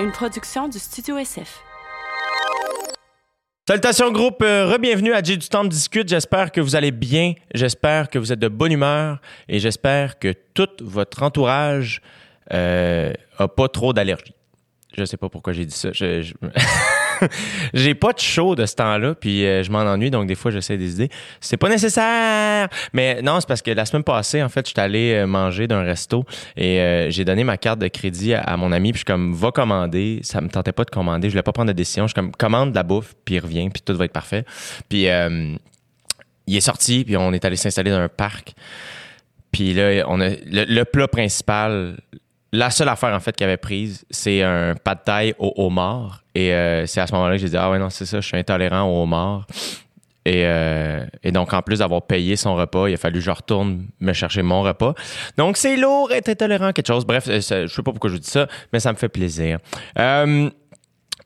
une production du Studio SF. Salutations groupe, euh, re-bienvenue à J du Temple Discute. J'espère que vous allez bien, j'espère que vous êtes de bonne humeur et j'espère que tout votre entourage euh, a pas trop d'allergies. Je sais pas pourquoi j'ai dit ça. Je- J'ai pas de chaud de ce temps-là, puis euh, je m'en ennuie, donc des fois j'essaie des idées. C'est pas nécessaire! Mais non, c'est parce que la semaine passée, en fait, je suis allé euh, manger d'un resto et euh, j'ai donné ma carte de crédit à, mon ami, puis je suis comme, va commander. Ça me tentait pas de commander, je voulais pas prendre de décision. Je suis comme, commande de la bouffe, puis reviens, puis tout va être parfait. Puis il est sorti, puis on est allé s'installer dans un parc. Puis là, on a le plat principal. La seule affaire en fait qu'il avait prise, c'est un pad thai au homard. Et euh, c'est à ce moment-là que j'ai dit ah ouais non c'est ça, je suis intolérant au homard. Et, euh, et donc en plus d'avoir payé son repas, il a fallu que je retourne me chercher mon repas. Donc c'est lourd être intolérant à quelque chose. Bref, euh, je sais pas pourquoi je dis ça, mais ça me fait plaisir.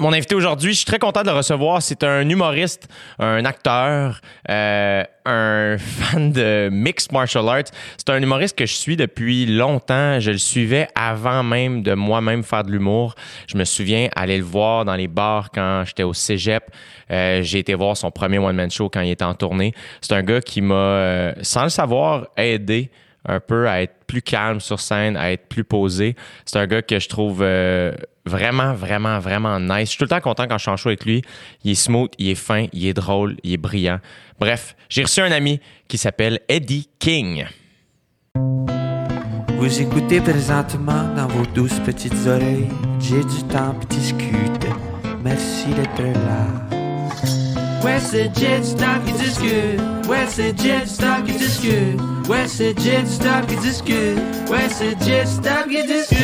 Mon invité aujourd'hui, je suis très content de le recevoir. C'est un humoriste, un acteur, euh, un fan de mixed martial arts. C'est un humoriste que je suis depuis longtemps. Je le suivais avant même de moi-même faire de l'humour. Je me souviens aller le voir dans les bars quand j'étais au cégep. Euh, J'ai été voir son premier one-man show quand il était en tournée. C'est un gars qui m'a, euh, sans le savoir, aidé un peu à être plus calme sur scène, à être plus posé. C'est un gars que je trouve euh, vraiment, vraiment, vraiment nice. Je suis tout le temps content quand je suis en show avec lui. Il est smooth, il est fin, il est drôle, il est brillant. Bref, j'ai reçu un ami qui s'appelle Eddie King. Vous écoutez présentement dans vos douces petites oreilles. J'ai du temps pour discuter. Merci d'être là. Ouais, c'est Jet Stop qui discute. Ouais, c'est Jet Stop qui discute. Ouais, c'est Jet Stop qui discute. Ouais, c'est Jet Stop qui discute.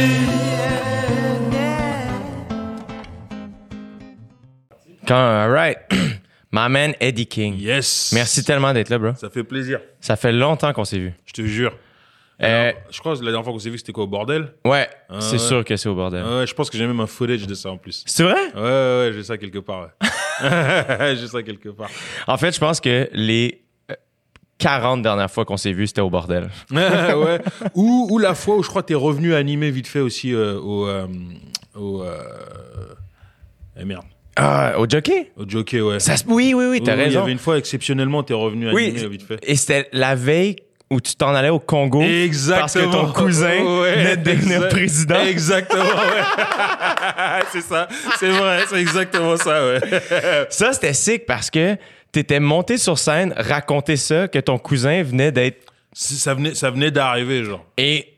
Quand, all right. My man Eddie King. Yes. Merci tellement d'être là, bro. Ça fait plaisir. Ça fait longtemps qu'on s'est vu. Je te jure. Euh, Alors, je crois que la dernière fois qu'on s'est vu, c'était quoi au bordel? Ouais, Ah, c'est ouais. sûr que c'est au bordel. Ouais, je pense que j'ai même un footage de ça en plus. C'est vrai? Ouais, ouais, ouais, j'ai ça quelque part. Ouais. j'ai ça quelque part. En fait, je pense que les euh, 40 dernières fois qu'on s'est vu, c'était au bordel. ouais. Ou, ou la fois où je crois que t'es revenu animer vite fait aussi euh, au. euh, au euh... Eh merde. Ah, au jockey? Au jockey, ouais. Ça, oui, oui, oui, t'as Oui, oui, Il y raison. avait une fois, exceptionnellement, t'es revenu Oui, animer vite fait. et c'était la veille où tu t'en allais au Congo. Exactement. Parce que ton cousin Ouais, venait de devenir président. Exactement, ouais. c'est ça. C'est vrai, c'est exactement ça, ouais. Ça, c'était sick parce que t'étais monté sur scène, raconter ça, que ton cousin venait d'être. Ça venait, ça venait d'arriver, genre. Et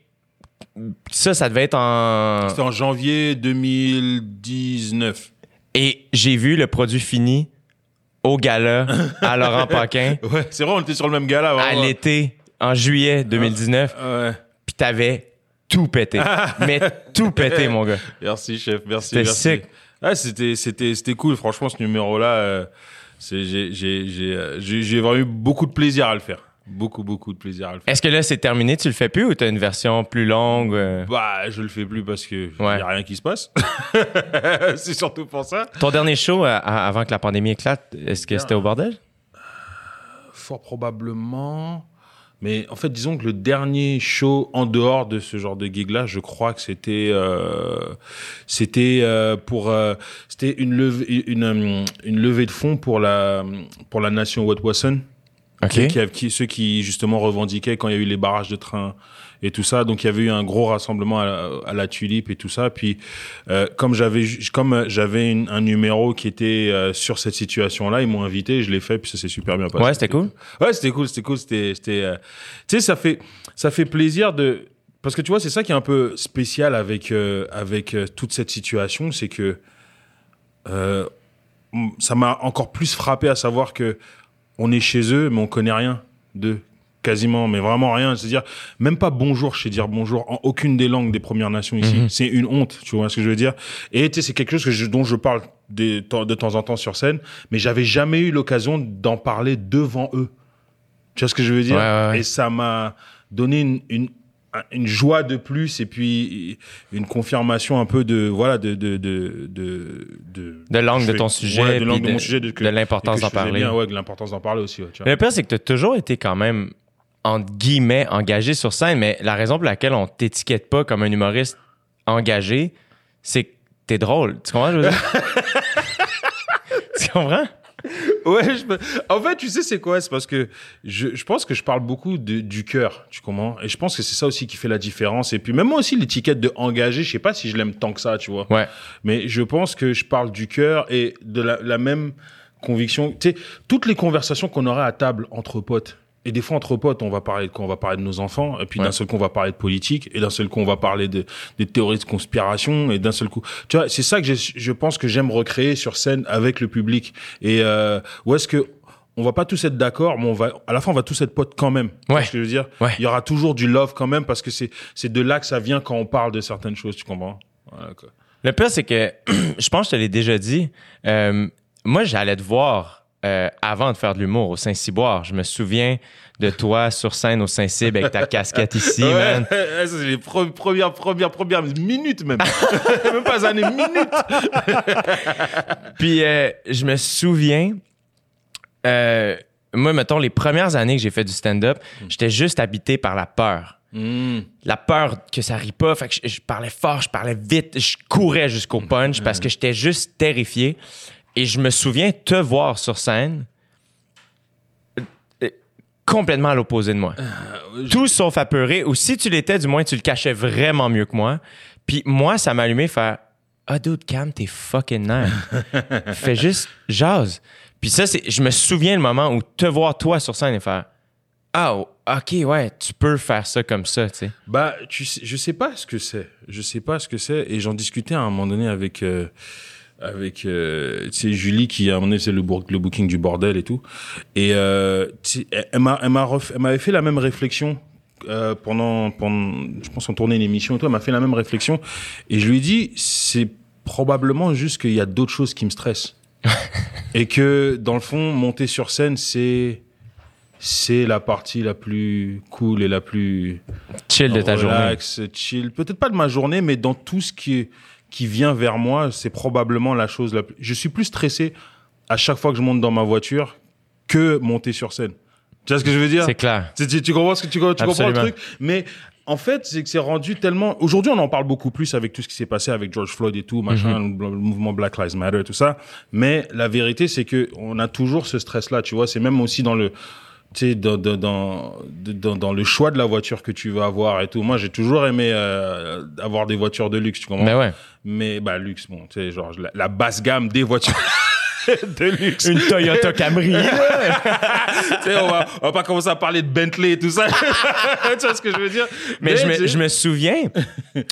ça, ça devait être en. C'était en janvier 2019. Et j'ai vu le produit fini au gala à Laurent Paquin Ouais, c'est vrai, on était sur le même gars là. à l'été en juillet 2019. Ouais. Puis t'avais tout pété. Mais tout pété, mon gars. Merci, chef. Merci. C'était sick. Ah, c'était, c'était, c'était cool. Franchement, ce numéro-là, euh, c'est, j'ai, j'ai, j'ai, euh, j'ai, vraiment eu beaucoup de plaisir à le faire. Beaucoup, beaucoup de plaisir à le faire. Est-ce que là, c'est terminé? Tu le fais plus ou t'as une version plus longue? euh? Bah, je le fais plus parce que Ouais. y a rien qui se passe. c'est surtout pour ça. Ton dernier show à- avant que la pandémie éclate, est-ce que c'était au bordel? Fort probablement. Mais en fait, disons que le dernier show en dehors de ce genre de gig-là, je crois que c'était euh, c'était euh, pour euh, c'était une levée une, une levée de fonds pour la pour la nation Wet'suwet'en OK. qui, qui, qui- ceux qui justement revendiquaient quand il y a eu les barrages de train et tout ça. Donc il y avait eu un gros rassemblement à la, à la Tulipe et tout ça. Puis euh, comme j'avais comme euh, j'avais un numéro qui était euh, sur cette situation-là, ils m'ont invité, je l'ai fait, puis ça s'est super bien passé. Ouais, c'était cool. Ouais, c'était cool, c'était cool, c'était c'était euh, tu sais ça fait ça fait plaisir de parce que tu vois, c'est ça qui est un peu spécial avec euh, avec euh, toute cette situation, c'est que euh, ça m'a encore plus frappé à savoir que on est chez eux, mais on connaît rien d'eux. Quasiment, mais vraiment rien. C'est-à-dire, même pas bonjour, je sais dire bonjour en aucune des langues des Premières Nations ici. Mhm. C'est une honte, tu vois ce que je veux dire. Et tu sais, c'est quelque chose que je- dont je parle de, de temps en temps sur scène, mais j'avais jamais eu l'occasion d'en parler devant eux. Tu vois ce que je veux dire? Ouais, ouais, ouais. Et ça m'a donné une, une, une joie de plus et puis une confirmation un peu de voilà de de de de de, je de ton sujet, de l'angle de, mon sujet de, l'importance d'en parler. ouais, de l'importance d'en parler aussi. Le pire, c'est que tu as toujours été quand même, entre guillemets, engagé sur scène, mais la raison pour laquelle on t'étiquette pas comme un humoriste engagé, c'est que t'es drôle. Tu comprends, je veux dire? tu comprends? Ouais, je en fait, tu sais, c'est quoi? C'est parce que je, je pense que je parle beaucoup de- du cœur, tu comprends? Et je pense que c'est ça aussi qui fait la différence. Et puis, même moi aussi, l'étiquette de engagé, je sais pas si je l'aime tant que ça, tu vois. Ouais. Mais je pense que je parle du cœur et de la, la même conviction. Tu sais, toutes les conversations qu'on aurait à table entre potes. Et des fois, entre potes, on va parler de quoi? On va parler de nos enfants. Et puis, Ouais. d'un seul coup, on va parler de politique. Et d'un seul coup, on va parler de, des théories de conspiration. Et d'un seul coup, tu vois, c'est ça que je pense que j'aime recréer sur scène avec le public. Et euh, où est-ce que on va pas tous être d'accord, mais on va, à la fin, on va tous être potes quand même. Ouais. ce que je veux dire? Ouais. Il y aura toujours du love quand même parce que c'est, c'est de là que ça vient quand on parle de certaines choses. Tu comprends? Voilà, quoi. Le pire, c'est que je pense que je te l'ai déjà dit. euh, moi, j'allais te voir euh, avant de faire de l'humour au Saint-Cyboire. Je me souviens de toi sur scène au Saint-Cybe avec ta casquette ici, Ouais, man. ouais, ça, c'est les pre- premières, premières, premières minutes même. même pas années, minutes. Puis euh, je me souviens, euh, moi, mettons, les premières années que j'ai fait du stand-up, j'étais juste habité par la peur. La peur que ça rit pas. Fait que je, je parlais fort, je parlais vite, je courais jusqu'au punch parce que j'étais juste terrifié. Et je me souviens te voir sur scène euh, euh, complètement à l'opposé de moi. Tout sauf apeuré. Ou si tu l'étais, du moins, tu le cachais vraiment mieux que moi. Puis moi, ça m'a allumé faire Ah, dude, calme tes fucking nerfs. Fais juste jase. Puis ça, c'est, je me souviens le moment où te voir toi sur scène et faire Ah, oh, ok, ouais, tu peux faire ça comme ça, tu sais. Bah, tu sais, je sais pas ce que c'est. Je sais pas ce que c'est. Et j'en discutais à un moment donné avec, euh, avec, euh, sais, Julie qui, à un moment donné, c'est le, book- le booking du bordel et tout. Et, euh, elle, m'a, elle m'a ref- elle m'avait fait la même réflexion. euh, pendant, pendant, je pense qu'on tournait une émission et tout, elle m'a fait la même réflexion. Et je lui ai dit, c'est probablement juste qu'il y a d'autres choses qui me stressent. et que, dans le fond, monter sur scène, c'est, c'est la partie la plus cool et la plus, Chill de ta journée. relax, chill. Peut-être pas de ma journée, mais dans tout ce qui, est- qui vient vers moi, c'est probablement la chose la plus. Je suis plus stressé à chaque fois que je monte dans ma voiture que monter sur scène. Tu vois ce que je veux dire? C'est clair. tu, tu- tu comprends ce que tu, tu comprends le truc? Mais en fait, c'est que c'est rendu tellement. Aujourd'hui, on en parle beaucoup plus avec tout ce qui s'est passé avec George Floyd et tout, machin, Mhm. le, le mouvement Black Lives Matter, tout ça. Mais la vérité, c'est que on a toujours ce stress-là. Tu vois, c'est même aussi dans le tu sais, dans, dans, dans, le choix de la voiture que tu vas avoir et tout. Moi, j'ai toujours aimé euh, avoir des voitures de luxe, tu comprends? Mais ouais. Mais, bah, luxe, bon, tu sais, genre, la, la basse gamme des voitures de luxe. Une Toyota Camry. là. Tu sais, on va, on va pas commencer à parler de Bentley et tout ça. tu vois ce que je veux dire? Mais je me, je me souviens,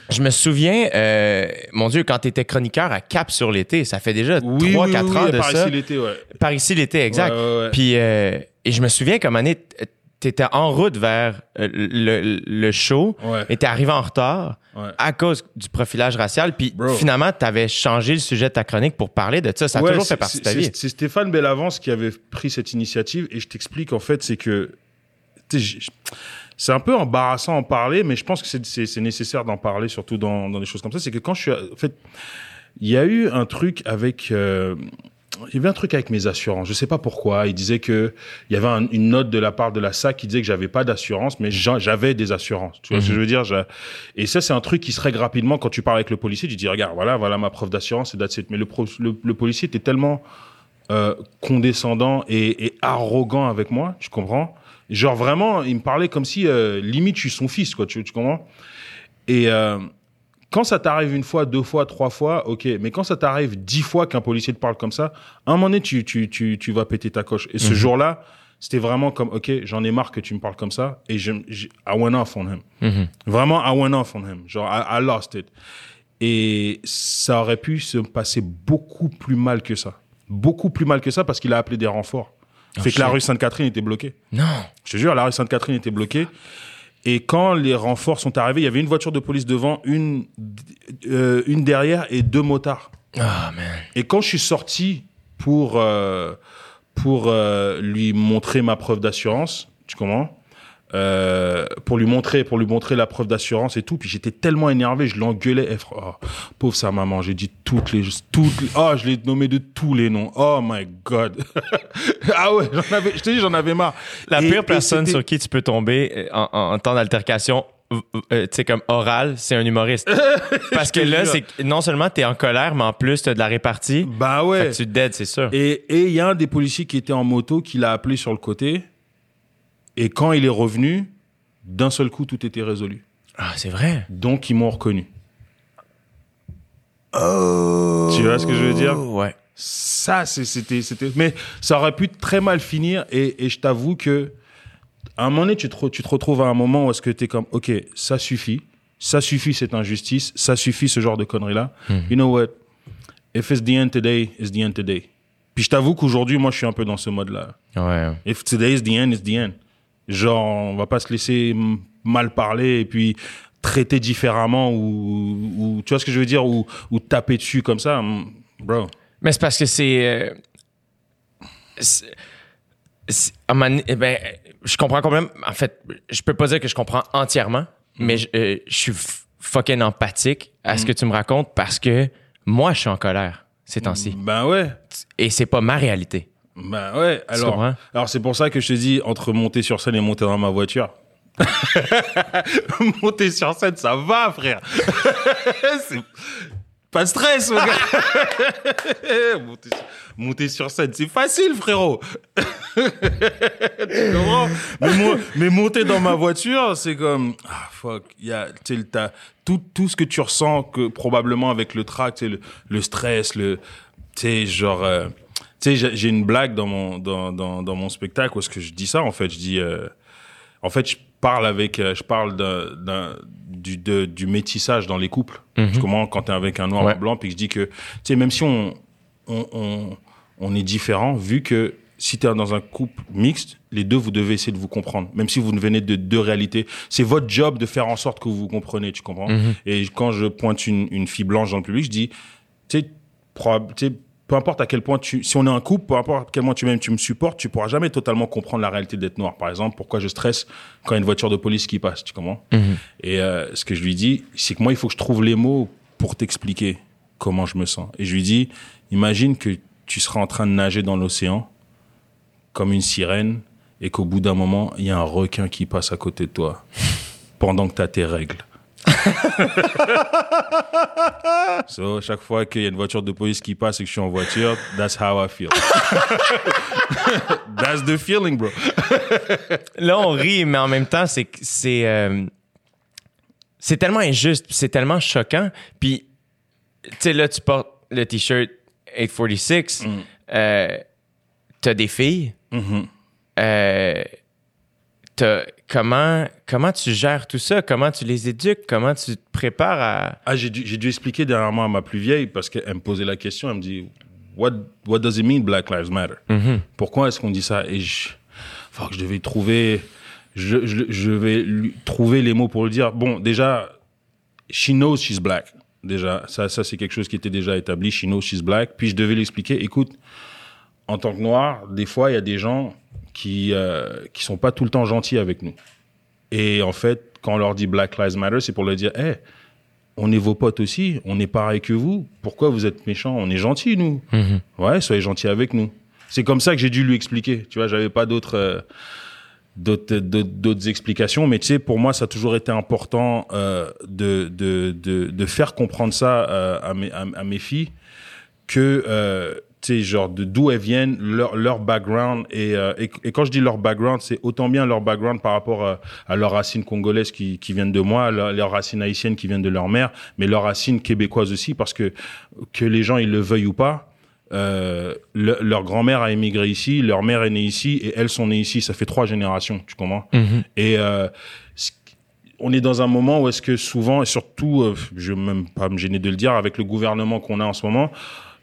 je me souviens, euh, mon Dieu, quand tu étais chroniqueur à Cap sur l'été, ça fait déjà 3-4 Oui, oui, oui, ans oui, de par ça. ici l'été, ouais. Par ici l'été, exact. Ouais, ouais, ouais. Puis, euh, et je me souviens comme année, t'étais en route vers euh, le, le show Ouais. et t'es arrivé en retard Ouais. à cause du profilage racial. Puis Bro. finalement, t'avais changé le sujet de ta chronique pour parler de ça. Ça a Ouais, toujours fait partie de ta vie. C'est Stéphane Bellavance qui avait pris cette initiative et je t'explique en fait, c'est que c'est un peu embarrassant en parler, mais je pense que c'est nécessaire d'en parler, surtout dans, dans des choses comme ça. C'est que quand je suis, en fait, il y a eu un truc avec, euh, il y avait un truc avec mes assurances. Je sais pas pourquoi. Il disait que il y avait un- une note de la part de la SAC qui disait que j'avais pas d'assurance, mais j'avais des assurances. Tu vois ce que je veux dire? Et ça, c'est un truc qui se règle rapidement quand tu parles avec le policier. Tu dis regarde, voilà, voilà ma preuve d'assurance et that's it. Mais le, pro- le, le policier était tellement euh, condescendant et, et arrogant avec moi, tu comprends? Genre vraiment, il me parlait comme si euh, limite je suis son fils, quoi. Tu, tu comprends? Et euh, quand ça t'arrive une fois, deux fois, trois fois, ok. Mais quand ça t'arrive dix fois qu'un policier te parle comme ça, à un moment donné, tu, tu, tu, tu vas péter ta coche. Et ce jour-là, c'était vraiment comme, ok, j'en ai marre que tu me parles comme ça. Et je, je- I went off on him. Mhm. Vraiment, I went off on him. Genre, I, I lost it. Et ça aurait pu se passer beaucoup plus mal que ça. Beaucoup plus mal que ça parce qu'il a appelé des renforts. fait que la rue Sainte-Catherine était bloquée. Non. Je te jure, la rue Sainte-Catherine était bloquée. Et quand les renforts sont arrivés, il y avait une voiture de police devant, une, euh, une derrière et deux motards. Ah, man. Et quand je suis sorti pour, euh, pour euh, lui montrer ma preuve d'assurance, tu comprends? Euh, pour lui montrer pour lui montrer la preuve d'assurance et tout puis j'étais tellement énervé je l'engueulais Eh, oh, pauvre sa maman j'ai dit toutes les toutes les- oh je l'ai nommé de tous les noms oh my god ah ouais j'en avais je te dis j'en avais marre La Et- pire et personne sur qui tu peux tomber euh, en, en- en temps d'altercation, euh, tu sais, comme oral, c'est un humoriste. Parce que là, c'est non seulement t'es en colère, mais en plus, t'as de la répartie. Bah Fait ouais. que tu te dead, c'est sûr. Et et il y a un des policiers qui était en moto qui l'a appelé sur le côté. Et quand il est revenu, d'un seul coup, tout était résolu. Ah, c'est vrai. Donc, ils m'ont reconnu. Tu vois ce que je veux dire Ouais. Ça, c'était, c'était. Mais ça aurait pu très mal finir. Et, et je t'avoue que, à un moment donné, tu te, re- tu te retrouves à un moment où est-ce que tu es comme, OK, ça suffit. Ça suffit cette injustice. Ça suffit ce genre de conneries-là. You know what? If it's the end today, it's the end today. Puis je t'avoue qu'aujourd'hui, moi, je suis un peu dans ce mode-là. Ouais. If today is the end, it's the end. Genre, on va pas se laisser mal parler et puis traiter différemment ou, ou tu vois ce que je veux dire ou, ou taper dessus comme ça, bro. Mais c'est parce que c'est. euh, eh ben, je comprends complètement. En fait, je peux pas dire que je comprends entièrement, mais je, euh, je suis fucking empathique à ce que tu me racontes parce que moi, je suis en colère ces temps-ci. Ben ouais. Et c'est pas ma réalité. Ben ouais. Alors, alors c'est pour ça que je te dis entre monter sur scène et monter dans ma voiture. monter sur scène, ça va, frère. Pas de stress, mon gars. monter, sur- monter sur scène, c'est facile, frérot. tu comprends? Mais, monter dans ma voiture, c'est comme ah fuck, il y a t'as tout tout ce que tu ressens que probablement avec le track, le, le stress, le tu sais genre euh, tu sais j'ai une blague dans mon dans, dans dans mon spectacle où est-ce que je dis ça en fait, je dis euh, en fait, je parle avec, euh, je parle d'un, du, de- du métissage dans les couples. Tu comprends quand t'es avec un noir Ouais. ou un blanc, puis je dis que, tu sais, même si on, on, on, on est différent, vu que si t'es dans un couple mixte, les deux, vous devez essayer de vous comprendre. Même si vous venez de deux réalités, c'est votre job de faire en sorte que vous vous comprenez, tu comprends? Et quand je pointe une, une fille blanche dans le public, je dis, tu tu sais, peu importe à quel point tu, si on est un couple, peu importe à quel point tu m'aimes, tu me supportes, tu pourras jamais totalement comprendre la réalité d'être noir. Par exemple, pourquoi je stresse quand il y a une voiture de police qui passe, tu comprends? Et euh, ce que je lui dis, c'est que moi, il faut que je trouve les mots pour t'expliquer comment je me sens. Et je lui dis, imagine que tu seras en train de nager dans l'océan comme une sirène et qu'au bout d'un moment, il y a un requin qui passe à côté de toi pendant que tu as tes règles. so, chaque fois qu'il y a une voiture de police qui passe et que je suis en voiture, that's how I feel. that's the feeling, bro. Là, on rit, mais en même temps, c'est c'est euh, c'est tellement injuste, c'est tellement choquant. Puis, tu sais, là, tu portes le t-shirt 846, euh, t'as des filles. Euh, t'as- comment, comment tu gères tout ça? Comment tu les éduques? Comment tu te prépares à. Ah, j'ai dû, j'ai dû expliquer dernièrement à ma plus vieille parce qu'elle me posait la question. Elle me dit, What, what does it mean Black Lives Matter? Pourquoi est-ce qu'on dit ça? Et je, faut que je devais trouver, je, je, je vais lui trouver les mots pour le dire. Bon, déjà, she knows she's black. Déjà, ça, ça c'est quelque chose qui était déjà établi. She knows she's black. Puis je devais lui expliquer, écoute, en tant que noir, des fois, il y a des gens qui, euh, qui sont pas tout le temps gentils avec nous. Et en fait, quand on leur dit Black Lives Matter, c'est pour leur dire, hey, on est vos potes aussi, on est pareil que vous. Pourquoi vous êtes méchants? On est gentils, nous. Ouais, soyez gentils avec nous. C'est comme ça que j'ai dû lui expliquer. Tu vois, j'avais pas d'autres euh, d'autres explications, mais tu sais, pour moi, ça a toujours été important euh, de, de, de, de faire comprendre ça euh, à, mes, à, à mes filles que euh, tu sais genre d'où elles viennent leur leur background. Et, euh, et et quand je dis leur background c'est autant bien leur background par rapport à, à leurs racines congolaises qui qui viennent de moi leur- leurs racines haïtiennes qui viennent de leur mère mais leurs racines québécoises aussi parce que que les gens ils le veuillent ou pas euh, le- leur grand-mère a émigré ici, leur mère est née ici et elles sont nées ici. Ça fait trois générations, tu comprends? Et euh, ce- on est dans un moment où est-ce que souvent, et surtout, euh, je vais même pas me gêner de le dire, avec le gouvernement qu'on a en ce moment,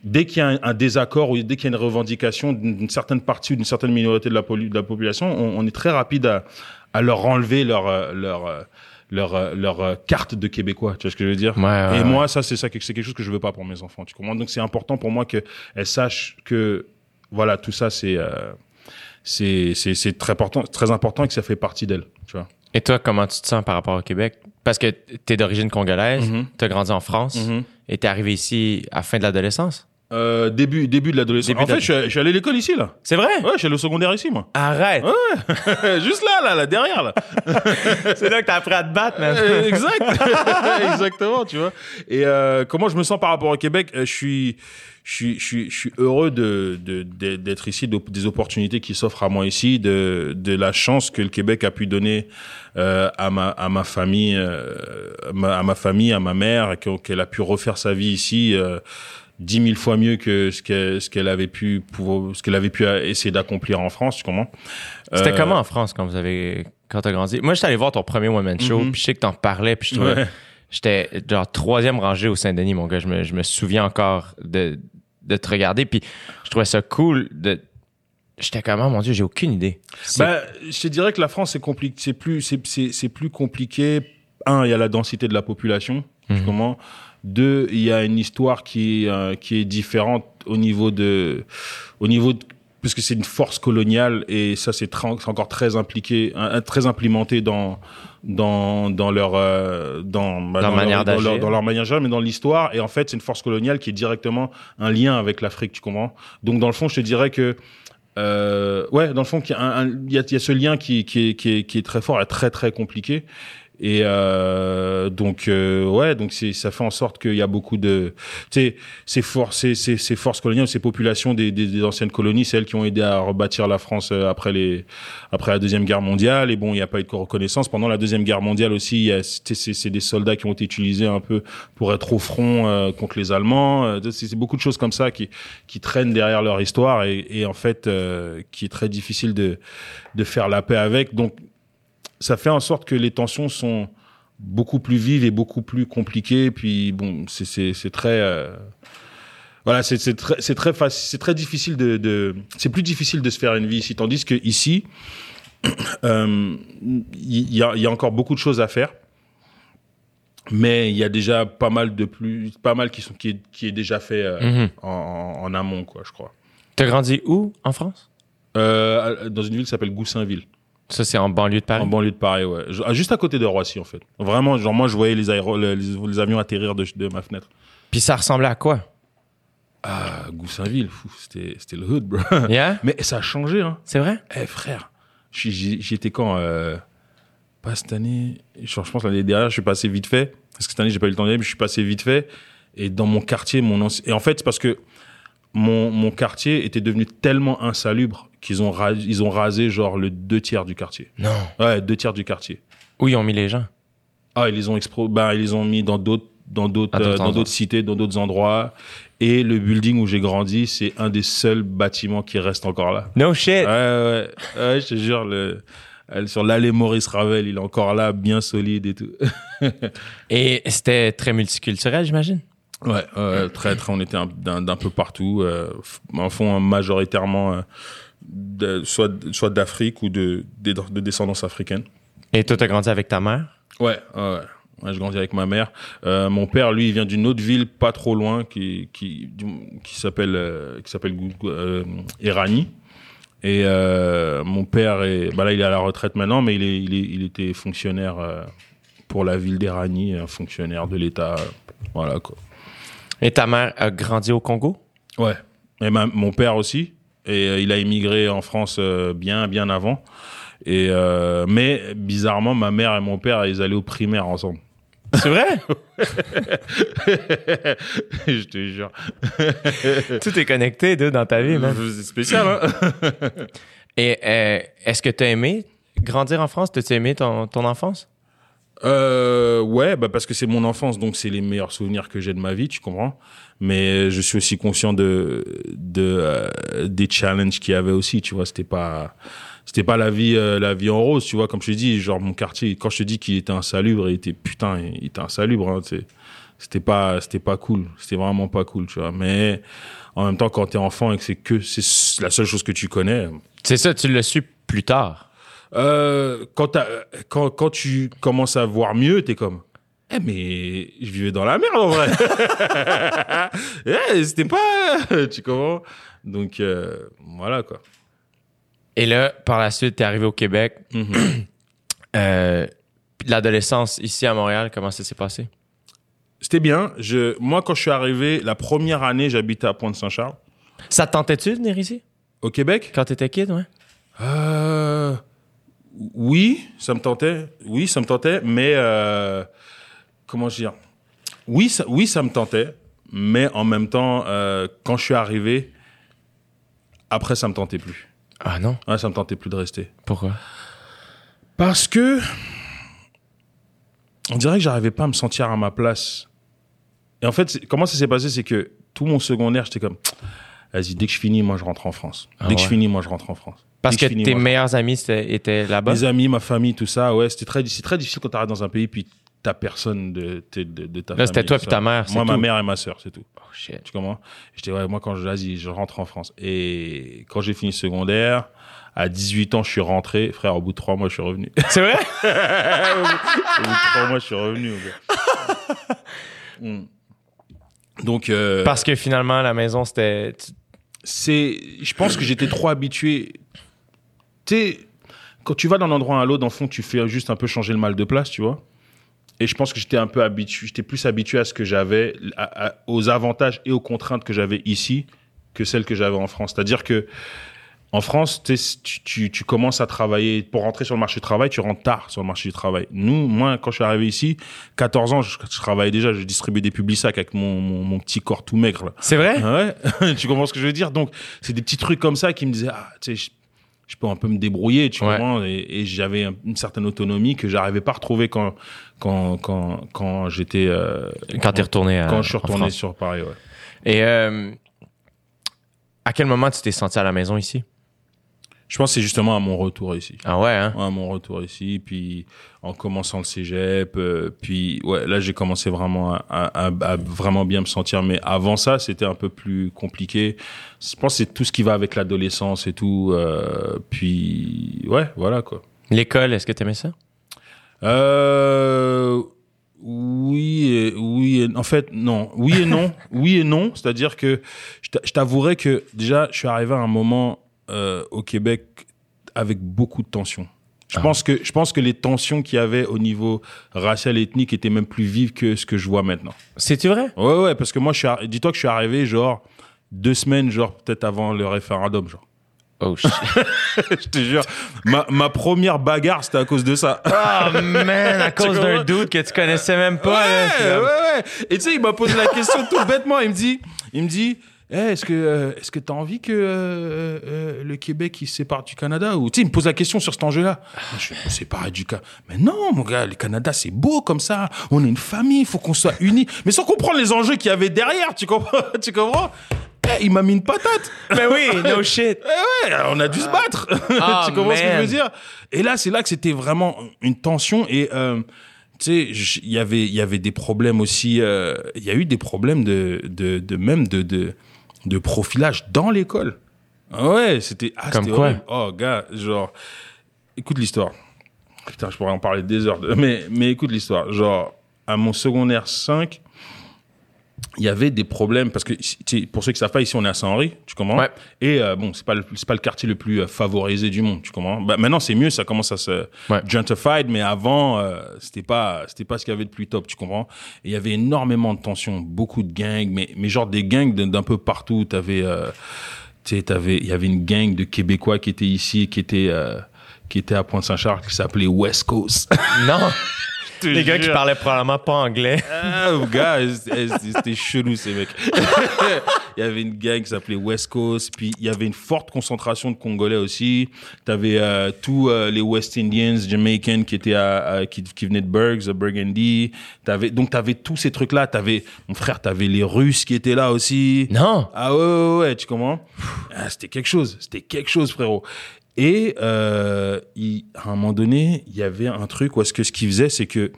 dès qu'il y a un, un désaccord ou dès qu'il y a une revendication d'une certaine partie ou d'une certaine minorité de la, poli- de la population, on, on est très rapide à, à leur enlever leur euh, leur euh, leur, euh, leur carte de québécois. Tu vois ce que je veux dire? Ouais, ouais, Et ouais. moi, ça, c'est ça, que- c'est quelque chose que je veux pas pour mes enfants. Tu comprends? Donc, c'est important pour moi qu'elles sachent que, voilà, tout ça, c'est euh, très important, très important et que ça fait partie d'elles. Tu vois Et toi, comment tu te sens par rapport au Québec? Parce que t'es d'origine congolaise, Mhm. t'as grandi en France, Mhm. et t'es arrivé ici à la fin de l'adolescence? Euh, début, début de l'adolescence. En fait, je suis, je suis allé à l'école ici, là. C'est vrai? Ouais, je suis allé au secondaire ici, moi. Arrête! Juste là, là, là, derrière, là. C'est là que t'as appris à te battre, man. Euh, exact. Exactement, tu vois. Et euh, comment je me sens par rapport au Québec? Euh, Je suis, je suis, je suis, je suis heureux de d'être ici, des opportunités qui s'offrent à moi ici, de de la chance que le Québec a pu donner euh, à ma à ma famille, euh, à ma, à ma famille, à ma mère, qu'elle a pu refaire sa vie ici. Euh, dix mille fois mieux que ce qu'elle ce qu'elle avait pu ce qu'elle avait pu essayer d'accomplir en France tu comprends? C'était Euh, comment en France quand vous avez quand t'as grandi? Moi, j'étais allé voir ton premier one man show, Mhm. puis je sais que t'en parlais, puis je trouvais Ouais. j'étais genre troisième rangée au Saint-Denis, mon gars. Je me, je me souviens encore de, de te regarder, puis je trouvais ça cool de. J'étais comme, oh mon Dieu, j'ai aucune idée. Bah, je te dirais que la France c'est compliqué, c'est plus, c'est, c'est, c'est plus compliqué. Un, il y a la densité de la population. Mhm. Comment Deux, il y a une histoire qui, euh, qui est différente au niveau de, au niveau de, parce que c'est une force coloniale et ça c'est, encore très impliqué, un- très implémenté dans dans dans leur euh, dans bah, Leur dans manière dans leur, d'agir. dans leur manière d'agir, mais dans l'histoire et en fait c'est une force coloniale qui est directement un lien avec l'Afrique, tu comprends? Donc dans le fond, je te dirais que euh, ouais, dans le fond, il y, a un- un- il y a, il y a ce lien qui, qui, est, qui, est, qui est très fort et très très compliqué. Et euh, donc euh, ouais, donc ça fait en sorte qu'il y a beaucoup de, tu ces forces, ces, ces, ces forces coloniales, ces populations des, des, des anciennes colonies, celles qui ont aidé à rebâtir la France euh, après les, après la deuxième guerre mondiale. Et bon, il n'y a pas eu de reconnaissance pendant la deuxième guerre mondiale aussi. C'est des soldats qui ont été utilisés un peu pour être au front euh, contre les Allemands. Euh, C'est c'est beaucoup de choses comme ça qui qui traînent derrière leur histoire et, et en fait euh, qui est très difficile de de faire la paix avec. Donc ça fait en sorte que les tensions sont beaucoup plus vives et beaucoup plus compliquées. Puis bon, c'est très euh, voilà, c'est très c'est très facile, c'est très difficile de, de c'est plus difficile de se faire une vie ici. Tandis que ici, euh, il y, a il y a encore beaucoup de choses à faire. Mais il y a déjà pas mal de plus, pas mal qui sont qui est, qui est déjà fait euh, Mhm. en, en, en amont, quoi, je crois. T'as grandi où en France? Dans une ville qui s'appelle Goussainville. Ça, c'est en banlieue de Paris? En banlieue de Paris, ouais. Je- ah, Juste à côté de Roissy, en fait. Vraiment, genre, moi, je voyais les, aéro- les, les avions atterrir de, de ma fenêtre. Puis ça ressemblait à quoi? Ah, Goussainville, fou, c'était c'était le hood, bro. Yeah? Mais ça a changé, hein. C'est vrai? Eh, frère, j'y- j'y j'y étais quand euh, Pas cette année. Genre, je pense l'année dernière, je suis passé vite fait. Parce que cette année, j'ai pas eu le temps d'y aller, mais je suis passé vite fait. Et dans mon quartier, mon anci- Et en fait, c'est parce que mon, mon quartier était devenu tellement insalubre qu'ils ont, ra- ils ont rasé, genre, le deux tiers du quartier. Non. Ouais, deux tiers du quartier. Où ils ont mis les gens? Ah, ils les ont expro... bah, ils les ont mis dans d'autres dans d'autres euh, dans d'autres cités, dans d'autres endroits. Et le building où j'ai grandi, c'est un des seuls bâtiments qui reste encore là. No shit! Ouais, ouais, ouais, je te jure, le, sur l'allée Maurice Ravel, il est encore là, bien solide et tout. Et c'était très multiculturel, j'imagine? Ouais, ouais, très, très, on était un- d'un peu partout. Euh, en fond, majoritairement, euh, de- soit, soit d'Afrique ou de, de, de descendance africaine. Et toi, t'as grandi avec ta mère? Ouais, ouais, ouais. Ouais, je grandis avec ma mère. Euh, mon père, lui, il vient d'une autre ville pas trop loin qui qui qui s'appelle euh, qui s'appelle euh, Erani. Et euh, mon père est bah là il est à la retraite maintenant, mais il est il, est, il était fonctionnaire euh, pour la ville d'Erani, un fonctionnaire de l'État. euh, Voilà quoi. Et ta mère a grandi au Congo? Ouais. Et ma- mon père aussi. Et euh, il a immigré en France euh, bien, bien avant. Et euh, mais bizarrement, ma mère et mon père, ils allaient au primaire ensemble. C'est vrai? Je te jure. Tout est connecté, deux, dans ta vie, man. C'est spécial, hein? Et est-ce que t'as aimé grandir en France? T'as-tu aimé ton, ton enfance? Euh, Ouais, bah parce que c'est mon enfance, donc c'est les meilleurs souvenirs que j'ai de ma vie, tu comprends Mais je suis aussi conscient de, de euh, des challenges qu'il y avait aussi, tu vois. C'était pas c'était pas la vie euh, la vie en rose, tu vois. Comme je te dis, genre mon quartier, quand je te dis qu'il était insalubre, il était putain, il était insalubre. Hein, c'était pas c'était pas cool, c'était vraiment pas cool, tu vois. Mais en même temps, quand t'es enfant et que c'est que c'est la seule chose que tu connais, C'est ça, tu l'as su plus tard. Euh, quand, t'as- quand, quand tu commences à voir mieux, t'es comme, eh, mais je vivais dans la merde en vrai. Eh, c'était pas, tu comprends? Donc, euh, voilà, quoi. Et là, par la suite, t'es arrivé au Québec. Euh, puis L'adolescence ici à Montréal, comment ça s'est passé? C'était bien. Je, moi, quand je suis arrivé, la première année, j'habitais à Pointe-Saint-Charles, Ça te tentait-tu de venir ici? Au Québec? quand t'étais kid, ouais? Euh, oui, ça me tentait. Oui, ça me tentait, mais euh, comment dire? Oui, ça, oui, ça me tentait, mais en même temps, euh, quand je suis arrivé, après, ça me tentait plus. Ah non? Ouais, ça me tentait plus de rester. Pourquoi? Parce que on dirait que j'arrivais pas à me sentir à ma place. Et en fait, comment ça s'est passé, c'est que tout mon secondaire, j'étais comme, vas-y, dès que je finis, moi, je rentre en France. Ah dès que je finis, moi, je rentre en France. Parce que finis, tes moi, meilleurs amis étaient là-bas? Mes amis, ma famille, tout ça, ouais, c'était très, c'est très difficile quand t'arrives dans un pays puis t'as personne de, de, de, de ta Là, famille. c'était toi tout puis ta mère, Moi, ma mère et ma sœur, c'est tout. Oh shit. Tu comprends? J'étais, ouais, moi, quand je, vas-y, je rentre en France. Et quand j'ai fini le secondaire, à 18 ans, je suis rentré. Frère, au bout de trois mois, je suis revenu. C'est vrai? au bout de trois mois, je suis revenu. mon gars. Mm. Donc, euh, Parce que finalement, la maison, c'était. C'est, je pense que j'étais trop habitué. Tu sais, quand tu vas d'un endroit à l'autre, dans le fond, tu fais juste un peu changer le mal de place, tu vois. Et je pense que j'étais un peu habitué, j'étais plus habitué à ce que j'avais, aux avantages et aux contraintes que j'avais ici que celles que j'avais en France. C'est-à-dire que en France, tu, tu, tu- commences à travailler, pour rentrer sur le marché du travail, tu rentres tard sur le marché du travail. Nous, moi, quand je suis arrivé ici, 14 ans, je, je travaillais déjà, je distribuais des publisacs avec mon, mon, mon petit corps tout maigre. C'est vrai? Ouais, tu comprends ce que je veux dire? Donc, c'est des petits trucs comme ça qui me disaient, ah, tu sais, je, peux un peu me débrouiller, tu Ouais. comprends? Et, et j'avais un- une certaine autonomie que j'arrivais pas à retrouver quand, quand, quand, quand j'étais. euh, Quand t'es retourné à. quand je suis retourné sur Paris, ouais. Et euh, à quel moment tu t'es senti à la maison ici? Je pense que c'est justement à mon retour ici. Ah ouais, hein? Ouais, à mon retour ici, puis en commençant le cégep, euh, puis ouais, là j'ai commencé vraiment à, à- à- vraiment bien me sentir. Mais avant ça, c'était un peu plus compliqué. Je pense que c'est tout ce qui va avec l'adolescence et tout. euh, puis ouais, voilà quoi. L'école, est-ce que t'aimais ça? Euh, oui, et, oui. et- en fait, non. Oui et non. oui et non. C'est-à-dire que je t'a- je t'avouerais que déjà, je suis arrivé à un moment euh, au Québec avec beaucoup de tensions. Je Ah. pense que je pense que les tensions qu'il y avait au niveau racial et ethnique étaient même plus vives que ce que je vois maintenant. C'est-tu vrai? Ouais, ouais, parce que moi, dis-toi que je suis arrivé genre deux semaines, genre peut-être avant le référendum, genre. Oh shit. je te jure, ma, ma première bagarre, c'était à cause de ça. oh man, à cause d'un doute que tu connaissais même pas. Ouais, ouais, ouais. Et tu sais, il m'a posé la question tout bêtement. Il me dit, il me dit, Eh, est-ce que, euh, est-ce que t'as envie que euh, euh, le Québec il se sépare du Canada ou tu sais, il me pose la question sur cet enjeu-là. Moi, Je suis séparé du Canada. Mais non, mon gars, le Canada c'est beau comme ça. On est une famille, il faut qu'on soit unis. Mais sans comprendre les enjeux qu'il y avait derrière, tu comprends Tu comprends? Eh, Il m'a mis une patate. Mais oui, no shit. Eh ouais, on a dû se battre. Ah, tu comprends ce que je veux dire? Et là, c'est là que c'était vraiment une tension et euh, tu sais, il y avait il y avait des problèmes aussi. euh, Il y a eu des problèmes de de, de même de, de de profilage dans l'école. Ah Ouais, c'était ah, Comme quoi horrible. Oh gars, genre, écoute l'histoire. Putain, je pourrais en parler des heures. de- Mais mais écoute l'histoire. Genre à mon secondaire 5 il y avait des problèmes parce que pour ceux qui savent pas ici on est à Saint-Henri tu comprends? Ouais. et euh, bon c'est pas c'est pas le quartier le plus euh, favorisé du monde tu comprends? Bah, maintenant c'est mieux ça commence à se Ouais. gentrified mais avant euh, c'était pas c'était pas ce qu'il y avait de plus top tu comprends? Et il y avait énormément de tensions beaucoup de gangs mais mais genre des gangs d'un peu partout t'avais euh, t'avais il y avait une gang de québécois qui était ici qui était euh, qui était à Pointe-Saint-Charles qui s'appelait West Coast Non. Les gars qui parlaient probablement pas anglais. Ah, gars, c'était chelou ces mecs. il y avait une gang qui s'appelait West Coast, puis il y avait une forte concentration de Congolais aussi. T'avais euh, tous euh, les West Indians, Jamaicans qui étaient à, à- qui, qui venaient de Burgs, de Burgundy. T'avais donc t'avais tous ces trucs là. T'avais mon frère, t'avais les Russes qui étaient là aussi. Non. Ah ouais, ouais, ouais, tu comprends? Ah, C'était quelque chose, c'était quelque chose, frérot. Et euh, il- à un moment donné, il y avait un truc où est-ce que ce qu'il faisait, c'est que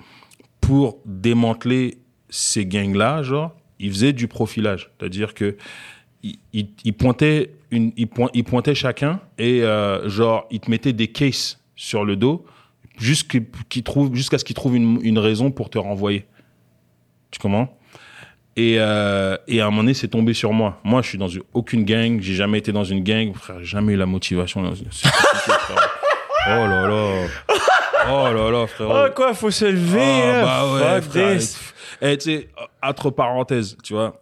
pour démanteler ces gangs-là, genre, il faisait du profilage. C'est-à-dire que il, il- il pointait une, il, point- il pointait chacun et euh, genre, il te mettait des cases sur le dos jusqu'à ce qu'il trouve une raison pour te renvoyer. Tu comprends? Et, euh, et à un moment donné, c'est tombé sur moi. Moi, je suis dans une- aucune gang. J'ai jamais été dans une gang. Frère, jamais eu la motivation. dans une- frère. Oh là là. Oh là là, frérot. Oh, quoi, faut se lever, Ah, bah ouais, frère. this. Eh, tu sais, entre parenthèses, tu vois.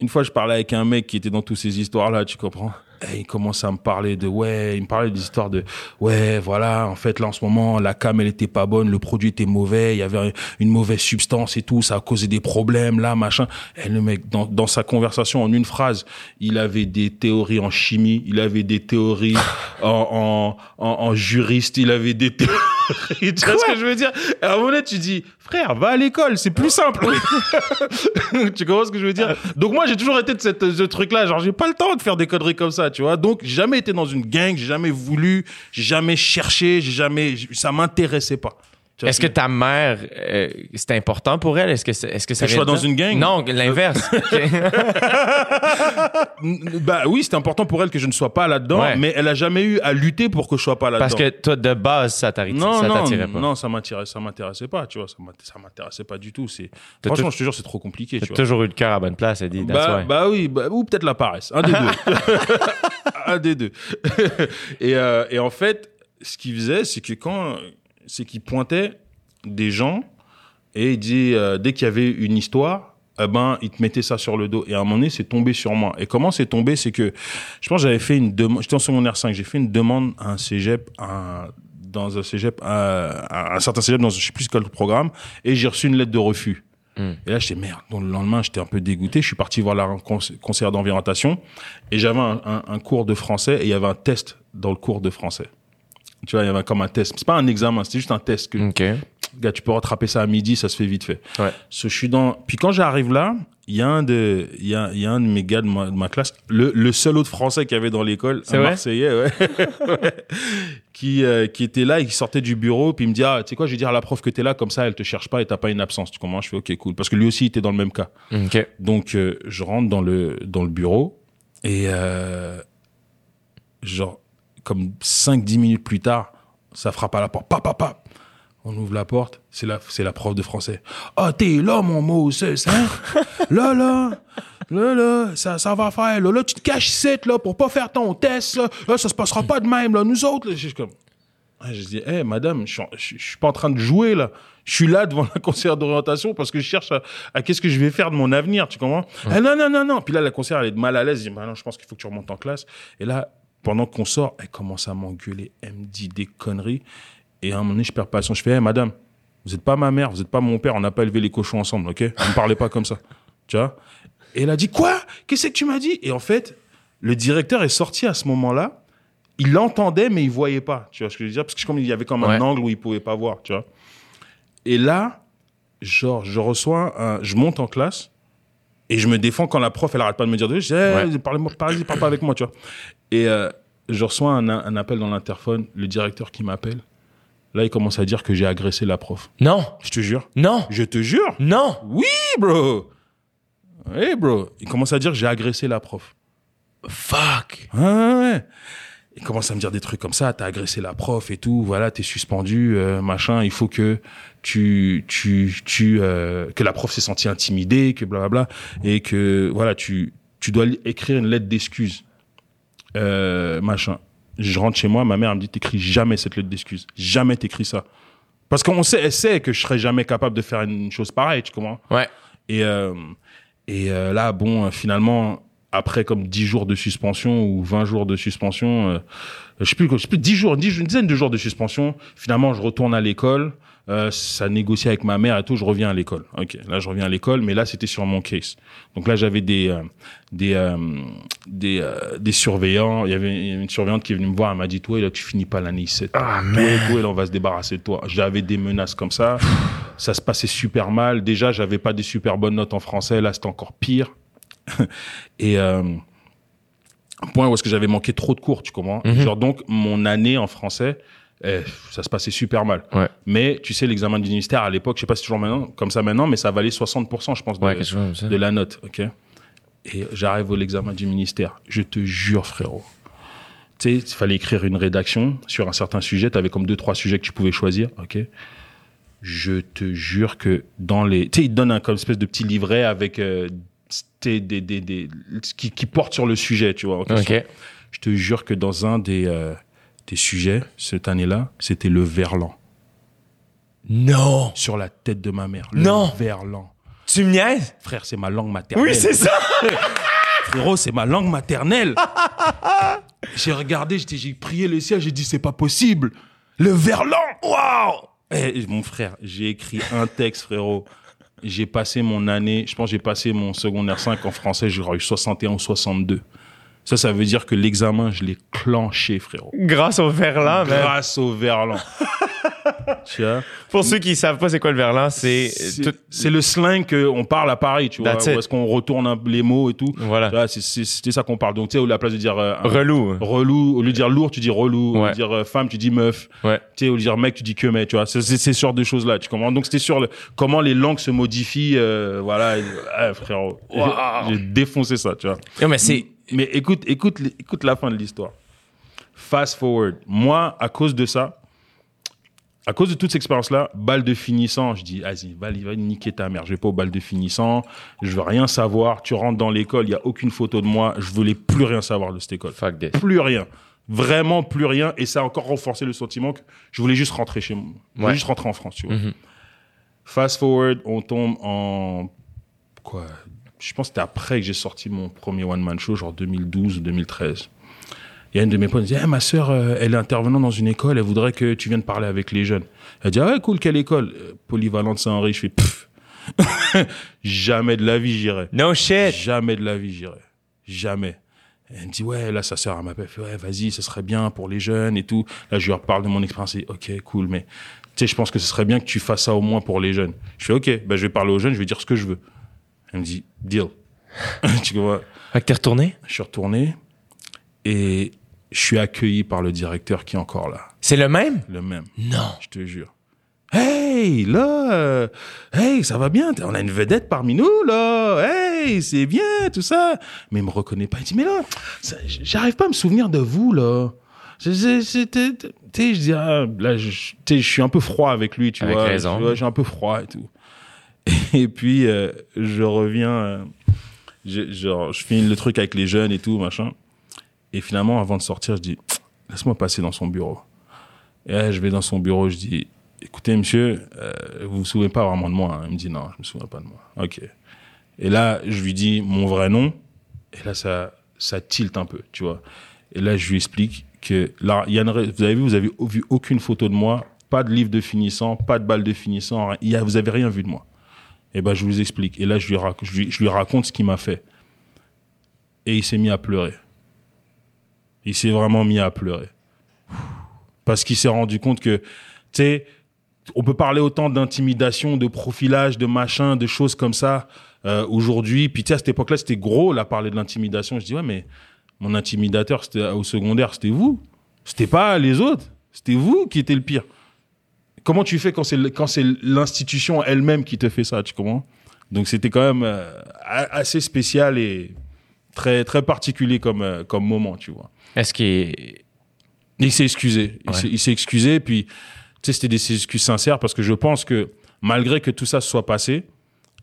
Une fois, je parlais avec un mec qui était dans toutes ces histoires-là, tu comprends? Et il commence à me parler de ouais, il me parlait des histoires de ouais, voilà, en fait là en ce moment la cam elle était pas bonne, le produit était mauvais, il y avait une mauvaise substance et tout, ça a causé des problèmes là, machin. Et le mec dans, dans sa conversation en une phrase, il avait des théories en chimie, il avait des théories en, en, en, en juriste, il avait des théories tu vois ce que je veux dire? À un moment donné, tu dis, frère, va à l'école, c'est plus simple. tu comprends ce que je veux dire? Donc moi, j'ai toujours été de cette, ce truc-là, genre j'ai pas le temps de faire des conneries comme ça, tu vois. Donc j'ai jamais été dans une gang, j'ai jamais voulu, j'ai jamais cherché, j'ai jamais, ça m'intéressait pas. Est-ce ce que ta mère, euh, c'est important pour elle? Est-ce que, c'est- est-ce que ça Que je sois dans une gang? Non, l'inverse. Bah oui, c'était important pour elle que je ne sois pas là-dedans, Ouais. mais elle a jamais eu à lutter pour que je sois pas là-dedans. Parce que toi, de base, ça t'arri- non, ça non, t'attirait pas. non, ça m'attirait, ça m'intéressait pas, tu vois, ça m'int- ça m'intéressait pas du tout. C'est franchement, je te jure, c'est trop compliqué. Tu vois. toujours eu le cœur à bonne place, that's Bah, bah oui, bah- ou peut-être la paresse, un des deux, un des deux. et, euh, et en fait, ce qu'il faisait, c'est que quand, c'est qu'il pointait des gens et il dit euh, dès qu'il y avait une histoire. Eh ben, il te mettait ça sur le dos. Et à un moment donné, c'est tombé sur moi. Et comment c'est tombé, c'est que je pense que j'avais fait une demande. J'étais en secondaire 5. J'ai fait une demande à un cégep, à un- dans un cégep, à, à un certain cégep, dans je sais plus quel programme. Et j'ai reçu une lettre de refus. Hmm. Et là, j'étais merde. Donc, le lendemain, j'étais un peu dégoûté. Je suis parti voir la conseillère d'orientation. Et j'avais un, un- un cours de français et il y avait un test dans le cours de français. Tu vois, il y avait comme un test. C'est pas un examen, c'était juste un test que, gars, tu peux rattraper ça à midi, ça se fait vite fait. Ouais. So, je suis dans, puis quand j'arrive là, il y a un de, il y a, il y a un de mes gars de ma, de ma classe, le, le seul autre français qu'il y avait dans l'école, C'est un Marseillais, ouais, Ouais. qui, euh, qui était là et qui sortait du bureau, puis il me dit, ah, tu sais quoi, je vais dire à la prof que t'es là, comme ça, elle te cherche pas et t'as pas une absence. Tu comprends? Je fais, ok, cool. Parce que lui aussi, il était dans le même cas. Donc, euh, je rentre dans le, dans le bureau et, euh, genre, comme 5-10 minutes plus tard, ça frappe à la porte. Pap, pap, pap. On ouvre la porte, c'est la, c'est la prof de français. Ah, t'es là, mon Moses, hein? là, là, là, là, ça, ça va faire, là, là, tu te caches ici, là, pour pas faire ton test, là, là, ça se passera pas de même, là, nous autres, là. Je comme, je dis, hé, madame, je suis, pas en train de jouer, là. Je suis là devant la conseillère d'orientation parce que je cherche à, à qu'est-ce que je vais faire de mon avenir, tu comprends? Ah, non, non, non, non. Puis là, la conseillère, elle est mal à l'aise. Je dis, bah non, je pense qu'il faut que tu remontes en classe. Et là, pendant qu'on sort, elle commence à m'engueuler. Elle me dit des conneries. Et à un moment donné, je perds patience. Je fais, hé, madame, vous n'êtes pas ma mère, vous n'êtes pas mon père, on n'a pas élevé les cochons ensemble, ok? Ne parlez pas comme ça. Tu vois? Et elle a dit, quoi? Qu'est-ce que tu m'as dit? Et en fait, le directeur est sorti à ce moment-là. Il l'entendait, mais il voyait pas. Tu vois ce que je veux dire? Parce que comme il y avait comme un angle où il pouvait pas voir, tu vois? Et là, genre, je reçois un, je monte en classe et je me défends quand la prof, elle arrête pas de me dire, je dis, hey, Ouais. parle pas avec moi, tu vois. Et euh, je reçois un, un appel dans l'interphone, le directeur qui m'appelle. Là, il commence à dire que j'ai agressé la prof. Non. Je te jure. Non. Je te jure. Non. Oui, bro. Oui, bro. Il commence à dire que j'ai agressé la prof. Fuck. Ouais, ouais. Il commence à me dire des trucs comme ça, t'as agressé la prof et tout, voilà, t'es suspendu, euh, machin, il faut que tu, tu, tu, euh, que la prof s'est sentie intimidée, que blablabla, et que, voilà, tu, tu dois écrire une lettre d'excuse, euh, machin. Je rentre chez moi, ma mère elle me dit, t'écris jamais cette lettre d'excuse, jamais t'écris ça. Parce qu'on sait, elle sait que je serais jamais capable de faire une chose pareille, tu comprends? Ouais. Et, et là, bon, finalement, après comme 10 jours de suspension ou 20 jours de suspension, euh, je sais plus, je sais plus 10 jours, 10, une dizaine de jours de suspension, finalement, je retourne à l'école. Euh, ça négocie avec ma mère et tout, je reviens à l'école. Ok, là je reviens à l'école, mais là c'était sur mon case. Donc là j'avais des euh, des euh, des, euh, des surveillants. Il y avait une surveillante qui est venue me voir, elle m'a dit toi là tu finis pas l'année 7. Ah, toi, et là on va se débarrasser de toi. J'avais des menaces comme ça. ça se passait super mal. Déjà j'avais pas des super bonnes notes en français, là c'était encore pire. et euh, un point où est-ce que j'avais manqué trop de cours, tu comprends? Mhm. Genre donc mon année en français, eh, ça se passait super mal. Ouais. Mais tu sais l'examen du ministère à l'époque, je sais pas si c'est toujours maintenant comme ça maintenant, mais ça valait 60% je pense de, Ouais, la note, ok? Et j'arrive au l'examen du ministère, je te jure frérot. Tu sais, il fallait écrire une rédaction sur un certain sujet, tu avais comme deux trois sujets que tu pouvais choisir, ok? Je te jure que dans les tu sais, ils te donnent un comme espèce de petit livret avec euh, des, des, des, qui, qui porte sur le sujet, tu vois. en. Je te jure que dans un des, euh, des sujets, cette année-là, c'était le verlan. Non. Sur la tête de ma mère. Le Non. verlan. Tu me niaises? Frère, c'est ma langue maternelle. Oui, c'est ça. Frérot, c'est ma langue maternelle. j'ai regardé, j'ai prié le ciel, j'ai dit, c'est pas possible. Le verlan, waouh Eh, Mon frère, j'ai écrit un texte, frérot. J'ai passé mon année, je pense j'ai passé mon secondaire 5 en français, j'ai eu 61 ou 62. Ça, ça veut dire que l'examen, je l'ai clenché, frérot. Grâce au verlan, man. Grâce au verlan. Tu vois Pour ceux qui savent pas c'est quoi le verlan, c'est c'est tout. c'est le slang qu'on parle à Paris, tu vois. That's Où it. est-ce qu'on retourne un- les mots et tout. Voilà. C'est- C'était ça qu'on parle. Donc, tu sais, à la place de dire euh, Relou. relou, au lieu de dire lourd, tu dis relou. Au lieu de dire euh, femme, tu dis meuf. Ouais. Tu sais, au lieu de dire mec, tu dis que mec, tu vois. C'est ces sortes de choses-là, tu comprends. Donc, c'était sur le, comment les langues se modifient, euh, voilà. Ah, frérot. J'ai- Wow. J'ai défoncé ça, tu vois. Non, mais c'est. Mais écoute, écoute, écoute la fin de l'histoire. Fast forward. Moi, à cause de ça, à cause de toute cette expérience-là, balle de finissant, je dis, vas-y, va, va niquer ta mère. Je vais pas au bal de finissant. Je veux rien savoir. Tu rentres dans l'école, il y a aucune photo de moi. Je voulais plus rien savoir de cette école. Fuck this. Plus rien. Vraiment plus rien. Et ça a encore renforcé le sentiment que je voulais juste rentrer chez moi. Je voulais Ouais. juste rentrer en France, tu vois. Mhm. Fast forward, on tombe en quoi? Je pense que c'était après que j'ai sorti mon premier one man show, genre 2012 ou 2013. Il y a une de mes potes qui dit Eh, ma sœur, euh, elle est intervenante dans une école, elle voudrait que tu viennes parler avec les jeunes. Elle dit ah ouais cool quelle école? Euh, Polyvalente Saint-Henri. Je fais pff. jamais de la vie j'irai. No shit. Jamais de la vie j'irai. Jamais. Elle me dit ouais là sa sœur elle m'appelle ouais vas-y ce serait bien pour les jeunes et tout. Là je lui reparle de mon expérience et ok cool mais tu sais je pense que ce serait bien que tu fasses ça au moins pour les jeunes. Je fais ok ben je vais parler aux jeunes je vais dire ce que je veux. Elle me dit deal. tu vois? Fait que t'es retourné? Je suis retourné et je suis accueilli par le directeur qui est encore là, C'est le même? le même. Non. Je te jure. Hey, là, euh, hey, ça va bien, on a une vedette parmi nous, là, hey, c'est bien, tout ça. Mais il me reconnaît pas. Il dit, mais là, j'arrive pas à me souvenir de vous, là. Tu sais, je dis, ah, là, je, suis un peu froid avec lui, tu Avec vois. raison. J'ai un peu froid et tout. Et puis, euh, je reviens, euh, je, genre, je finis le truc avec les jeunes et tout, machin. Et finalement, avant de sortir, je dis, laisse-moi passer dans son bureau. Et là, je vais dans son bureau, je dis, écoutez, monsieur, euh, vous vous souvenez pas vraiment de moi. hein Il me dit, non, je me souviens pas de moi. Ok. Et là, je lui dis mon vrai nom. Et là, ça, ça tilte un peu, tu vois. Et là, je lui explique que là, y a une vous avez vu, vous avez vu aucune photo de moi, pas de livre de finissant, pas de balle de finissant, y a, vous avez rien vu de moi. Et ben, je vous explique. Et là, je lui, rac- je lui, je lui raconte ce qu'il m'a fait. Et il s'est mis à pleurer. Il s'est vraiment mis à pleurer. Parce qu'il s'est rendu compte que, tu sais, on peut parler autant d'intimidation, de profilage, de machin, de choses comme ça euh, aujourd'hui. Puis tu sais, à cette époque-là, c'était gros, là, parler de l'intimidation. Je dis, ouais, mais mon intimidateur au secondaire, c'était vous. C'était pas les autres. C'était vous qui étiez le pire. Comment tu fais quand c'est l'institution elle-même qui te fait ça, tu comprends? Donc c'était quand même euh, assez spécial et très très particulier comme euh, comme moment, tu vois. Est-ce qu'il est. Il s'est excusé. Il Ouais. s'est- Il s'est excusé, puis tu sais, c'était des excuses sincères parce que je pense que malgré que tout ça se soit passé,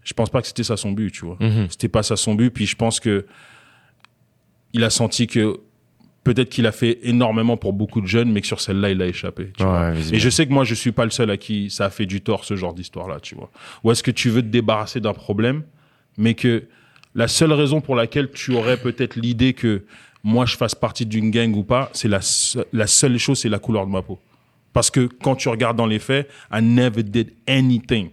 je pense pas que c'était ça son but, tu vois. Mhm. C'était pas ça son but, puis je pense que il a senti que peut-être qu'il a fait énormément pour beaucoup de jeunes, mais que sur celle-là, il a échappé. tu vois. Ouais, Et je sais que moi, je suis pas le seul à qui ça a fait du tort, ce genre d'histoire-là, tu vois. Ou est-ce que tu veux te débarrasser d'un problème, mais que la seule raison pour laquelle tu aurais peut-être l'idée que moi, je fasse partie d'une gang ou pas, c'est la, se- la seule chose, c'est la couleur de ma peau. Parce que quand tu regardes dans les faits, I never did anything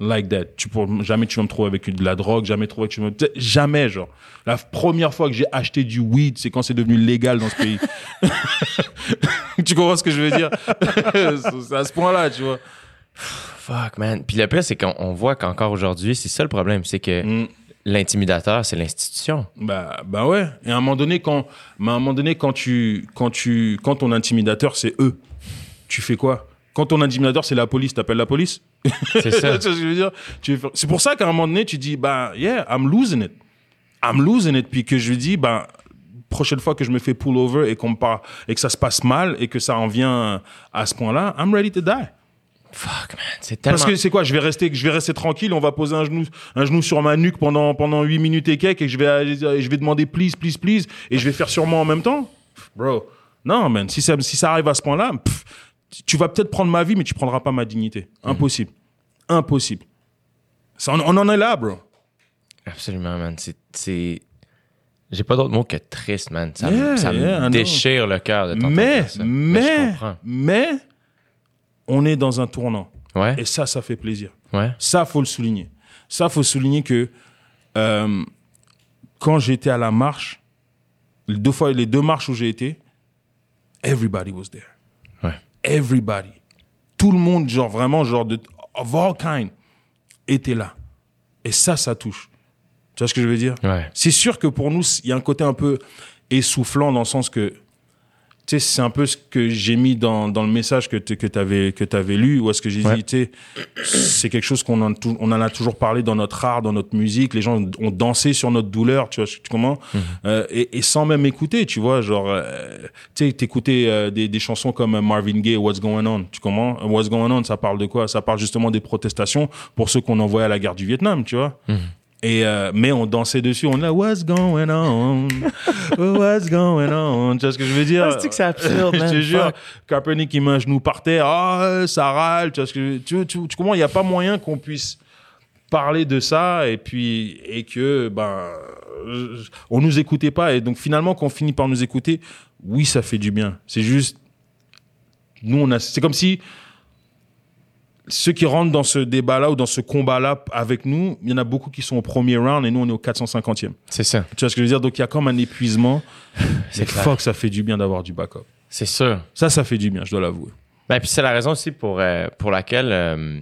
like that. Tu jamais tu vas me trouver avec de la drogue, jamais trouver tu me, jamais, genre. La première fois que j'ai acheté du weed, c'est quand c'est devenu légal dans ce pays. tu comprends ce que je veux dire? c'est à ce point-là, tu vois. Fuck, man. Puis le pire, c'est qu'on on voit qu'encore aujourd'hui, c'est ça le problème. C'est que Mm. L'intimidateur, c'est l'institution. Bah, bah ouais. Et à un moment donné, quand, à un moment donné, quand tu, quand tu, quand ton intimidateur, c'est eux, tu fais quoi? Quand ton intimidateur, c'est la police, t'appelles la police? C'est ça. Ce que je veux dire? C'est pour ça qu'à un moment donné, tu dis, bah, yeah, I'm losing it. I'm losing it. Puis que je lui dis, bah, prochaine fois que je me fais pull over et qu'on parle, et que ça se passe mal et que ça en vient à ce point-là, I'm ready to die. Fuck, man. C'est tellement. Parce que c'est quoi Je vais rester, je vais rester tranquille. On va poser un genou, un genou sur ma nuque pendant pendant huit minutes et quelques, et je vais je vais demander please, please, please, et je vais faire moi en même temps? Bro, non, man. Si ça si ça arrive à ce point-là, tu vas peut-être prendre ma vie, mais tu prendras pas ma dignité. Impossible, impossible. Ça, on, on en est là, bro. Absolument, man. C'est-. J'ai pas d'autre mot que triste, man. Ça, Yeah, me, ça yeah, déchire le cœur de t'entendre Mais, mais, comprends. mais, on est dans un tournant. Ouais, Et ça, ça fait plaisir. ouais. Ça, faut le souligner. Ça, faut souligner que euh, quand j'étais à la marche, les deux fois, les deux marches où j'ai été, everybody was there. Ouais. Everybody. Tout le monde, genre vraiment, genre de of all kind, était là. Et ça, ça touche. Tu vois ce que je veux dire? Ouais. C'est sûr que pour nous, il y a un côté un peu essoufflant dans le sens que, tu sais, c'est un peu ce que j'ai mis dans, dans le message que tu que avais, que avais lu, ou est-ce que j'ai Ouais. dit, tu sais, c'est quelque chose qu'on en, on en a toujours parlé dans notre art, dans notre musique. Les gens ont dansé sur notre douleur, tu vois, tu comment Euh, et, et sans même écouter, tu vois, genre, euh, tu sais, t'écoutais euh, des, des chansons comme Marvin Gaye, What's Going On, tu comprends? What's Going On, ça parle de quoi? Ça parle justement des protestations pour ceux qu'on envoyait à la guerre du Vietnam, tu vois? Et euh, mais on dansait dessus, on a What's going on, What's going on, tu vois ce que je veux dire? Ah, c'est absurde, Je te jure. Kaepernick il met un genou par terre, ah ça râle, tu vois ce que je- tu, tu, tu comprends Il y a pas moyen qu'on puisse parler de ça et puis et que ben on nous écoutait pas. Et donc finalement qu'on finit par nous écouter, oui ça fait du bien. C'est juste nous on a, c'est comme si ceux qui rentrent dans ce débat-là ou dans ce combat-là avec nous, il y en a beaucoup qui sont au premier round et nous, on est au 450e. C'est ça. Tu vois ce que je veux dire? Donc, il y a comme un épuisement. C'est fuck, ça fait du bien d'avoir du backup. C'est sûr. Ça, ça fait du bien, je dois l'avouer. Ben, puis c'est la raison aussi pour, euh, pour laquelle euh,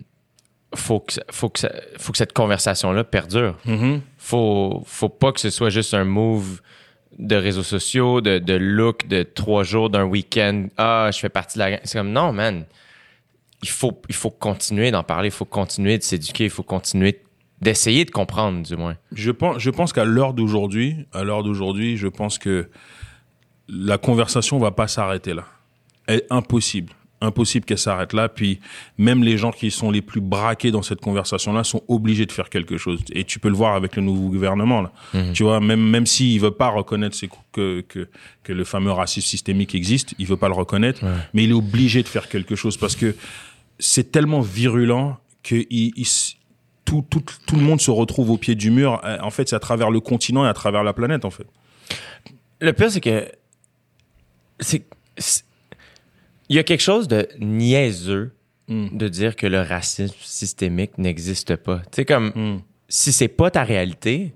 faut, que, faut, que faut que cette conversation-là perdure. Faut, faut pas que ce soit juste un move de réseaux sociaux, de, de look de trois jours, d'un week-end. Ah, je fais partie de la. C'est comme, non, man. Il faut, il faut continuer d'en parler, il faut continuer de s'éduquer, il faut continuer d'essayer de comprendre, du moins. Je pense, je pense qu'à l'heure d'aujourd'hui, à l'heure d'aujourd'hui, je pense que la conversation va pas s'arrêter là. Elle est impossible. Impossible qu'elle s'arrête là. Puis même les gens qui sont les plus braqués dans cette conversation-là sont obligés de faire quelque chose. Et tu peux le voir avec le nouveau gouvernement. Là. Tu vois, même même s'il veut pas reconnaître que, que que le fameux racisme systémique existe, il veut pas le reconnaître, mais il est obligé de faire quelque chose parce que c'est tellement virulent que il, il s- tout, tout, tout le monde se retrouve au pied du mur. Euh, En fait, c'est à travers le continent et à travers la planète, en fait. Le pire, c'est que. C'est. Il y a quelque chose de niaiseux Mm. de dire que le racisme systémique n'existe pas. Tu sais, comme. Mm. Si c'est pas ta réalité,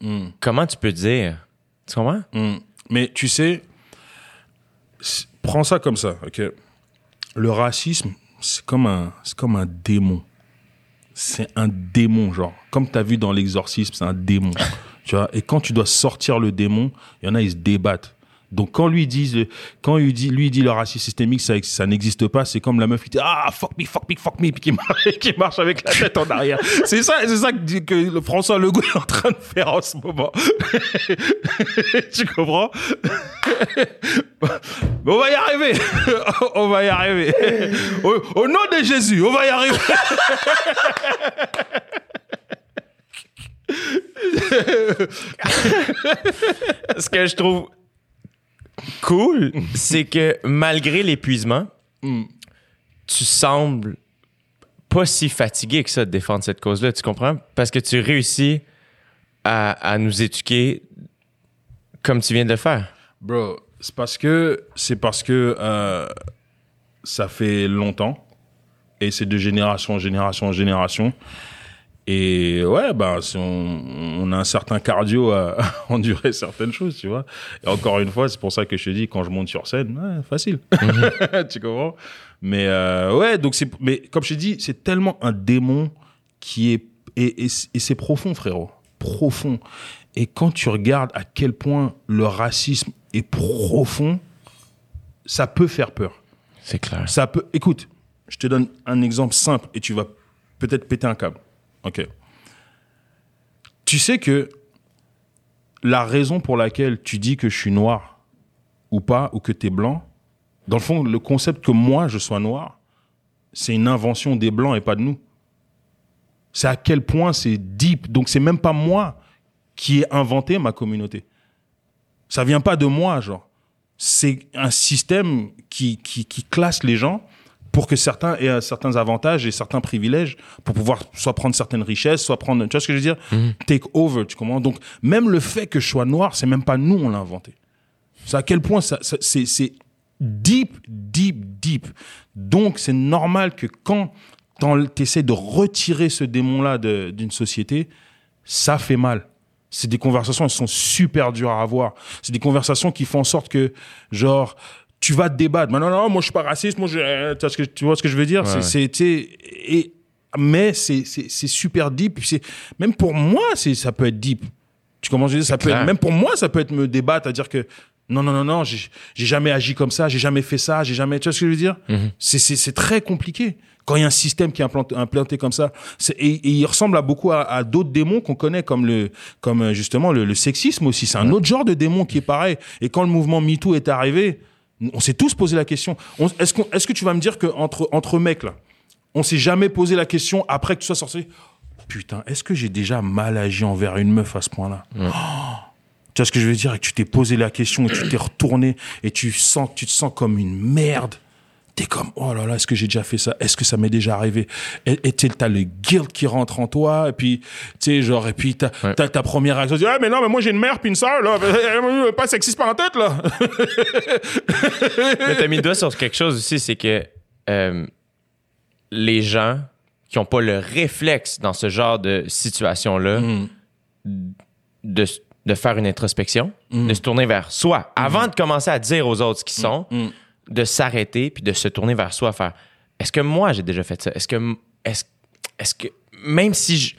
Mm. comment tu peux dire? Tu comprends? Mm. Mais tu sais, prends ça comme ça, ok? Le racisme, c'est comme un, c'est comme un démon. C'est un démon, genre. Comme tu as vu dans l'exorcisme, c'est un démon. tu vois? Et quand tu dois sortir le démon, il y en a, ils se débattent. Donc quand lui dit, quand lui dit, lui dit le racisme systémique, ça, ça n'existe pas. C'est comme la meuf qui dit ah fuck me, fuck me, fuck me, puis qui marche, qui marche avec la tête en arrière. c'est ça, c'est ça que, dit- que le François Legault est en train de faire en ce moment. tu comprends? On va y arriver. on va y arriver. Au, au nom de Jésus, on va y arriver. Ce que je trouve cool, c'est que malgré l'épuisement, Mm. tu sembles pas si fatigué que ça de défendre cette cause-là. Tu comprends? Parce que tu réussis à, à nous éduquer comme tu viens de le faire. Bro, c'est parce que c'est parce que euh, ça fait longtemps et c'est de génération en génération en génération. Et ouais, bah, si on, on a un certain cardio à endurer certaines choses, tu vois. Et encore une fois, c'est pour ça que je te dis, quand je monte sur scène, ouais, facile. tu comprends? Mais euh, ouais, donc c'est, mais comme je t'ai dit, c'est tellement un démon qui est, et, et, et c'est profond, frérot. Profond. Et quand tu regardes à quel point le racisme est profond, ça peut faire peur. C'est clair. Ça peut. Écoute, je te donne un exemple simple et tu vas peut-être péter un câble. Ok. Tu sais que la raison pour laquelle tu dis que je suis noir ou pas, ou que tu es blanc, dans le fond, le concept que moi je sois noir, c'est une invention des blancs et pas de nous. C'est à quel point c'est deep. Donc c'est même pas moi qui ai inventé ma communauté. Ça vient pas de moi, genre. C'est un système qui, qui, qui classe les gens pour que certains aient euh, certains avantages et certains privilèges pour pouvoir soit prendre certaines richesses, soit prendre, tu vois ce que je veux dire? Take over, tu comprends? Donc, même le fait que je sois noir, c'est même pas nous, on l'a inventé. C'est à quel point ça, ça- c'est, c'est deep, deep, deep. Donc, c'est normal que quand tu essaies de retirer ce démon-là de- d'une société, ça fait mal. C'est des conversations, elles sont super dures à avoir. C'est des conversations qui font en sorte que, genre, tu vas te débattre. Mais non, non, moi, je suis pas raciste. Moi, je, euh, tu, vois ce que, tu vois ce que je veux dire? Ouais, c'est, ouais. et, mais c'est, c'est, super deep. C'est, même pour moi, c'est, ça peut être deep. Tu commences à dire, ça peut être, même pour moi, ça peut être me débattre, à dire que, non, non, non, non, j'ai, jamais agi comme ça, j'ai jamais fait ça, j'ai jamais, tu vois ce que je veux dire? C'est, c'est, c'est très compliqué. Quand il y a un système qui est implanté, implanté comme ça, et, et il ressemble à beaucoup à, à d'autres démons qu'on connaît, comme le, comme euh, justement le, le sexisme aussi. C'est un autre genre de démon qui est pareil. Et quand le mouvement MeToo est arrivé, on s'est tous posé la question. On- Est-ce, que tu vas me dire que entre, entre mecs là, on s'est jamais posé la question après que tu sois sorti? Putain, est-ce que j'ai déjà mal agi envers une meuf à ce point-là? Oh! Tu vois ce que je veux dire? Et que tu t'es posé la question et tu t'es retourné et tu sens, tu te sens comme une merde. T'es comme, oh là là, est-ce que j'ai déjà fait ça? Est-ce que ça m'est déjà arrivé? Et t'es- t'as le guilt qui rentre en toi, et puis, tu sais, genre, et puis t'as Ouais. ta première réaction, tu dis, ah, mais non, mais moi j'ai une mère puis une sœur, là, pas sexiste par la tête, là. Mais t'as mis le doigt sur quelque chose aussi, c'est que euh, les gens qui n'ont pas le réflexe dans ce genre de situation-là Mm. de, de faire une introspection, Mm. de se tourner vers soi, avant de commencer à dire aux autres ce qu'ils sont. De s'arrêter puis de se tourner vers soi, faire est-ce que moi j'ai déjà fait ça? Est-ce que est-ce est-ce que même si je,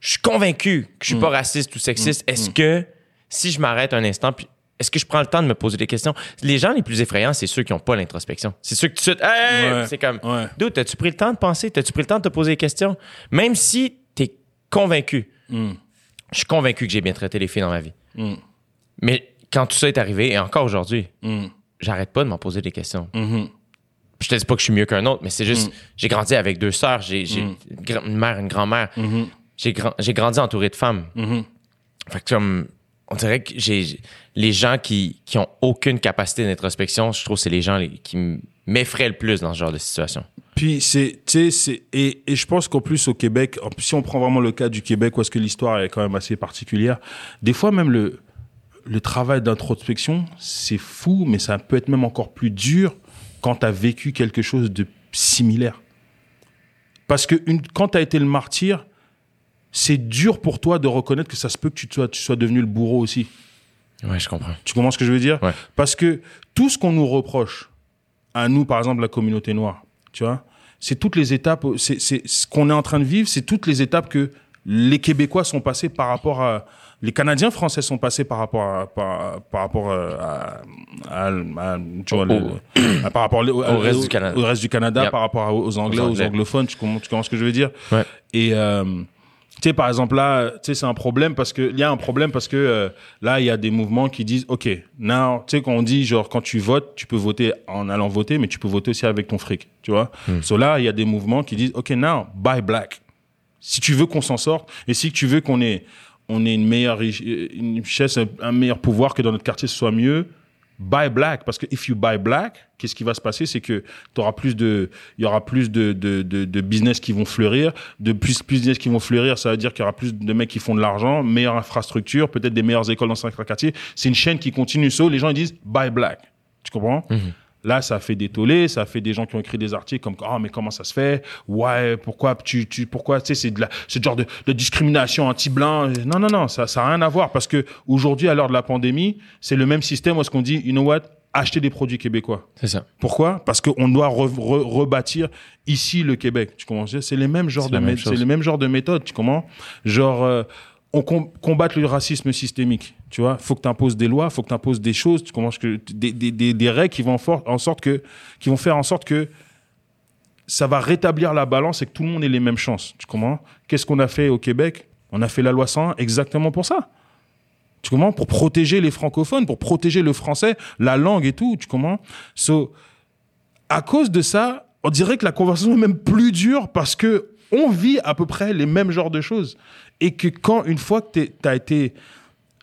je suis convaincu que je suis pas Mm. raciste ou sexiste, est-ce que si je m'arrête un instant puis est-ce que je prends le temps de me poser des questions? Les gens les plus effrayants, c'est ceux qui n'ont pas l'introspection. C'est ceux qui tout de suite, Hey! Ouais. c'est comme, Ouais. Dude, t'as-tu pris le temps de penser? T'as-tu pris le temps de te poser des questions? Même si t'es convaincu, Mm. je suis convaincu que j'ai bien traité les filles dans ma vie. Mm. Mais quand tout ça est arrivé, et encore aujourd'hui, Mm. J'arrête pas de m'en poser des questions. Mhm. Je te dis pas que je suis mieux qu'un autre, mais c'est juste, Mm. j'ai grandi avec deux sœurs, j'ai j'ai une, mère, une grand-mère. Mhm. J'ai gran- j'ai grandi entouré de femmes. Mhm. Fait que comme, on dirait que j'ai les gens qui, qui ont aucune capacité d'introspection, je trouve que c'est les gens les- qui m'effraient le plus dans ce genre de situation. Puis c'est, tu sais, c'est et, et je pense qu'en plus au Québec, si on prend vraiment le cas du Québec, où est-ce que l'histoire est quand même assez particulière, des fois même le le travail d'introspection, c'est fou, mais ça peut être même encore plus dur quand tu as vécu quelque chose de similaire. Parce que une, quand tu as été le martyr, c'est dur pour toi de reconnaître que ça se peut que tu sois, tu sois devenu le bourreau aussi. Ouais, je comprends. Tu comprends ce que je veux dire? Ouais. Parce que tout ce qu'on nous reproche, à nous, par exemple, la communauté noire, tu vois, c'est toutes les étapes, c'est c'est- ce qu'on est en train de vivre, c'est toutes les étapes que les Québécois sont passés par rapport à. Les Canadiens français sont passés par rapport à, par, par rapport euh, à, à, à- tu vois, Au- le- par rapport au, au reste du Canada. au reste du Canada, Yep. par rapport aux Anglais, Aux anglophones, tu comprends, tu comprends ce que je veux dire? Ouais. Et euh, tu sais, par exemple, là, tu sais, c'est un problème parce que il y a un problème parce que euh, là, il y a des mouvements qui disent, OK, now, tu sais, quand on dit, genre, quand tu votes, tu peux voter en allant voter, mais tu peux voter aussi avec ton fric, tu vois? So là, il y a des mouvements qui disent, OK, now, buy black. Si tu veux qu'on s'en sorte et si tu veux qu'on ait, on ait une meilleure une richesse, un, meilleur pouvoir, que dans notre quartier ce soit mieux, buy black. Parce que if you buy black, qu'est-ce qui va se passer? C'est que tu auras plus de, il y aura plus de, de, de, business qui vont fleurir. De plus, plus business qui vont fleurir, ça veut dire qu'il y aura plus de mecs qui font de l'argent, meilleure infrastructure, peut-être des meilleures écoles dans certains quartiers. C'est une chaîne qui continue. So, les gens ils disent buy black. Tu comprends? Là, ça fait des tollés, ça fait des gens qui ont écrit des articles comme ah mais comment ça se fait? Ouais, pourquoi tu tu pourquoi tu sais c'est de la c'est le genre de, de discrimination anti-blanc? Non non non, ça ça a rien à voir parce que aujourd'hui à l'heure de la pandémie, c'est le même système où est-ce qu'on dit you know what? Acheter des produits québécois. C'est ça. Pourquoi? Parce qu'on doit re- re- rebâtir ici le Québec. Tu comprends C'est les mêmes genres de c'est les mêmes genres de méthodes. Tu comprends? Genre euh, on com- le racisme systémique. Tu vois, faut que tu imposes des lois, faut que tu imposes des choses, tu comprends que des, des, des, des règles qui vont en sorte que qui vont faire en sorte que ça va rétablir la balance et que tout le monde ait les mêmes chances. Tu comprends? Qu'est-ce qu'on a fait au Québec? On a fait la loi 101 exactement pour ça. Tu comprends? Pour protéger les francophones, pour protéger le français, la langue et tout. Tu comprends? So, à cause de ça, on dirait que la conversation est même plus dure parce que on vit à peu près les mêmes genres de choses. Et que quand, une fois que tu as été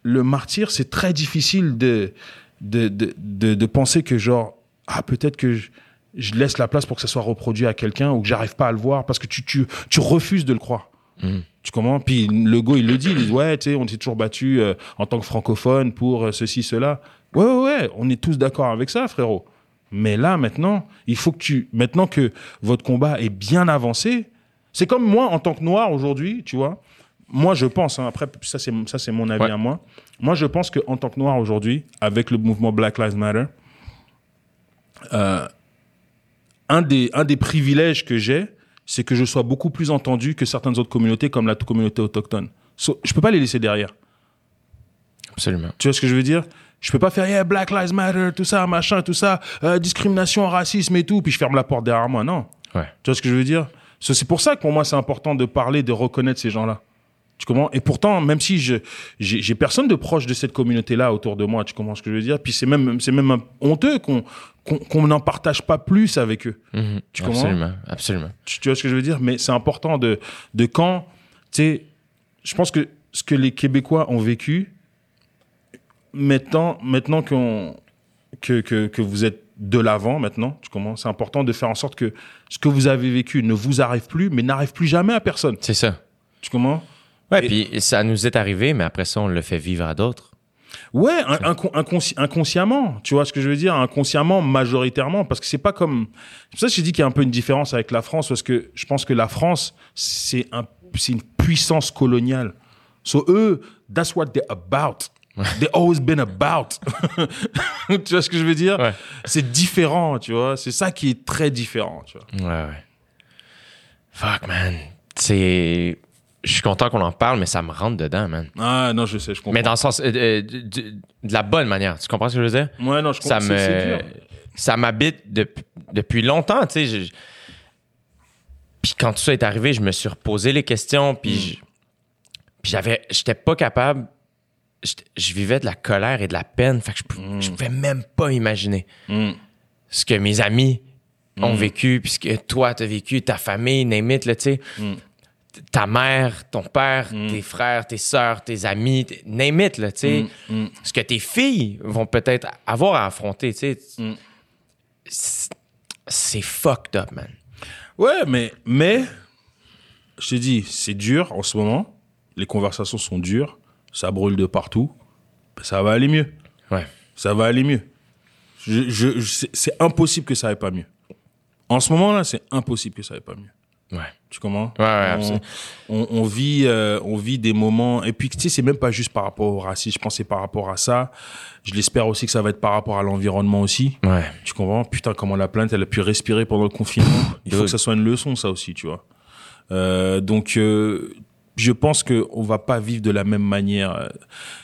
le martyr, c'est très difficile de, de, de, de, de penser que, genre, ah, peut-être que je- je laisse la place pour que ça soit reproduit à quelqu'un ou que j'arrive pas à le voir parce que tu, tu, tu refuses de le croire. Mhm. Tu comprends? Puis le go, il le dit, il dit, ouais, tu sais, on s'est toujours battu euh, en tant que francophone pour euh, ceci, cela. Ouais, ouais, ouais, on est tous d'accord avec ça, frérot. Mais là, maintenant, il faut que tu, maintenant que votre combat est bien avancé, c'est comme moi, en tant que noir aujourd'hui, tu vois, moi, je pense, hein, après, ça, c'est, ça, c'est mon avis Ouais. à moi. Moi, je pense qu'en tant que noir aujourd'hui, avec le mouvement Black Lives Matter, euh, un, des, un des privilèges que j'ai, c'est que je sois beaucoup plus entendu que certaines autres communautés, comme la communauté autochtone. So, je peux pas les laisser derrière. Absolument. Tu vois ce que je veux dire? Je peux pas faire yeah, Black Lives Matter, tout ça, machin, tout ça, euh, discrimination, racisme et tout, puis je ferme la porte derrière moi. Non. Ouais. Tu vois ce que je veux dire? So, C'est pour ça que pour moi, c'est important de parler, de reconnaître ces gens-là. Tu comprends Et pourtant, même si je j'ai personne de proche de cette communauté-là autour de moi, tu comprends ce que je veux dire Puis c'est même c'est même honteux qu'on qu'on n'en partage pas plus avec eux. Mhm. Tu comprends Absolument. Absolument. Tu, tu vois ce que je veux dire? Mais c'est important de, de quand, tu sais, je pense que ce que les Québécois ont vécu, maintenant, maintenant qu'on, que, que, que vous êtes de l'avant, maintenant, tu comprends C'est important de faire en sorte que ce que vous avez vécu ne vous arrive plus, mais n'arrive plus jamais à personne. C'est ça. Tu comprends Ouais, Et- puis ça nous est arrivé, mais après ça, on le fait vivre à d'autres. Ouais, inconsci- inconsciemment, tu vois ce que je veux dire, inconsciemment, majoritairement, parce que c'est pas comme. C'est pour ça que j'ai dit qu'il y a un peu une différence avec la France, parce que je pense que la France, c'est un, une puissance coloniale. So eux, that's what they're about. They've always been about. tu vois ce que je veux dire? Ouais. C'est différent, tu vois? C'est ça qui est très différent, tu vois. Ouais, ouais. Fuck, man. C'est. Je suis content qu'on en parle, mais ça me rentre dedans, man. Ah non, je sais, je comprends. Mais dans le sens. euh, euh, de, de- de la bonne manière. Tu comprends ce que je veux dire? Ouais, non, je ça comprends. me. c'est dur. Ça m'habite depuis, depuis longtemps, tu sais. je- Puis quand tout ça est arrivé, je me suis reposé les questions, puis Mm. je- puis j'avais. J'étais pas capable. j'étais- Je vivais de la colère et de la peine. Fait que je, pou- je pouvais même pas imaginer Mm. ce que mes amis ont vécu, puis ce que toi t'as vécu, ta famille, name it, là, tu sais. Ta mère, ton père, Mm. tes frères, tes sœurs, tes amis, name it, là, tu sais. Mm, mm. Ce que tes filles vont peut-être avoir à affronter, tu sais. C'est- fucked up, man. Ouais, mais, mais, je te dis, c'est dur en ce moment. Les conversations sont dures. Ça brûle de partout. Ça va aller mieux. Ouais. Ça va aller mieux. Je, je, c'est impossible que ça aille pas mieux. En ce moment-là, c'est impossible que ça aille pas mieux. Ouais. Tu comprends? Ouais, ouais, on, on, on vit, euh, on vit des moments. Et puis, tu sais, c'est même pas juste par rapport au racisme. Je pense que c'est par rapport à ça. Je l'espère aussi que ça va être par rapport à l'environnement aussi. Ouais. Tu comprends? Putain, comment la plainte, elle a pu respirer pendant le confinement. Il faut que ça soit une leçon, ça aussi, tu vois. Euh, donc, euh, je pense qu'on va pas vivre de la même manière. euh.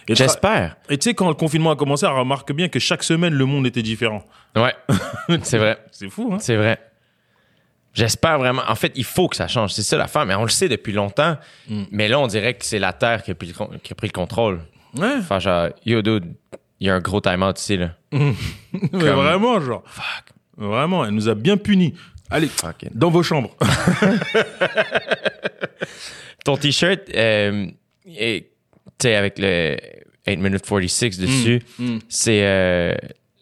J'espère. Et tu sais, quand le confinement a commencé, on remarque bien que chaque semaine, le monde était différent. Ouais. c'est vrai. C'est fou, hein C'est vrai. J'espère vraiment. En fait, il faut que ça change. C'est ça l'affaire. Mais on le sait depuis longtemps. Mm. Mais là, on dirait que c'est la Terre qui a pris le, con- qui a pris le contrôle. Ouais. Enfin, genre, yo, dude, il y a un gros time-out ici, là. Mais vraiment, genre. Vraiment, elle nous a bien punis. Allez, Fucking. dans vos chambres. Ton t-shirt, euh, tu sais, avec le 8 minutes 46 dessus, Mm. c'est. euh,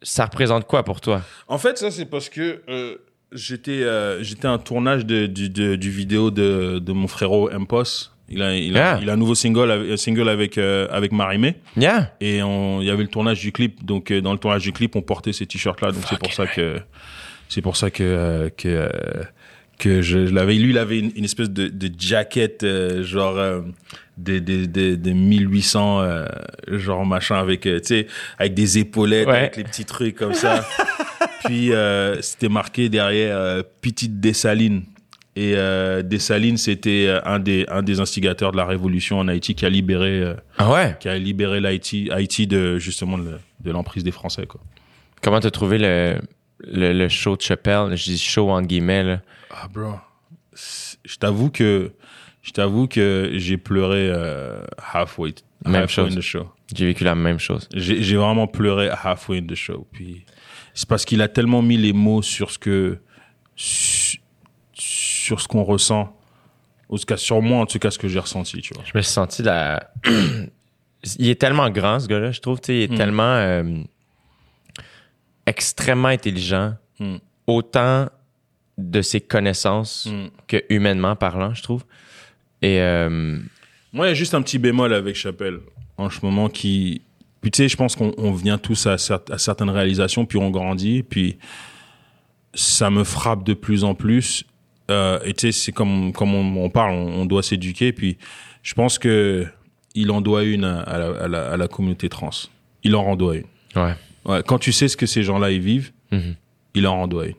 ça représente quoi pour toi? En fait, ça, c'est parce que euh, j'étais euh, j'étais à un tournage de, du, de- du vidéo de, de mon frérot Impos. Il a, il, a, Ah. il a un nouveau single, avec- un single avec, euh, avec Marimé. Yeah! Et on- il y avait le tournage du clip. Donc, euh, dans le tournage du clip, on portait ces t-shirts-là. Donc, c'est pour ça que, c'est pour ça que, euh, que, euh, que je, je l'avais. Lui, il avait une, une espèce de, de jacket, euh, genre, euh, des des des des 1800, euh, genre machin avec, tu sais, avec des épaulettes, Ouais. avec les petits trucs comme ça. Puis, euh, c'était marqué derrière euh, Petite Dessalines. Et euh, Dessalines, c'était euh, un des, un des instigateurs de la révolution en Haïti qui a libéré, euh, Ah ouais? qui a libéré l'Haïti, Haïti de justement de, de l'emprise des Français. Quoi. Comment t'as trouvé le, le, le show de Chappelle? Je dis show entre guillemets, là. Ah bro, je t'avoue que je t'avoue que j'ai pleuré euh, halfway, Même halfway chose. in the show. J'ai vécu la même chose. J'ai j'ai vraiment pleuré halfway in the show. Puis c'est parce qu'il a tellement mis les mots sur ce que sur, ce qu'on ressent, en tout cas sur moi en tout cas ce que j'ai ressenti, tu vois. Je me suis senti la. il est tellement grand, ce gars-là, je trouve. tu sais, Il est Mm. tellement euh, extrêmement intelligent. Mm. autant de ses connaissances Mm. que humainement parlant, je trouve. Et euh, Moi, il y a juste un petit bémol avec Chappelle en ce moment qui. Puis tu sais, je pense qu'on on vient tous à, cer- à certaines réalisations, puis on grandit, puis ça me frappe de plus en plus. Euh, et tu sais, c'est comme, comme on, on parle, on, on doit s'éduquer, puis je pense que il en doit une à, à la, à la- à la communauté trans. Il en en doit une. ouais. Ouais, quand tu sais ce que ces gens-là ils vivent, Mhm. il en en doit une.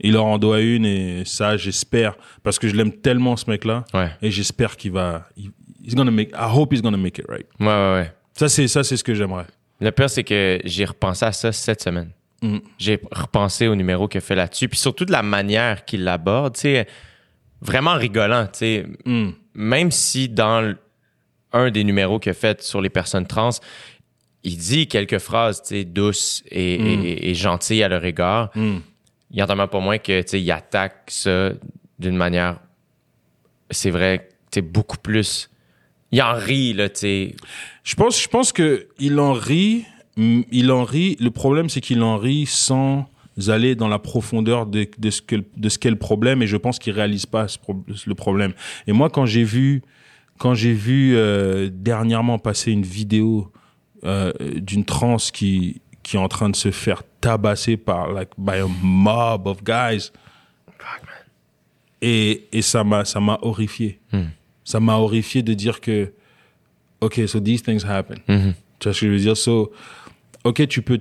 Il en en doit une et ça, j'espère, parce que je l'aime tellement ce mec-là, Ouais. et j'espère qu'il va. il- He's gonna make. I hope he's gonna make it right. Ouais, ouais, ouais. Ça c'est ça c'est ce que j'aimerais. Le pire, c'est que j'ai repensé à ça cette semaine. Mm. J'ai repensé au numéro qu'il a fait là-dessus, puis surtout de la manière qu'il l'aborde, tu sais, vraiment rigolant, tu sais. Mm. Même si dans un des numéros qu'il a fait sur les personnes trans, il dit quelques phrases, tu sais, douces et, Mm. et- et gentilles à leur égard, il y en a pas moins que, tu sais, il attaque ça d'une manière, c'est vrai, tu sais, beaucoup plus... Il en rit, là, tu sais. Je pense je pense que il en rit. mm, Il en rit. Le problème c'est qu'il en rit sans aller dans la profondeur de, de ce que de ce qu'est le problème et je pense qu'il réalise pas ce le problème. Et moi quand j'ai vu quand j'ai vu euh, dernièrement passer une vidéo euh, d'une trans qui qui est en train de se faire tabasser par like by a mob of guys et et ça m'a ça m'a horrifié. Ça m'a horrifié de dire que OK, so these things happen. Mhm. Tu vois ce que je veux dire? So, OK, tu peux,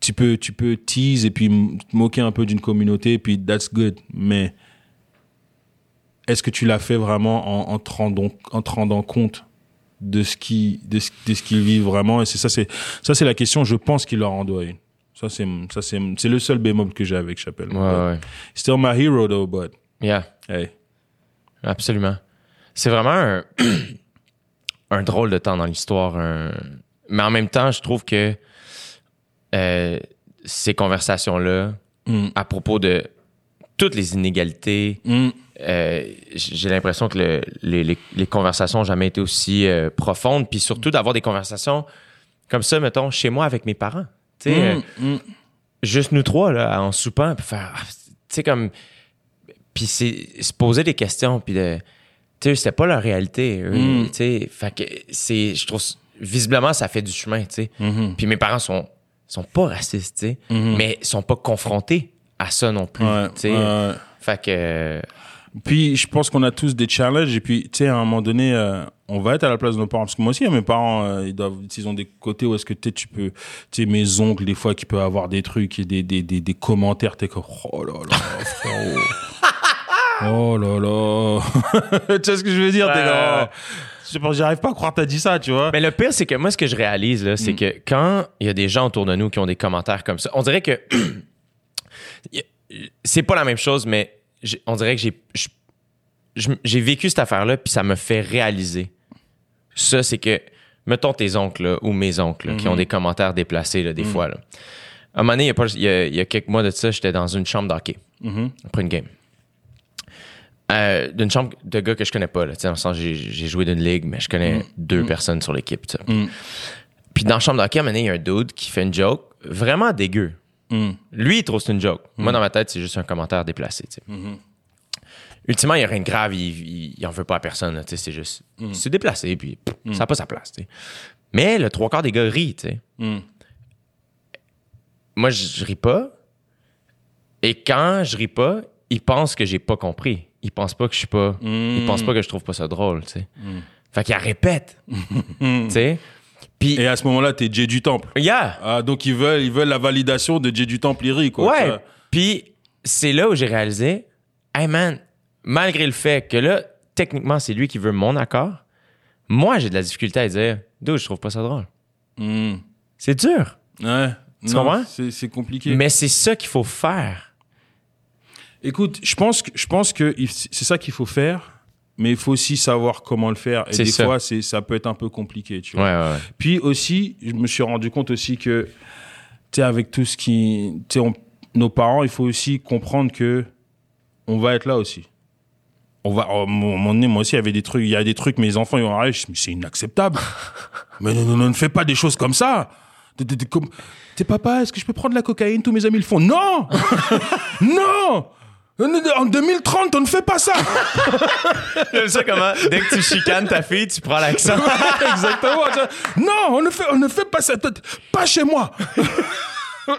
tu peux, tu peux tease et puis moquer un peu d'une communauté, et puis that's good. Mais est-ce que tu l'as fait vraiment en, en, te rendant, en te rendant compte de ce qui, de ce, de ce qu'ils vivent vraiment? Et c'est ça, c'est, ça, c'est la question. Je pense qu'il leur en doit une. Ça, c'est, ça, c'est, c'est le seul bémol que j'ai avec Chappelle. Ouais, ouais. Still my hero, though, but Yeah. hey. Absolument. C'est vraiment un, un drôle de temps dans l'histoire. un- Mais en même temps, je trouve que euh, ces conversations-là, Mm. à propos de toutes les inégalités, Mm. euh, j'ai l'impression que le- les, les- les conversations n'ont jamais été aussi euh, profondes. Puis surtout d'avoir des conversations comme ça, mettons, chez moi avec mes parents. Tu sais, Mm. Juste nous trois là en soupant puis faire ah, tu sais comme puis c'est se poser des questions puis de tu sais c'était pas leur réalité eux, Mm. tu sais fait que c'est je trouve visiblement ça fait du chemin tu sais Mhm. puis mes parents sont sont pas racistes tu sais Mhm. mais sont pas confrontés à ça non plus Ouais, tu sais fait que Puis je pense qu'on a tous des challenges et puis tu sais à un moment donné euh, on va être à la place de nos parents parce que moi aussi hein, mes parents euh, ils doivent ils ont des côtés où est-ce que tu tu peux tu sais mes oncles des fois qui peuvent avoir des trucs et des des des, des commentaires t'es comme oh là là frérot oh là là tu sais ce que je veux dire t'es oh. j'arrive pas à croire que t'as dit ça tu vois Mais le pire, c'est que moi, ce que je réalise, là, Mm. c'est que quand il y a des gens autour de nous qui ont des commentaires comme ça, on dirait que. c'est pas la même chose, mais on dirait que j'ai. vécu cette affaire-là, puis ça me fait réaliser. Ça, c'est que. Mettons tes oncles, là, ou mes oncles, là, qui ont des commentaires déplacés, là, des fois. Là. À un moment donné, il y a, pas- il y a- il y a quelques mois de ça, j'étais dans une chambre d'hockey Mhm. après une game. Euh, d'une chambre de gars que je connais pas. Là, Tu sais, dans le sens, j'ai, joué d'une ligue, mais je connais deux personnes sur l'équipe. Mm. Puis dans la chambre d'hockey, à un moment il y a un dude qui fait une joke vraiment dégueu. Mm. Lui, il trouve que c'est une joke. Moi, dans ma tête, c'est juste un commentaire déplacé. tu sais. Mhm. Ultimement, il n'y a rien de grave. Il, il, il en veut pas à personne. là, tu sais, c'est juste... C'est déplacé, puis pff, ça n'a pas sa place. Mais le trois quarts des gars rient. tu sais. Mm. Moi, je, je ris pas. Et quand je ris pas, ils pensent que j'ai pas compris. Ils pensent pas que je suis pas... Ils pensent pas que je trouve pas ça drôle, tu sais. Fait qu'ils répètent, tu sais. Puis, et à ce moment-là t'es Jay du Temple yeah, ah donc ils veulent ils veulent la validation de Jay du Temple quoi ouais. Puis c'est là où j'ai réalisé, hey man, malgré le fait que là, techniquement, c'est lui qui veut mon accord, moi, j'ai de la difficulté à dire, d'où je trouve pas ça drôle. Mm. C'est dur. ouais Tu Non, comprends? c'est compliqué Mais c'est ça qu'il faut faire. Écoute, je pense que je pense que il- c'est ça qu'il faut faire, mais il faut aussi savoir comment le faire. Et des ça. fois, c'est ça peut être un peu compliqué, tu vois. ouais, ouais. Puis aussi, je me suis rendu compte aussi que, tu sais, avec tout ce qui, tu sais, on- nos parents, il faut aussi comprendre que on va être là aussi. On va, un moment donné, moi aussi, il y avait des trucs, il y a des trucs, mes enfants, ils je dis, mais c'est inacceptable. mais ne, fais pas des choses comme ça. T'es- papa, est-ce que je peux prendre la cocaïne? Tous mes amis le font. Non Non En 2030, on ne fait pas ça J'aime ça comment, dès que tu chicanes ta fille, tu prends l'accent. Exactement. Non, on ne fait, on ne fait pas ça. Pas chez moi.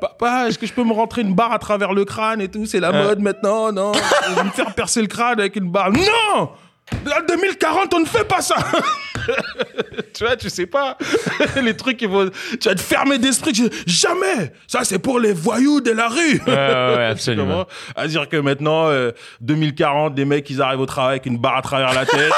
Papa, est-ce que je peux me rentrer une barre à travers le crâne et tout? C'est la mode maintenant, non? Je vais me faire percer le crâne avec une barre. Non En 2040, on ne fait pas ça Tu vois, tu sais pas. Les trucs qui vont... Tu vas te fermer d'esprit. tu- Jamais Ça, c'est pour les voyous de la rue Ouais, absolument. À dire que maintenant, euh, 2040, des mecs, ils arrivent au travail avec une barre à travers la tête.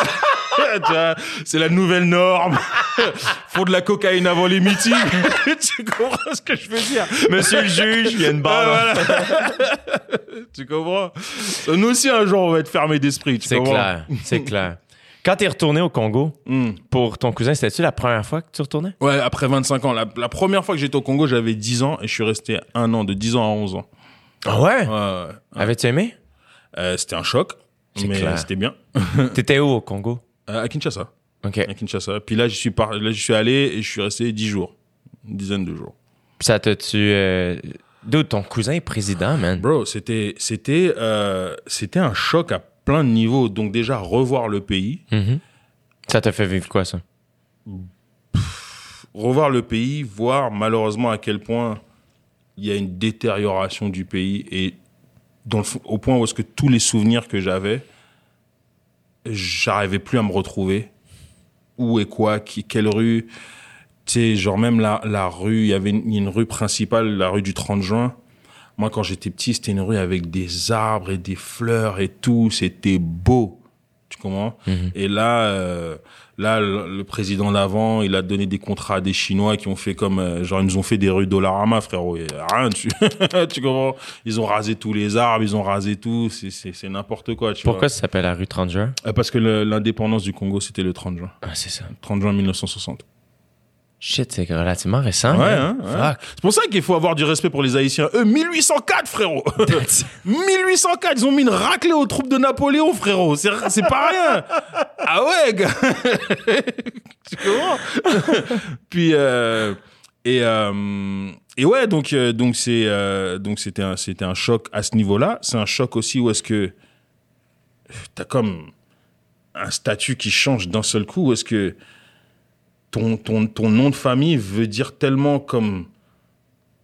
C'est la nouvelle norme. Font de la cocaïne avant les meetings. tu comprends ce que je veux dire? Monsieur le juge, il y a une barre. Ah, voilà. Tu comprends? Nous aussi, un jour, on va être fermés d'esprit. C'est clair, c'est clair. Quand t'es retourné au Congo, Hmm. pour ton cousin, c'était-tu la première fois que tu retournais? Ouais, après 25 ans. La, la première fois que j'étais au Congo, j'avais 10 ans et je suis resté un an, de 10 ans à 11 ans. Ah ouais? Ouais, ouais. Avais-tu aimé? Euh, c'était un choc, mais c'était bien. T'étais où au Congo? Euh, à Kinshasa. OK. À Kinshasa. Puis là, je suis, par... là, je suis allé et je suis resté 10 jours. Une dizaine de jours. Ça t'a-tu... Euh... D'où ton cousin est président, man? Bro, c'était, c'était, euh, c'était un choc à plein de niveaux. Donc déjà, revoir le pays. Mhm. Ça t'a fait vivre quoi, ça? Revoir le pays, voir malheureusement à quel point il y a une détérioration du pays. Et dans le fond- au point où est-ce que tous les souvenirs que j'avais, j'arrivais plus à me retrouver. Où et quoi, qui, quelle rue. Tu sais, genre même la, la rue, il y avait une, une rue principale, la rue du 30 juin. Moi, quand j'étais petit, c'était une rue avec des arbres et des fleurs et tout. C'était beau. Tu comprends? Et là, euh, là, le, président d'avant, il a donné des contrats à des Chinois qui ont fait comme, euh, genre, ils nous ont fait des rues Dollarama, frérot. Rien, tu, tu comprends? Ils ont rasé tous les arbres, ils ont rasé tout. C'est, n'importe quoi, tu Pourquoi ça s'appelle la rue 30 juin? Euh, Parce que l'indépendance du Congo, c'était le 30 juin. Ah, c'est ça. 30 juin 1960. Shit, c'est relativement récent. Ouais, hein, ouais. C'est pour ça qu'il faut avoir du respect pour les Haïtiens. Eux, 1804, frérot 1804, ils ont mis une raclée aux troupes de Napoléon, frérot. C'est, c'est pas rien. Ah ouais, gars. tu comprends? Puis euh, et euh, et ouais, donc euh, donc c'est donc c'était un c'était un choc à ce niveau-là. C'est un choc aussi où est-ce que t'as comme un statut qui change d'un seul coup. Où est-ce que ton, ton, ton nom de famille veut dire tellement comme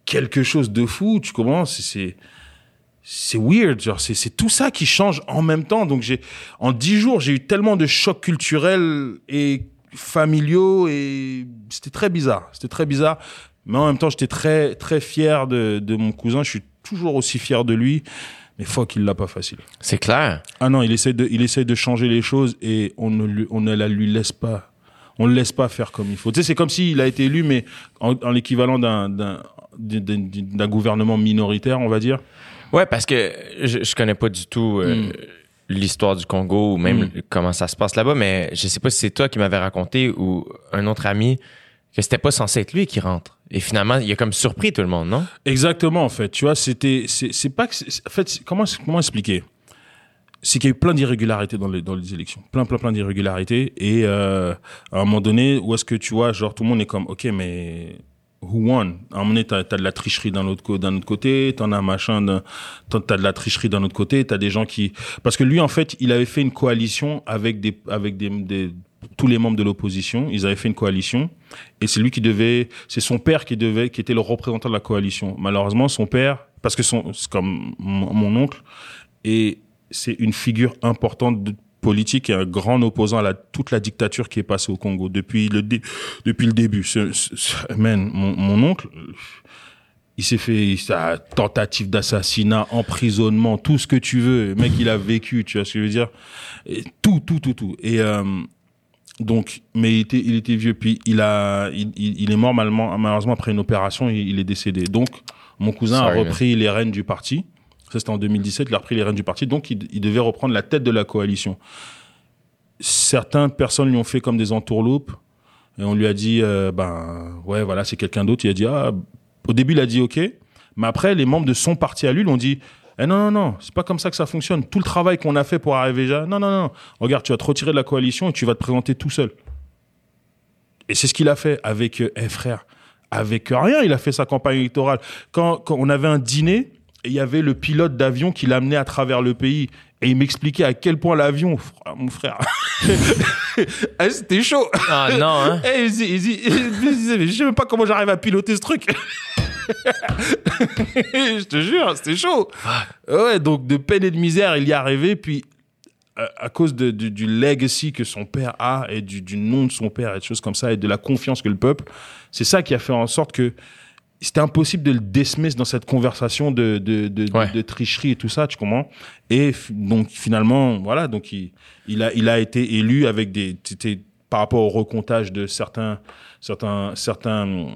quelque chose de fou, tu comprends? C'est- C'est c'est weird, genre c'est c'est tout ça qui change en même temps. Donc j'ai en dix jours j'ai eu tellement de chocs culturels et familiaux et c'était très bizarre. C'était très bizarre, mais en même temps j'étais très très fier de, de mon cousin. Je suis toujours aussi fier de lui, mais fuck il l'a pas facile. C'est clair. Ah non, il essaie de, il essaie de changer les choses et on ne, lui, on ne la lui laisse pas. On le laisse pas faire comme il faut. Tu sais, c'est comme s'il a été élu, mais en, en l'équivalent d'un, d'un, d'un, gouvernement minoritaire, on va dire. Ouais, parce que je, je connais pas du tout euh, Mm. l'histoire du Congo ou même Mm. comment ça se passe là-bas, mais je sais pas si c'est toi qui m'avais raconté ou un autre ami que c'était pas censé être lui qui rentre. Et finalement, il a comme surpris tout le monde, non? Exactement, en fait. Tu vois, c'était, c'est, c'est pas que, c'est- en fait, comment, comment expliquer? C'est qu'il y a eu plein d'irrégularités dans les, dans les élections. Plein, plein, plein d'irrégularités. Et, euh, à un moment donné, où est-ce que tu vois, genre, tout le monde est comme, OK, mais, who won? À un moment donné, t'as, t'as de la tricherie d'un autre, autre côté, t'en as un machin t'as, de la tricherie d'un autre côté, t'as des gens qui, parce que lui, en fait, il avait fait une coalition avec des, avec des, des tous les membres de l'opposition. Ils avaient fait une coalition. Et c'est lui qui devait, c'est son père qui devait, qui était le représentant de la coalition. Malheureusement, son père, parce que son, c'est comme mon oncle, et c'est une figure importante de politique et un grand opposant à la, toute la dictature qui est passée au Congo depuis le, dé- depuis le début. Ce, ce- ce- man, mon, mon oncle, il s'est fait sa tentative d'assassinat, emprisonnement, tout ce que tu veux. Le mec, il a vécu, tu vois ce que je veux dire? Et Tout, tout, tout, tout. Et euh, donc, mais il était, il était vieux. Puis il a, il, est mort malheureusement, malheureusement après une opération, il, il est décédé. Donc, mon cousin Sorry, a repris les rênes du parti. Ça, c'était en 2017. Il a repris les rênes du parti. Donc, il, devait reprendre la tête de la coalition. Certaines personnes lui ont fait comme des entourloupes. Et on lui a dit, euh, ben, ouais, voilà, c'est quelqu'un d'autre. Il a dit, ah, au début, il a dit OK. Mais après, les membres de son parti à lui lui ont dit, eh non, non, non, c'est pas comme ça que ça fonctionne. Tout le travail qu'on a fait pour arriver là, non, non, non. Regarde, tu vas te retirer de la coalition et tu vas te présenter tout seul. Et c'est ce qu'il a fait avec, euh, eh, frère, avec rien, il a fait sa campagne électorale. Quand on avait un dîner, et il y avait le pilote d'avion qui l'amenait à travers le pays. Et il m'expliquait à quel point l'avion, frère, mon frère, Eh, c'était chaud. Ah non, hein? Eh, il, je sais même pas comment j'arrive à piloter ce truc. je te jure, c'était chaud. Ouais, donc de peine et de misère, il y est arrivé. Puis à, à cause de- du, du legacy que son père a et du, du nom de son père et des choses comme ça et de la confiance que le peuple, c'est ça qui a fait en sorte que c'était impossible de le dismiss dans cette conversation de, de, de, de- Ouais. de tricherie et tout ça, tu comprends? Et donc finalement, voilà, donc il, il, a, il a été élu avec des, par rapport au recomptage de certains, certains, certains,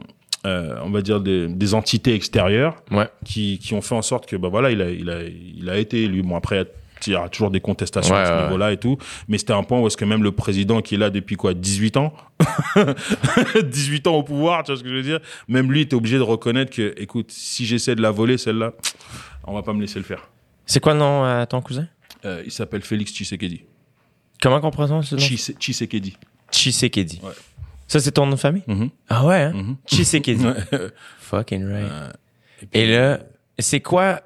euh, on va dire des, des entités extérieures Ouais. qui, qui ont fait en sorte que bah voilà, il a, il a, il a été élu. Bon après. Il y aura toujours des contestations Ouais, à ce ouais, niveau-là et tout. Mais c'était un point où est-ce que même le président qui est là depuis quoi 18 ans 18 ans au pouvoir, tu vois ce que je veux dire? Même lui était obligé de reconnaître que, écoute, si j'essaie de la voler, celle-là, on va pas me laisser le faire. C'est quoi le nom à ton cousin? Euh, il s'appelle Félix Tshisekedi. Comment qu'on prononce ce nom? Chise- Tshisekedi. Ouais. Ça, c'est ton nom de famille? Mhm. Ah ouais, hein? Chisekedi. Fucking right. Et là, c'est quoi,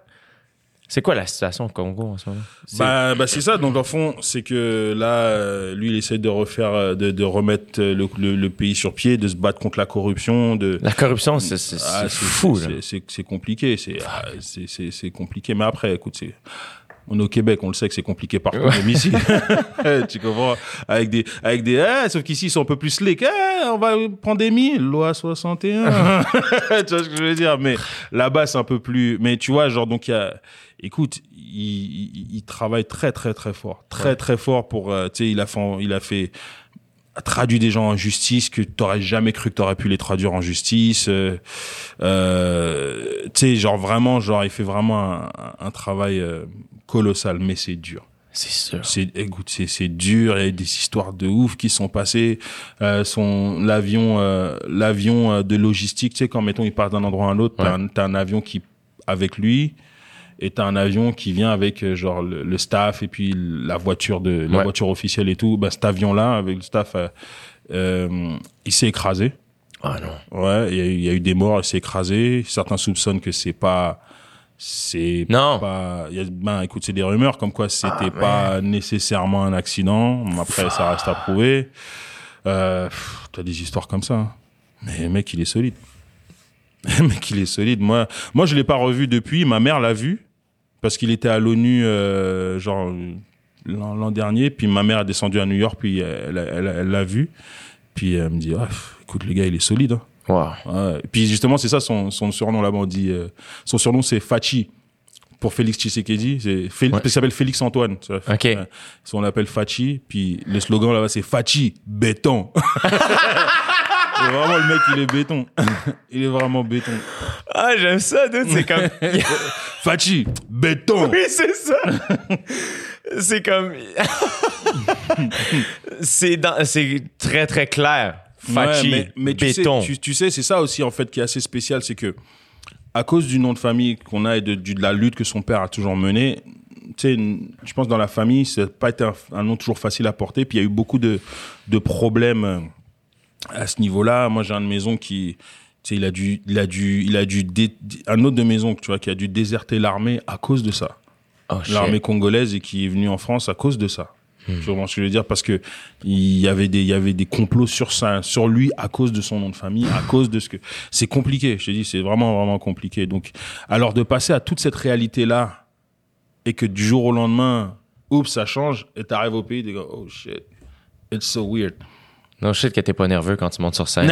c'est quoi la situation au Congo en ce moment? C'est- Bah, bah c'est ça. Donc, en fond, c'est que là, euh, lui, il essaie de refaire, euh, de, de remettre euh, le, le, le pays sur pied, de se battre contre la corruption, de. la corruption, c'est Ah, fou, c'est- compliqué. Ah, c'est compliqué. Mais après, écoute, c'est. On est au Québec, on le sait que c'est compliqué partout, même ici. tu comprends? Avec des, avec des, ah, sauf qu'ici ils sont un peu plus slick. Ah, on va pandémie, loi 61. tu vois ce que je veux dire? Mais là-bas, c'est un peu plus. Mais tu vois, genre donc il y a. Écoute, il, il, il travaille très très très fort, très très fort pour. euh, tu sais, il a fait, il a fait traduit des gens en justice que t'aurais jamais cru que t'aurais pu les traduire en justice. Euh, euh, tu sais, genre vraiment, genre il fait vraiment un, un travail euh, colossal, mais c'est dur. C'est sûr. C'est, écoute, c'est, c'est dur. Il y a des histoires de ouf qui sont passées. Euh, son l'avion, euh, l'avion euh, de logistique. Tu sais, quand mettons il part d'un endroit à un autre, t'as, Ouais. un, t'as un avion qui avec lui. Et t'as un avion qui vient avec euh, genre le, le staff et puis la voiture de la Ouais. voiture officielle et tout. Ben cet avion là avec le staff, euh, euh, il s'est écrasé. Ah non. Ouais, il y, a eu- il y a eu des morts, il s'est écrasé. Certains soupçonnent que c'est pas, c'est Non. pas. il Y a, ben, écoute, c'est des rumeurs comme quoi c'était Ah, pas nécessairement un accident. Après, ça reste à prouver. Euh, T'as des histoires comme ça. hein. Mais le mec, il est solide. Le mec, il est solide. Moi, moi, je l'ai pas revu depuis. Ma mère l'a vu parce qu'il était à l'ONU, euh, genre l'an l'an dernier. Puis ma mère a descendu à New York, puis elle elle- elle l'a vu. Puis elle me dit, ah, écoute, le gars, il est solide. hein. Wow. Ouais. Et puis justement, c'est ça son, son surnom là-bas. On dit, euh, son surnom c'est Fachi pour Félix Tshisekedi. C'est Félix, Ouais. il s'appelle Félix Antoine. Ok. Ouais. on l'appelle Fachi. Puis le slogan là-bas c'est Fachi béton. c'est vraiment le mec, il est béton. il est vraiment béton. Ah, j'aime ça, dude. C'est comme. Fachi béton. Oui, c'est ça. c'est comme. c'est dans... c'est très très clair. Fachi, Ouais, mais, mais tu sais, béton. tu, tu sais, c'est ça aussi en fait qui est assez spécial, c'est que à cause du nom de famille qu'on a et de, la lutte que son père a toujours menée, tu sais, je pense dans la famille, ça n'a pas été un, un nom toujours facile à porter. Puis il y a eu beaucoup de, de problèmes euh, à ce niveau-là. Moi, j'ai un de maison qui, tu sais, il a dû, il a dû, il a dû, dé- un autre de maison, tu vois, qui a dû déserter l'armée à cause de ça Oh, l'armée congolaise et qui est venue en France à cause de ça. Tu vois ce que je veux dire? Parce que il y avait des, il y avait des complots sur ça, sur lui à cause de son nom de famille, à cause de ce que. C'est compliqué. Je te dis, c'est vraiment, vraiment compliqué. Donc, alors de passer à toute cette réalité là et que du jour au lendemain, oups, ça change et t'arrives au pays, t'es comme, oh shit, it's so weird. Non, shit que t'es pas nerveux quand tu montes sur scène. Et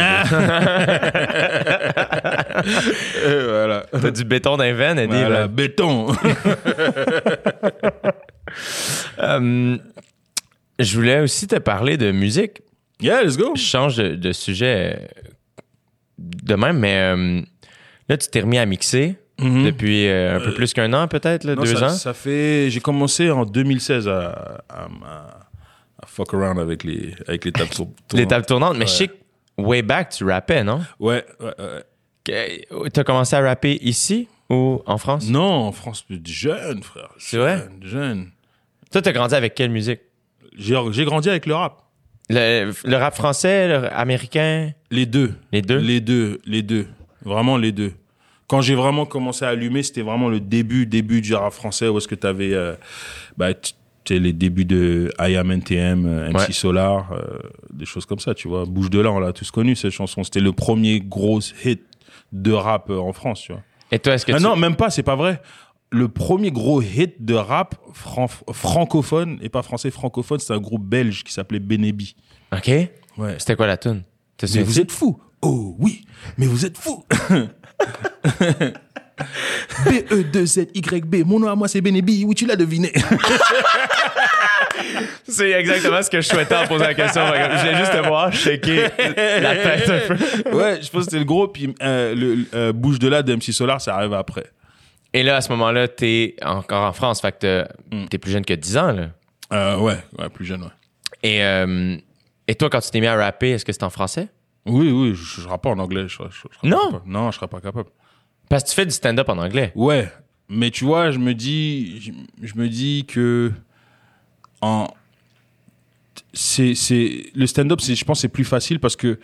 voilà. T'as du béton dans les veines, Eddie. Voilà, là. béton. Euh, je voulais aussi te parler de musique. yeah, let's go. Je change de, de sujet euh, de même, mais euh, là, tu t'es remis à mixer Mhm. depuis euh, un peu plus qu'un an, peut-être, deux ça, ans? Ça fait. J'ai commencé en 2016 à, à, fuck around avec les, avec les tables tour- Les tournantes. tables tournantes, mais Ouais. je sais que way back, tu rappais, non? Ouais, ouais, ouais. T'as commencé à rapper ici ou en France? Non, en France, jeune, frère. C'est vrai? Jeune. Toi, t'as grandi avec quelle musique? J'ai grandi avec le rap. Le, le rap français, le américain, Les deux. les deux? Les deux, les deux. Vraiment les deux. Quand j'ai vraiment commencé à allumer, c'était vraiment le début, début du rap français où est-ce que tu avais bah, t- t'sais, les débuts de I Am NTM, euh, MC Ouais. Solar, euh, des choses comme ça, tu vois. Bouge de là, on l'a tous connu cette chanson. C'était le premier gros hit de rap euh, en France, tu vois. Et toi, est-ce que Ah tu... non, même pas, c'est pas vrai. Le premier gros hit de rap fran- francophone, et pas français, francophone, c'est un groupe belge qui s'appelait Benebi. OK. Ouais. C'était quoi la tune? Mais vous êtes fous. Oh oui, mais vous êtes fous. E B-E-2-Z-Y-B. Mon nom à moi, c'est Benebi. Oui, tu l'as deviné. C'est exactement ce que je souhaitais en posant la question. Voulais juste te voir shaker la tête un peu. ouais, je pense que c'était le gros. Puis euh, le euh, Bouge de là de MC Solar, ça arrive après. Et là, à ce moment-là, t'es encore en France. Fait que Mm. t'es plus jeune que 10 ans, là. Euh, ouais, ouais, plus jeune, ouais. Et, euh, et toi, quand tu t'es mis à rapper, est-ce que c'était en français? Oui, oui, je, je rappe pas en anglais. Je, je- je serais pas Non? capable. Non, je serais pas capable. Parce que tu fais du stand-up en anglais. Ouais, mais tu vois, je me dis, je, me dis que en c'est c'est le stand-up, c'est je pense c'est plus facile parce que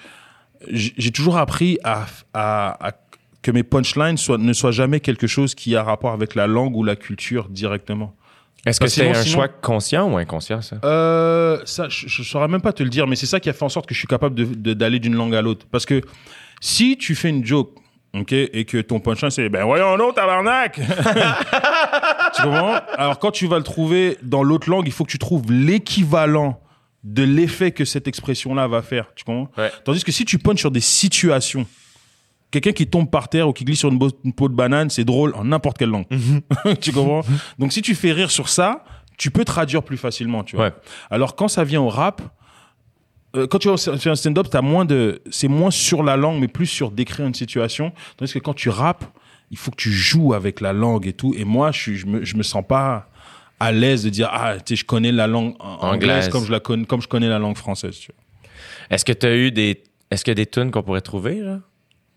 j'ai j'ai toujours appris à, à, à- que mes punchlines soient, ne soient jamais quelque chose qui a rapport avec la langue ou la culture directement. Est-ce que Parce que sinon- un sinon- choix conscient ou inconscient, ça? Euh, ça, je, je saurais même pas te le dire, mais c'est ça qui a fait en sorte que je suis capable de- de- d'aller d'une langue à l'autre. Parce que si tu fais une joke, ok, et que ton punchline c'est ben voyons non tabarnak, tu comprends? Alors quand tu vas le trouver dans l'autre langue, il faut que tu trouves l'équivalent de l'effet que cette expression-là va faire. Tu comprends? Ouais. Tandis que si tu punches sur des situations, quelqu'un qui tombe par terre ou qui glisse sur une, peau de banane, c'est drôle en n'importe quelle langue. tu comprends? Donc si tu fais rire sur ça, tu peux traduire plus facilement, tu vois. Ouais. Alors quand ça vient au rap, euh, quand tu faire un stand-up, t'as moins de, c'est moins sur la langue, mais plus sur décrire une situation. Tandis que quand tu rappes, il faut que tu joues avec la langue et tout. Et moi, je, suis, je me, je me sens pas à l'aise de dire ah, tu sais, je connais la langue anglaise, Anglaise. comme je la connais, comme je connais la langue française. Tu Est-ce que tu as eu des. Est-ce a des tunes qu'on pourrait trouver, là?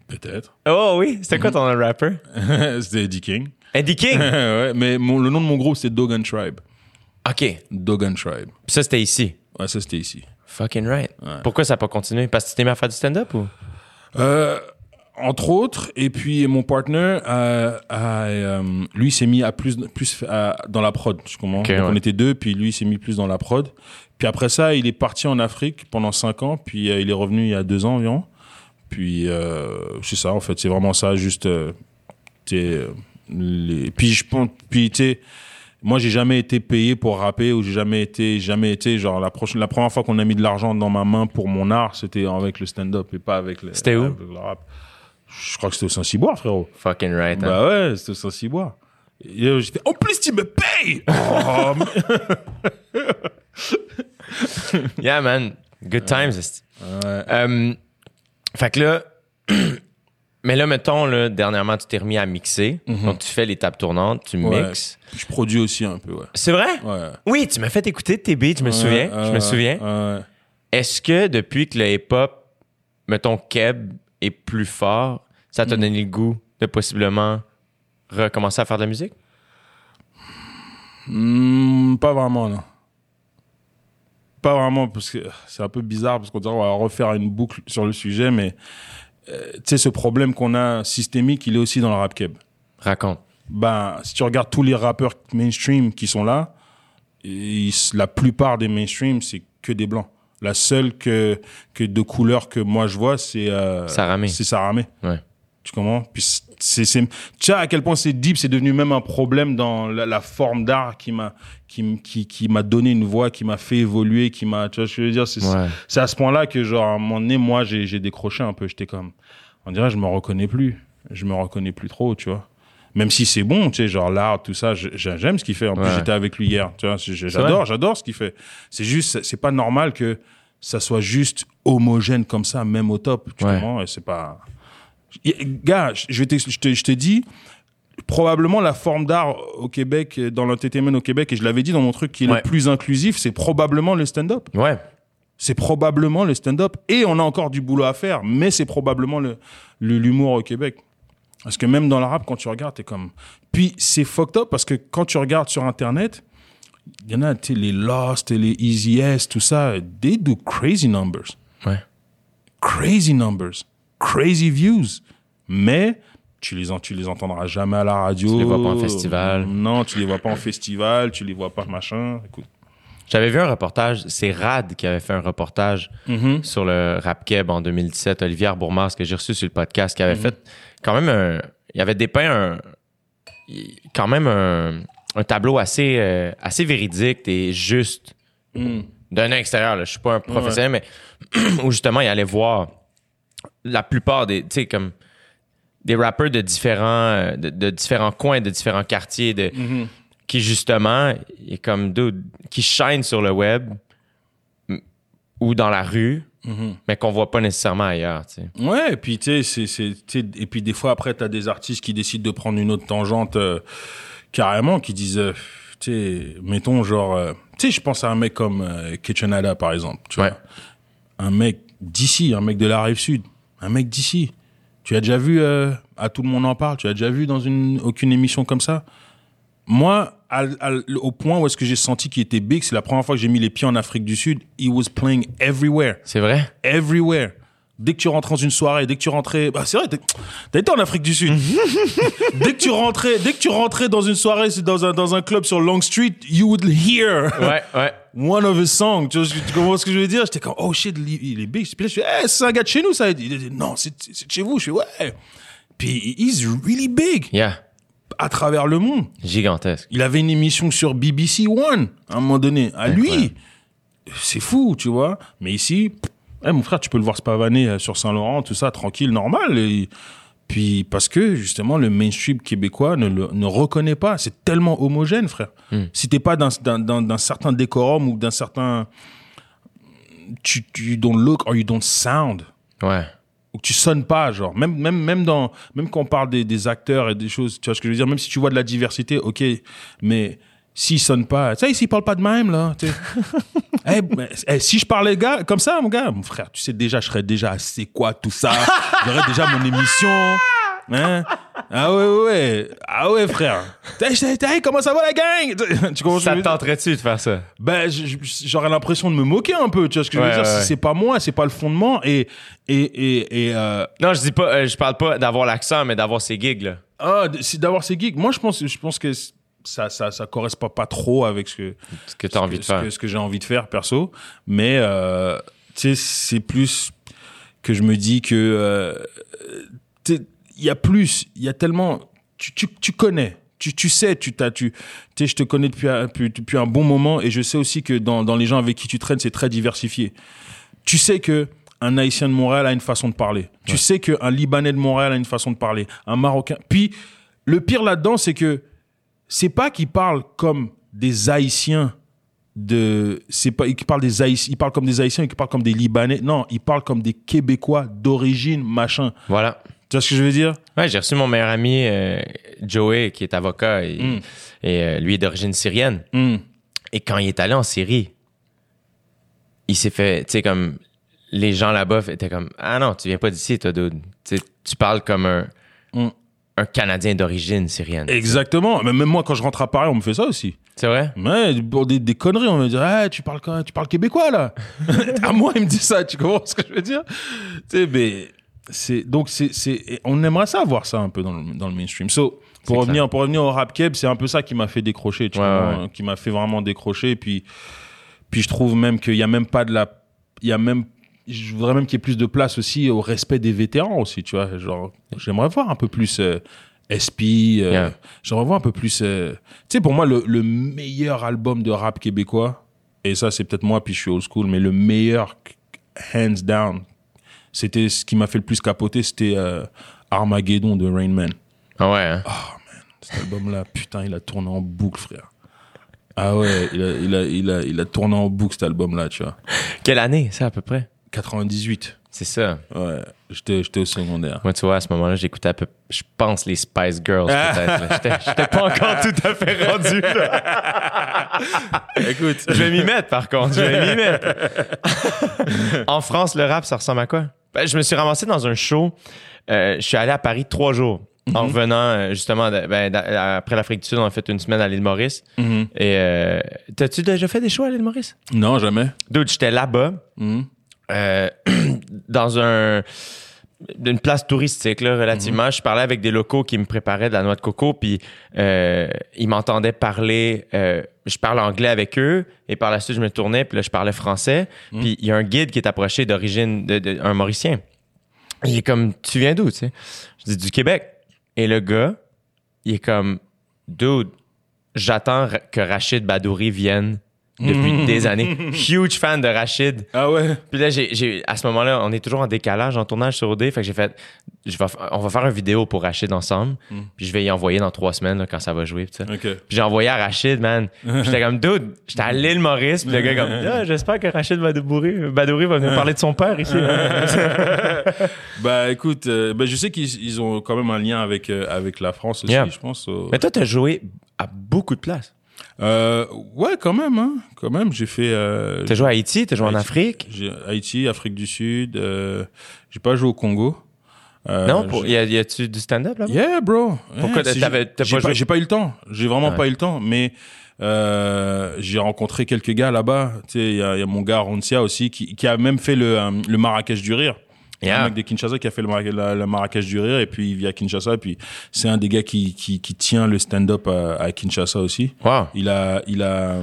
Peut-être. Oh oui, c'était quoi ton rapper? C'était Eddie King. Eddie King? ouais, mais mon- le nom de mon groupe c'est Dogan Tribe. OK. Puis Dogan Tribe. ça, c'était ici? Ouais, ça c'était ici. Fucking right. Pourquoi ça n'a pas continué? Parce que tu t'es mis à faire du stand-up ou? Euh, entre autres, et puis mon partner, euh, a, euh, lui s'est mis à plus, plus à- dans la prod. Tu comprends? Ok, Donc, ouais. On était deux, puis lui s'est mis plus dans la prod. Puis après ça, il est parti en Afrique pendant cinq ans, puis euh, il est revenu il y a deux ans environ. Puis euh, c'est ça, en fait, c'est vraiment ça, juste. euh, euh, les... Puis je pense, puis tu sais, moi j'ai jamais été payé pour rapper ou j'ai jamais été, jamais été genre la prochaine, la première fois qu'on a mis de l'argent dans ma main pour mon art, c'était avec le stand-up et pas avec le. C'était où? le rap. Je crois que c'était au Saint-Cyboire, frérot. Fucking right. hein. Bah ouais, c'était au Saint-Cyboire. Fait, en plus, tu me payes! Oh, Yeah, man. Good times. Ouais. Fait que là, mais là, mettons, là, dernièrement, tu t'es remis à mixer. Donc, tu fais les tables tournantes, tu Mhm. Ouais. mixes. Je produis aussi un peu, ouais. C'est vrai? Ouais. Oui, tu m'as fait écouter tes beats, je me souviens. Je me souviens. Est-ce que depuis que le hip-hop, mettons, Keb est plus fort, ça Mm. t'a donné le goût de possiblement recommencer à faire de la musique? Hmm, pas vraiment, non. Pas vraiment, parce que c'est un peu bizarre, parce qu'on dirait qu'on va refaire une boucle sur le sujet, mais euh, tu sais, ce problème qu'on a systémique, il est aussi dans le rap keb. Raconte. Ben, si tu regardes tous les rappeurs mainstream qui sont là, ils- la plupart des mainstream, c'est que des blancs. La seule que, que de couleur que moi je vois, c'est euh, Saramé. C'est Saramé. Ouais. Tu comprends? Puis c'est, c'est, tu à quel point c'est deep, c'est devenu même un problème dans la, la forme d'art qui m'a, qui, qui, qui m'a donné une voix, qui m'a fait évoluer, qui m'a, tu vois ce que je veux dire? C'est, Ouais. c'est à ce point-là que genre à un moment donné, moi j'ai, j'ai décroché un peu. J'étais comme, on dirait je me reconnais plus, je me reconnais plus trop, tu vois. Même si c'est bon, tu sais, genre l'art, tout ça, j'aime ce qu'il fait. En plus, j'étais avec lui hier, tu vois, j'adore, j'adore ce qu'il fait. C'est juste, c'est- c'est pas normal que ça soit juste homogène comme ça, même au top, tu Ouais. comprends? Et c'est pas. Gars, je vais je te, je te dis, probablement la forme d'art au Québec, dans l'entertainment au Québec, et je l'avais dit dans mon truc qui est Ouais. le plus inclusif, c'est probablement le stand-up. Ouais. C'est probablement le stand-up. Et on a encore du boulot à faire, mais c'est probablement le le- l'humour au Québec. Parce que même dans le rap, quand tu regardes, t'es comme. Puis c'est fucked up parce que quand tu regardes sur Internet, il y en a, tu sais, les Lost et les Easy S, tout ça, they do crazy numbers. Ouais. Crazy numbers. Crazy views. Mais tu les, tu les entendras jamais à la radio. Tu les vois pas en festival. Non, tu les vois pas en festival, tu les vois pas machin. Écoute. J'avais vu un reportage, c'est Rad qui avait fait un reportage Mm-hmm. sur le Rap Keb en 2017, Olivier Bourmas, que j'ai reçu sur le podcast, qui Mm-hmm. avait fait quand même un. Il avait dépeint un. Quand même un, un tableau assez, euh, assez véridique et juste Mm. d'un extérieur. Là. Je suis pas un professionnel, mais où justement, il allait voir la plupart des. Tu sais, comme. Des rappeurs de différents, de, de différents coins, de différents quartiers, de, Mm-hmm. qui justement est comme dude, qui shine sur le web ou dans la rue, mais qu'on voit pas nécessairement ailleurs. tu sais. Ouais, et puis tu sais, tu et puis des fois après, t'as des artistes qui décident de prendre une autre tangente euh, carrément, qui disent, euh, tu sais, mettons genre, euh, tu sais, je pense à un mec comme Kitchenada par exemple, tu Ouais. vois, un mec d'ici, un mec de la rive sud, un mec d'ici. Tu as déjà vu, euh, à tout le monde en parle, tu as déjà vu dans une aucune émission comme ça? Moi, à- à- au point où est-ce que j'ai senti qu'il était big, c'est la première fois que j'ai mis les pieds en Afrique du Sud. He was playing everywhere C'est vrai? everywhere. Dès que tu rentres dans une soirée, dès que tu rentrais, bah c'est vrai, t'as été en Afrique du Sud. dès que tu rentrais, dès que tu rentrais dans une soirée, dans un dans un club sur Long Street, you would hear Ouais, ouais. One of his songs. Tu, vois, tu comprends ce que je veux dire? J'étais comme oh shit, il est big. Puis là, je fais, hey, c'est un gars de chez nous, ça. Il dit non, c'est c'est de chez vous. Je fais ouais. Puis he's really big Yeah. à travers le monde. Gigantesque. Il avait une émission sur BBC One à un moment donné. À lui, c'est fou, tu vois. Mais ici, eh, mon frère, tu peux le voir se pavaner euh, sur Saint-Laurent, tout ça, tranquille, normal. Et puis parce que justement, le mainstream québécois ne le ne reconnaît pas. C'est tellement homogène, frère. Si t'es pas d'un d'un certain décorum ou d'un certain, tu, tu don't look or you don't sound Ouais. ou que tu sonnes pas genre même même même dans même quand on parle des, des acteurs et des choses tu vois ce que je veux dire? Même si tu vois de la diversité ok mais s'ils sonnent pas tu sais s'ils parlent pas de même là tu sais. Eh, mais, eh, si je parlais gars comme ça mon gars mon frère tu sais déjà je serais déjà assez quoi tout ça j'aurais déjà mon émission hein ah ouais ouais ah ouais frère T'as- t'as- t'as- comment ça va la gang? Tu comprends Ça tenterait-tu de faire ça? ben j'aurais l'impression de me moquer un peu tu vois ce que je veux dire? Ouais, ouais. c'est pas moi c'est pas le fondement et et et, et euh, Non, je dis pas, euh, je parle pas d'avoir l'accent, mais d'avoir ces gigs, là. Ah, c'est d'avoir ces geeks. Moi, je pense, je pense que ça, ça, ça correspond pas trop avec ce que, Ce que as envie de ce que- faire. ce que j'ai envie de faire perso. Mais, euh, tu sais, c'est plus que je me dis que, euh, il y a plus, il y a tellement, tu, tu, tu connais. Tu, tu sais, tu t'as, tu, sais, je te connais depuis un, depuis, depuis un bon moment et je sais aussi que dans, dans les gens avec qui tu traînes, c'est très diversifié. Tu sais que un Haïtien de Montréal a une façon de parler. Tu sais qu'un Libanais de Montréal a une façon de parler. Un Marocain. Puis, le pire là-dedans, c'est que c'est pas qu'ils parlent comme des Haïtiens de c'est pas ils parlent des Haïtiens ils parlent comme des Haïtiens ils parlent comme des Libanais non ils parlent comme des Québécois d'origine machin Voilà. tu vois ce que je veux dire? Ouais, j'ai reçu mon meilleur ami, euh, Joey, qui est avocat, et, Mm. et, euh, lui est d'origine syrienne. Hmm. Et quand il est allé en Syrie, il s'est fait, tu sais, comme les gens là-bas étaient comme Ah non, tu viens pas d'ici, toi, dude. Tu parles comme un, Mm. Un Canadien d'origine syrienne. exactement mais même moi quand je rentre à Paris on me fait ça aussi C'est vrai? Ouais, pour des, des conneries, on me dit, ah, tu parles, tu parles québécois, là. à moi, il me dit ça, tu comprends ce que je veux dire? Tu sais, mais, c'est, donc, c'est, c'est, on aimerait ça voir ça un peu dans le, dans le mainstream. So, pour revenir, pour revenir au rap keb, c'est un peu ça qui m'a fait décrocher, tu Ouais, vois, ouais. qui m'a fait vraiment décrocher. Puis, puis je trouve même qu'il y a même pas de la, il y a même, je voudrais même qu'il y ait plus de place aussi au respect des vétérans aussi, tu vois. Genre, j'aimerais voir un peu plus, euh, SP, euh, Yeah. j'aimerais voir un peu plus, euh, tu sais, pour moi, le, le meilleur album de rap québécois, et ça, c'est peut-être moi, puis je suis old school, mais le meilleur, hands down, c'était ce qui m'a fait le plus capoter, c'était euh, Armageddon de Rain Man. Ah ouais, hein? Cet album-là, putain, il a tourné en boucle, frère. Ah ouais, il a, il a, il a, il a tourné en boucle, cet album-là, tu vois. Quelle année, ça, à peu près? 98. C'est ça. Ouais, j'étais, au secondaire. Moi, tu vois, à ce moment-là, j'écoutais un peu, je pense, les Spice Girls, peut-être. J'étais- pas encore tout à fait rendu, là. Écoute, Je vais m'y mettre, par contre. Je vais m'y mettre. en France, le rap, ça ressemble à quoi? Ben, je me suis ramassé dans un show. Euh, je suis allé à Paris trois jours. En revenant, euh, justement, de- ben, après l'Afrique du Sud, on a fait une semaine à l'île Maurice. Mhm. Et euh, t'as-tu déjà fait des shows à l'île Maurice? Non, jamais. Dude, j'étais là-bas, Mhm. Euh, dans un d'une place touristique là, relativement. Je parlais avec des locaux qui me préparaient de la noix de coco, puis euh, ils m'entendaient parler. euh, je parle anglais avec eux, et par la suite je me tournais, puis là je parlais français. Puis il y a un guide qui est approché d'origine de, de- un Mauricien. Il est comme, tu viens d'où, tu sais? Je dis du Québec. Et le gars, il est comme, dude, j'attends que Rachid Badouri vienne depuis des années. Huge fan de Rachid. Ah ouais. Puis là, j'ai, à ce moment-là, on est toujours en décalage, en tournage sur OD. Fait que j'ai fait, je vais, on va faire une vidéo pour Rachid ensemble. Puis je vais y envoyer dans trois semaines là, quand ça va jouer. Puis. Puis j'ai envoyé à Rachid, man. J'étais comme, dude, j'étais à l'île Maurice. Puis le gars, comme, ah, j'espère que Rachid Badouri, Badouri va venir parler de son père ici. Bah écoute, euh, bah, je sais qu'ils ils ont quand même un lien avec, euh, avec la France aussi, Yeah. je pense. euh. Mais toi, t'as joué à beaucoup de places. Euh, ouais, quand même, hein. Quand même, j'ai fait. Euh, T'as joué à Haïti, t'as joué en. Afrique? Haïti, Afrique du Sud. Euh, j'ai pas joué au Congo. Euh, non, pour, y, a, y a-tu du stand-up là-bas? Yeah, bro. Pourquoi Yeah, t'avais- pas joué- j'ai pas eu le temps. J'ai vraiment Ah. pas eu le temps. Mais euh, j'ai rencontré quelques gars là-bas. Tu sais, il y, y a mon gars Roncia aussi qui, qui a même fait le, euh, le Marrakech du rire. Yeah. Un mec de Kinshasa qui a fait le, la- le Marrakech du rire et puis il vit à Kinshasa. Et puis c'est un des gars qui, qui, qui tient le stand-up à, à Kinshasa aussi. Wow. Il a, il a,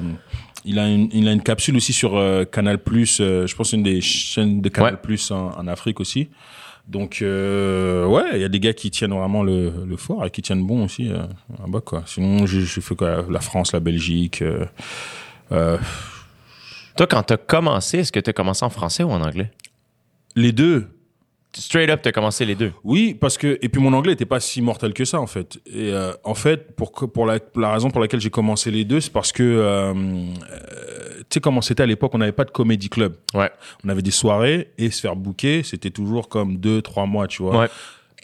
il a une, il a une capsule aussi sur euh, Canal Plus. je pense une des chaînes de Canal Ouais. Plus en, en Afrique aussi. Donc euh, ouais, il y a des gars qui tiennent vraiment le, le fort et qui tiennent bon aussi euh, là-bas quoi. Sinon j'ai j'ai fait quoi? La France, la Belgique. euh, euh, Toi, quand t'as commencé, est-ce que t'as commencé en français ou en anglais? les deux. Straight up, t'as commencé les deux. Oui, parce que et puis mon anglais était pas si mortel que ça en fait. Et euh, en fait, pour la, la raison pour laquelle j'ai commencé les deux, c'est parce que euh, euh, tu sais comment c'était à l'époque, on n'avait pas de comédie club. Ouais. On avait des soirées et se faire booker, c'était toujours comme deux trois mois, tu vois. Ouais.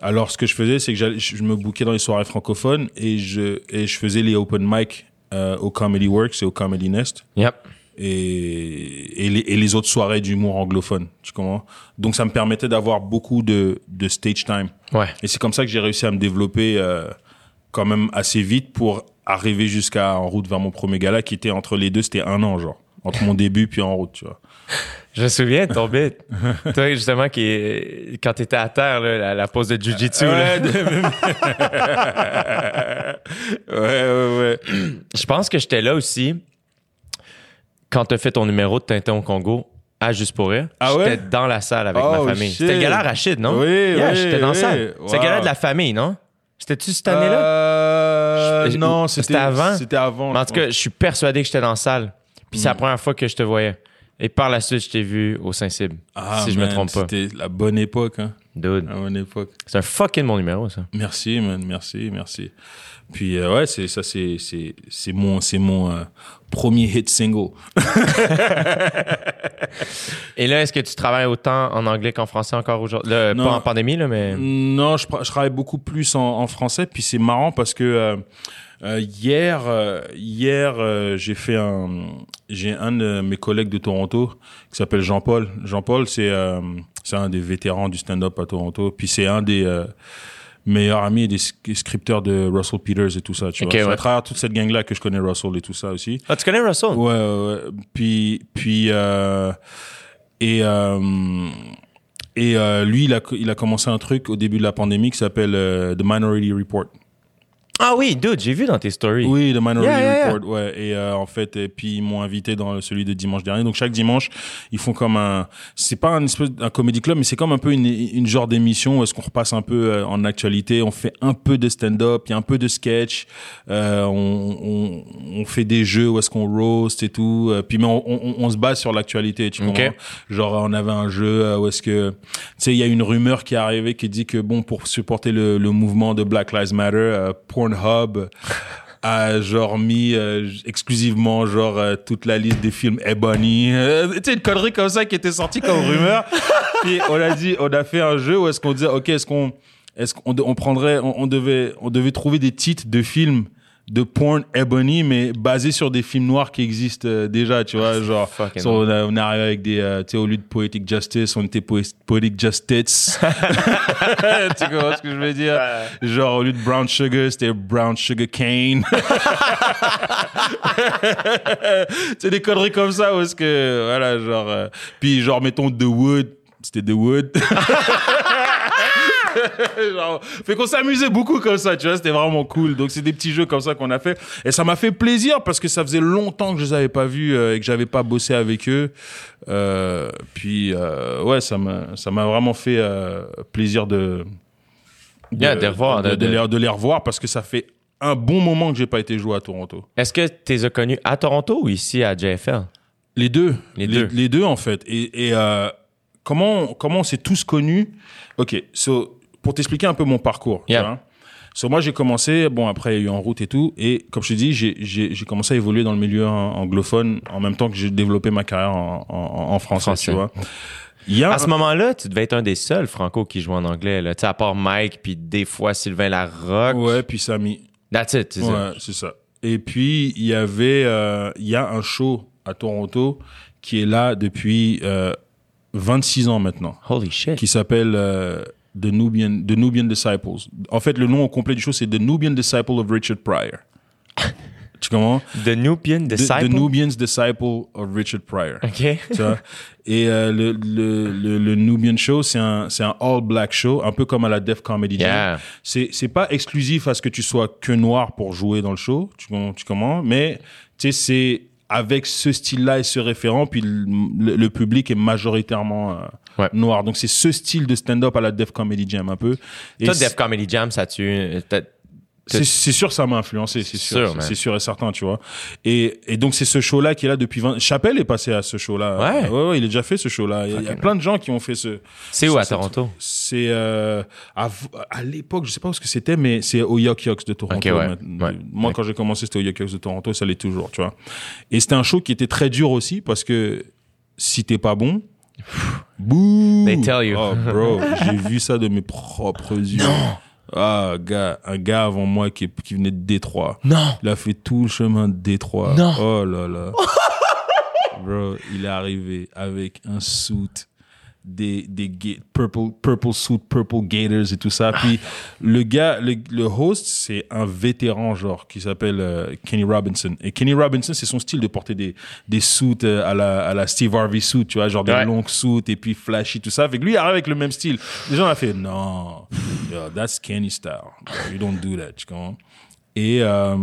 Alors ce que je faisais, c'est que je me bookais dans les soirées francophones et je et je faisais les open mic euh, au Comedy Works et au Comedy Nest Yep. Et, et, les, et les autres soirées d'humour anglophone, tu comprends? Donc ça me permettait d'avoir beaucoup de, de stage time. Ouais. Et c'est comme ça que j'ai réussi à me développer euh, quand même assez vite pour arriver jusqu'à En route vers mon premier gala qui était entre les deux, c'était un an genre. Entre mon début puis En route, tu vois. Je me souviens de ton bit. Toi, justement, qui quand t'étais à terre, là, la, la pose de Jiu-Jitsu. là. Ouais, ouais, ouais. Je pense que j'étais là aussi quand t'as fait ton numéro de Tintin au Congo à Juste pour rire. Ah ouais? J'étais dans la salle avec Oh, ma famille. shit. C'était le gala Rachid, non? Oui, Yeah, oui, j'étais dans la oui. salle. C'était le gala de la famille, non? C'était-tu cette année-là? Euh, non, c'était avant? C'était avant. Mais en tout cas, je suis persuadé que j'étais dans la salle. Puis c'est la première fois que je te voyais. Et par la suite, je t'ai vu au Saint-Cybe. Ah, si je me trompe pas. C'était la bonne époque, hein. Dude. La bonne époque. C'est un fucking bon numéro, ça. Merci, man. Merci, merci. Puis, euh, ouais, c'est, ça, c'est, c'est, c'est mon, c'est mon euh, premier hit single. Et là, est-ce que tu travailles autant en anglais qu'en français encore aujourd'hui? Pas en pandémie, là, mais. Non, je, je travaille beaucoup plus en, en français. Puis c'est marrant parce que euh, euh, hier, euh, hier, euh, j'ai fait un, j'ai un de mes collègues de Toronto qui s'appelle Jean-Paul. Jean-Paul, c'est, euh, c'est un des vétérans du stand-up à Toronto. Puis c'est un des meilleurs amis et des sc- scripteurs de Russell Peters et tout ça. Tu vois, c'est à travers toute cette gang-là que je connais Russell et tout ça aussi. Ah, tu connais Russell? Ouais, ouais, ouais. Puis, puis, euh, et, euh, et euh, lui, il a, il a commencé un truc au début de la pandémie qui s'appelle The Minority Report. Ah oui, dude, j'ai vu dans tes stories. Oui, The Minority Yeah, yeah, yeah. Report, ouais. Et euh, en fait, et puis ils m'ont invité dans celui de dimanche dernier. Donc chaque dimanche, ils font comme un, c'est pas un espèce d'un comedy club, mais c'est comme un peu une, une genre d'émission où est-ce qu'on repasse un peu euh, en actualité, on fait un peu de stand-up, il y a un peu de sketch, euh, on, on, on fait des jeux où est-ce qu'on roast et tout. euh, Puis mais on, on, on se base sur l'actualité, tu Ok. comprends? Genre on avait un jeu euh, où est-ce que, tu sais, il y a une rumeur qui est arrivée qui dit que bon pour supporter le, le mouvement de Black Lives Matter, euh, Pornhub a genre mis euh, exclusivement genre euh, toute la liste des films Ebony Euh, tu sais une connerie comme ça qui était sortie comme rumeur. Puis on a dit on a fait un jeu où est-ce qu'on disait ok est-ce qu'on est-ce qu'on on prendrait on, on devait on devait trouver des titres de films de porn ebony, mais basé sur des films noirs qui existent euh, déjà, tu vois, genre, so, on, a- on est arrivé avec des, euh, tu sais, au lieu de Poetic Justice, on était Poe- Poetic Justice. tu comprends ce que je veux dire? Genre, au lieu de Brown Sugar, c'était Brown Sugar Cane. c'est des conneries comme ça, parce que, voilà, genre, euh, puis genre, mettons The Wood, c'était The Wood. Genre, fait qu'on s'amusait beaucoup comme ça, tu vois, c'était vraiment cool. Donc c'est des petits jeux comme ça qu'on a fait et ça m'a fait plaisir parce que ça faisait longtemps que je les avais pas vus euh, et que j'avais pas bossé avec eux. Euh, puis euh, ouais, ça m'a ça m'a vraiment fait euh, plaisir de de, Yeah, de revoir, de, les, de les revoir parce que ça fait un bon moment que j'ai pas été joué à Toronto. Est-ce que tu les as connus à Toronto ou ici à JFL? Les deux. Les deux. Les deux, en fait. Et, et, comment, comment on s'est tous connus? Ok, so, pour t'expliquer un peu mon parcours. tu Yeah. vois. So, moi, j'ai commencé, bon, après, il y a eu En route et tout. Et comme je te dis, j'ai- commencé à évoluer dans le milieu an- anglophone en même temps que j'ai développé ma carrière en, en, en français, Français. tu vois. Il y a À ce moment-là, tu devais être un des seuls franco qui joue en anglais. Là. Tu sais, à part Mike, puis des fois Sylvain Larocque. Ouais, puis Samy. That's it, c'est ça. Ouais, c'est ça. Et puis, il y avait, euh, il y a un show à Toronto qui est là depuis euh, 26 ans maintenant. Holy shit. qui s'appelle euh, The, Nubian, The Nubian Disciples. En fait, le nom au complet du show, c'est The Nubian Disciple of Richard Pryor. tu comprends? The Nubian The, Disciple? The Nubian's Disciple of Richard Pryor. OK. tu vois? Et euh, le, le, le, le Nubian Show, c'est un, c'est un all-black show, un peu comme à la Def Comedy. Yeah. C'est, c'est pas exclusif à ce que tu sois que noir pour jouer dans le show, tu, tu comprends? Mais, tu sais, c'est avec ce style-là et ce référent, puis le, le- public est majoritairement euh, Ouais. noir. Donc, c'est ce style de stand-up à la Def Comedy Jam, un peu. Et Toi, Def Comedy Jam, ça tue. C'est sûr, ça m'a influencé, c'est Sûr, c'est sûr et certain, tu vois. Et, et donc c'est ce show-là qui est là depuis 20. Chapelle est passé à ce show-là. Ouais. ouais, ouais, il a déjà fait ce show-là. Il y a- il y a plein de gens qui ont fait ce. C'est où à Toronto? C'est euh, à, à l'époque, je sais pas où ce que c'était, mais c'est au Yuck Yucks de Toronto. Ok, ouais. Ouais. Moi, quand j'ai commencé, c'était au Yuck Yucks de Toronto, ça l'est toujours, tu vois. Et c'était un show qui était très dur aussi parce que si t'es pas bon, bouh. They tell you. Oh, bro, j'ai vu ça de mes propres yeux. Ah, gars, un gars avant moi qui, qui venait de Détroit. Non. Il a fait tout le chemin de Détroit. Non. Oh là là. Bro, il est arrivé avec un suit, des, des purple, purple suit, purple gators et tout ça. Puis le gars, le, le host, c'est un vétéran, genre, qui s'appelle euh, Kenny Robinson. Et Kenny Robinson, c'est son style de porter des, des suits euh, à la, à la Steve Harvey suit, tu vois, genre des Ouais. longues suits et puis flashy, tout ça. Avec lui, il arrive avec le même style. Les gens ont fait, non, yo, that's Kenny style. You don't do that, tu comprends? Et, euh,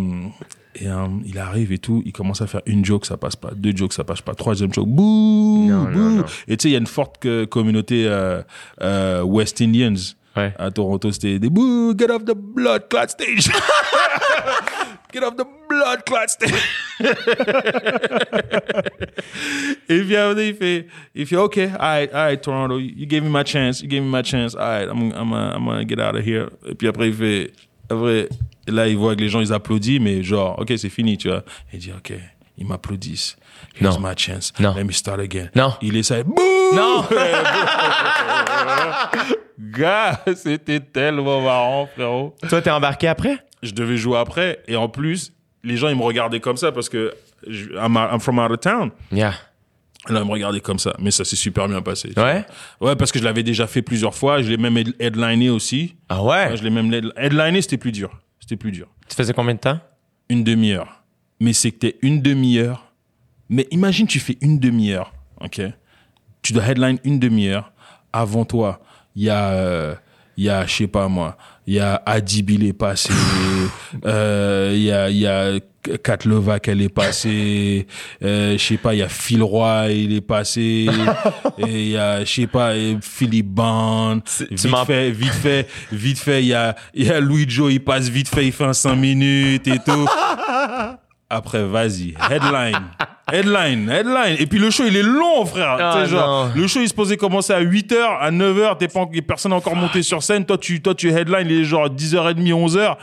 et euh, il arrive et tout, il commence à faire une joke, ça passe pas, deux jokes, ça passe pas, troisième joke, bouh, Non, bouh. non, non. Et tu sais, il y a une forte que- communauté euh, euh, West Indians. Ouais. À Toronto, c'était des bouh, get off the blood clot stage. get off the blood clot stage. et puis après, il fait, il fait, OK, all right, all right, Toronto, you gave me my chance, you gave me my chance, all right, I'm, I'm, uh, I'm gonna get out of here. Et puis après, il fait, après, là, il voit que les gens, ils applaudissent, mais genre, OK, c'est fini, tu vois. Il dit, OK, ils m'applaudissent. Here's Non. my chance. Non. Let me start again. Non. Il essaie, bouh! Non. Gars, c'était tellement marrant, frérot. Toi, t'es embarqué après? Je devais jouer après, et en plus, les gens, ils me regardaient comme ça parce que je- I'm, I'm from out of town. Yeah. Là, ils me regardaient comme ça, mais ça s'est super bien passé. Ouais? vois. Ouais, parce que je l'avais déjà fait plusieurs fois. Je l'ai même head- headliné aussi. Ah ouais? Ouais, je l'ai même head- headliné, c'était plus dur. C'était plus dur. Tu faisais combien de temps? Une demi-heure. Mais c'était une demi-heure. Mais imagine, tu fais une demi-heure, ok? Tu dois headline une demi-heure. Avant toi, il y a, euh, il y a, je sais pas moi, il y a Adib, il est passé. euh, Il y a, il y a Katlovac, elle est passée. Euh, je sais pas, il y a Phil Roy, il est passé. Et il y a, je sais pas, Philippe Bond. tu Vite fait, vite fait, vite fait, il y a, il y a Louis Joe, il passe vite fait, il fait un 5 minutes et tout. Après, vas-y, headline. Headline, headline. Et puis le show, il est long, frère. Ah, Tu sais, genre, non. le show, il se posait commencer à 8h, à 9h, t'es pas, personne n'a encore monté sur scène. Toi, tu, toi, tu headline, il est genre 10h30, 11h.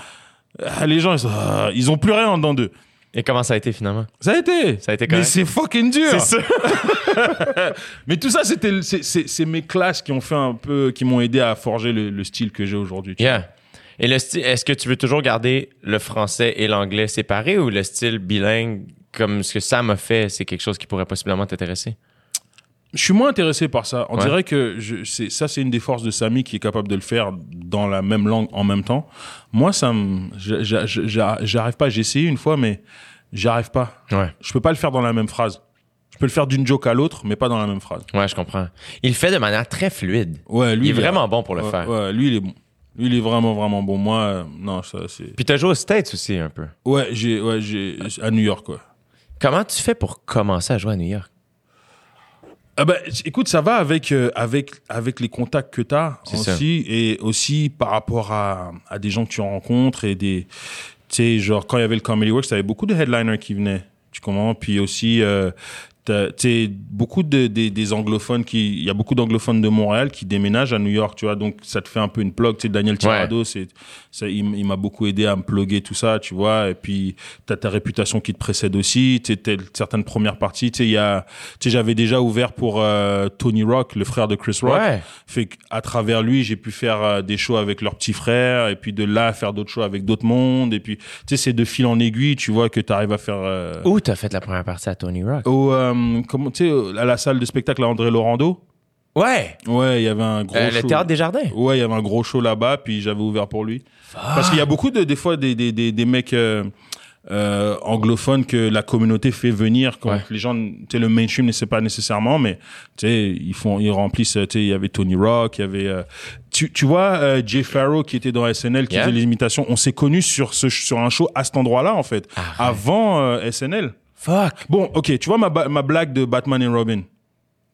Ah, Les gens, ils, ah, ils ont plus rien en dedans d'eux. Et comment ça a été finalement? Ça a été. Ça a été Mais correct. c'est fucking dur. C'est. Mais tout ça, c'était, c'est, mes classes qui ont fait un peu, qui m'ont aidé à forger le, le style que j'ai aujourd'hui. Yeah. Et le style, est-ce que tu veux toujours garder le français et l'anglais séparés ou le style bilingue comme ce que Sam a fait, c'est quelque chose qui pourrait possiblement t'intéresser? Je suis moins intéressé par ça. On Ouais. dirait que je, c'est, ça, c'est une des forces de Samy qui est capable de le faire dans la même langue en même temps. Moi, ça me, je- je- j'arrive pas. J'ai essayé une fois, mais j'arrive pas. Ouais. Je peux pas le faire dans la même phrase. Je peux le faire d'une joke à l'autre, mais pas dans la même phrase. Ouais, je comprends. Il le fait de manière très fluide. Ouais, lui, il est vraiment bon pour le ouais, faire. Ouais, lui, il est bon. Lui, il est vraiment, vraiment bon. Moi, euh, non, ça, c'est. Puis t'as joué aux States aussi un peu. Ouais, j'ai, ouais, j'ai, à New York, quoi. Comment tu fais pour commencer à jouer à New York? Ah bah, écoute, ça va avec euh, avec avec les contacts que tu as ça. aussi et aussi par rapport à, à des gens que tu rencontres et des tu sais genre quand il y avait le Comedy Works, t'avais beaucoup de headliners qui venaient, tu comprends? Puis aussi euh, sais beaucoup de des, des anglophones qui il y a beaucoup d'anglophones de Montréal qui déménagent à New York, tu vois. Donc ça te fait un peu une plug, tu sais Daniel Tirado, c'est ça il, m'a beaucoup aidé à me plugger tout ça, tu vois. Et puis t'as ta réputation qui te précède aussi, tu sais certaines premières parties, tu sais il y a tu sais j'avais déjà ouvert pour euh, Tony Rock, le frère de Chris Rock. Ouais. Fait qu'à travers lui, j'ai pu faire euh, des shows avec leur petit frère, et puis de là, faire d'autres shows avec d'autres mondes. Et puis, tu sais, c'est de fil en aiguille, tu vois, que tu arrives à faire... euh, Où t'as fait la première partie à Tony Rock? au, euh, comment, tu sais, à la salle de spectacle à André Laurando. Ouais! Ouais, il y avait un gros Euh, show. le Théâtre des Jardins. Ouais, il y avait un gros show là-bas, puis j'avais ouvert pour lui. Parce qu'il y a beaucoup de, des fois, des, des, des, des mecs euh, euh, anglophones que la communauté fait venir quand Ouais. les gens, tu sais, le mainstream ne sait pas nécessairement, mais tu sais, ils font, ils remplissent, tu sais, il y avait Tony Rock, il y avait, euh, tu, tu vois, euh, Jay Farrow qui était dans SNL, qui Yeah. faisait les imitations, on s'est connus sur ce, sur un show à cet endroit-là, en fait, Arrête. avant euh, SNL. Fuck! Bon, ok, tu vois ma, ma blague de Batman et Robin.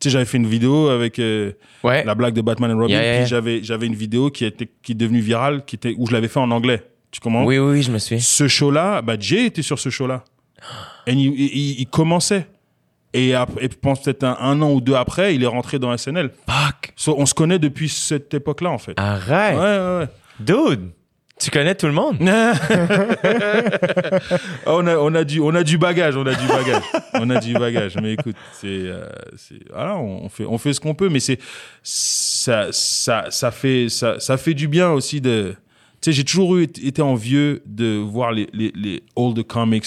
Tu sais, j'avais fait une vidéo avec euh, Ouais. la blague de Batman et Robin, Yeah, yeah, yeah. puis j'avais j'avais une vidéo qui était qui est devenue virale, qui était où je l'avais fait en anglais. Tu comprends? Oui, oui, oui, je me suis. Ce show-là, bah Jay était sur ce show-là, et il, il, il commençait. Et, après, et pense peut-être un, un an ou deux après, il est rentré dans SNL. Fuck! So, on se connaît depuis cette époque-là, en fait. Arrête! Ouais, ouais, ouais. Dude! Tu connais tout le monde? on a on a du on a du bagage, on a du bagage, on a du bagage. Mais écoute, c'est euh, c'est voilà, on fait on fait ce qu'on peut, mais c'est ça ça ça fait ça ça fait du bien aussi de. Tu sais, j'ai toujours eu été envieux de voir les les les old comics.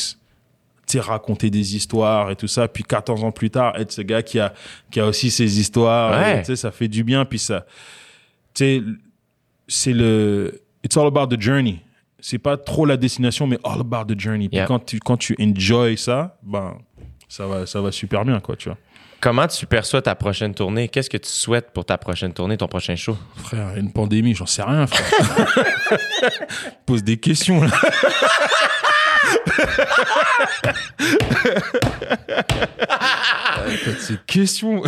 Tu sais, raconter des histoires et tout ça, puis 14 ans plus tard, être ce gars qui a, qui a aussi ses histoires, Ouais. et, tu sais, ça fait du bien, puis ça, tu sais, c'est le it's all about the journey c'est pas trop la destination mais all about the journey puis Yeah. quand tu quand tu enjoy ça ben ça va ça va super bien quoi tu vois Comment tu perçois ta prochaine tournée? Qu'est-ce que tu souhaites pour ta prochaine tournée, ton prochain show? frère une pandémie j'en sais rien frère pose des questions là ces questions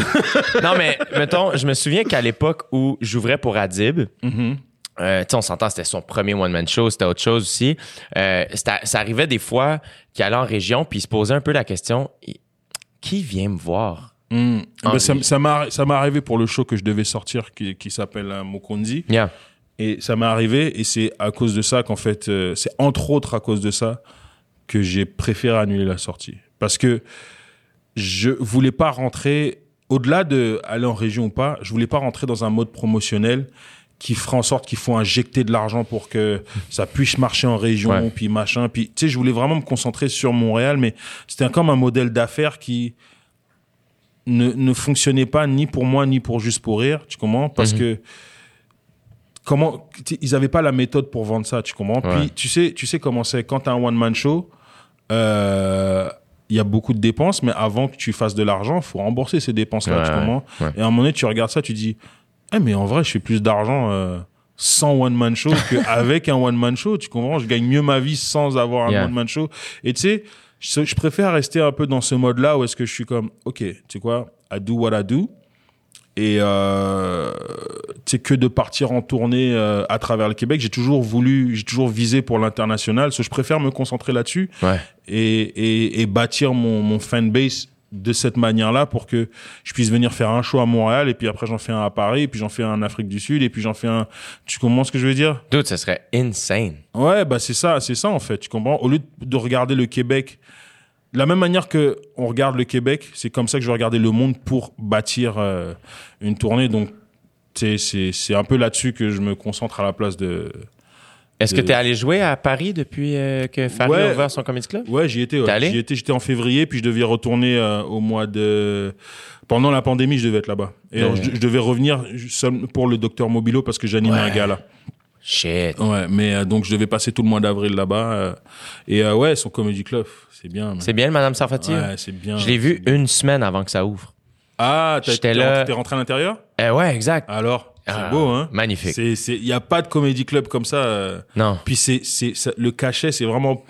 non, mais mettons, je me souviens qu'à l'époque où j'ouvrais pour Adib, Mhm. Euh, on s'entend, c'était son premier one-man show, c'était autre chose aussi. Euh, ça arrivait des fois qu'il allait en région, puis il se posait un peu la question qui vient me voir? Mm. Ah, Ben, ça m'est arrivé pour le show que je devais sortir qui, qui s'appelle euh, Mokonzi Yeah. Et ça m'est arrivé, et c'est à cause de ça qu'en fait, euh, c'est entre autres à cause de ça que j'ai préféré annuler la sortie. Parce que je voulais pas rentrer, au-delà de aller en région ou pas, je voulais pas rentrer dans un mode promotionnel qui fera en sorte qu'il faut injecter de l'argent pour que ça puisse marcher en région, Ouais. puis machin. Puis, tu sais, je voulais vraiment me concentrer sur Montréal, mais c'était comme un modèle d'affaires qui ne, ne fonctionnait pas ni pour moi, ni pour Juste pour Rire, tu comprends? Parce Mhm. que comment tu ils avaient pas la méthode pour vendre ça tu comprends? Ouais. puis tu sais tu sais comment c'est quand t'as un one man show euh, il y a beaucoup de dépenses mais avant que tu fasses de l'argent faut rembourser ces dépenses là Ouais, tu comprends? ouais. et à un moment donné tu regardes ça tu dis eh mais en vrai je fais plus d'argent euh, sans one man show qu'avec un one man show tu comprends? Je gagne mieux ma vie sans avoir un Yeah. one man show et tu sais je, je préfère rester un peu dans ce mode là où est-ce que je suis comme ok tu sais quoi? I do what I do et euh, c'est que de partir en tournée euh, à travers le Québec. J'ai toujours voulu, j'ai toujours visé pour l'international. So, je préfère me concentrer là-dessus Ouais. et, et, et bâtir mon, mon fanbase de cette manière-là pour que je puisse venir faire un show à Montréal et puis après j'en fais un à Paris et puis j'en fais un en Afrique du Sud et puis j'en fais un. Tu comprends ce que je veux dire? Dude, ça serait insane. Ouais, bah c'est ça, c'est ça en fait. Tu comprends? Au lieu de regarder le Québec, de la même manière que on regarde le Québec, c'est comme ça que je vais regarder le monde pour bâtir euh, une tournée. Donc, c'est c'est un peu là-dessus que je me concentre à la place de. Est-ce que tu es allé jouer à Paris depuis euh, que Farid Ouais. a ouvert son comedy club? Ouais, j'y étais. ouais. Allé? J'y étais. J'étais en février, puis je devais retourner euh, au mois de. Pendant la pandémie, je devais être là-bas. Et Ouais. alors, je, je devais revenir seul pour le docteur Mobilo parce que j'animais un gars là. Shit. Ouais, mais euh, donc je devais passer tout le mois d'avril là-bas. et ouais, son comedy club, c'est bien. C'est bien Madame Sarfati? Ouais, c'est bien. Je l'ai vu bien. une semaine avant que ça ouvre. Ah, t'as- J'étais t'es là. T'es rentré à l'intérieur? Eh ouais, exact. Alors, c'est Ah, beau, hein Magnifique. C'est, c'est, y a pas de comedy club comme ça. euh, Non. Puis c'est, c'est, le cachet, c'est vraiment.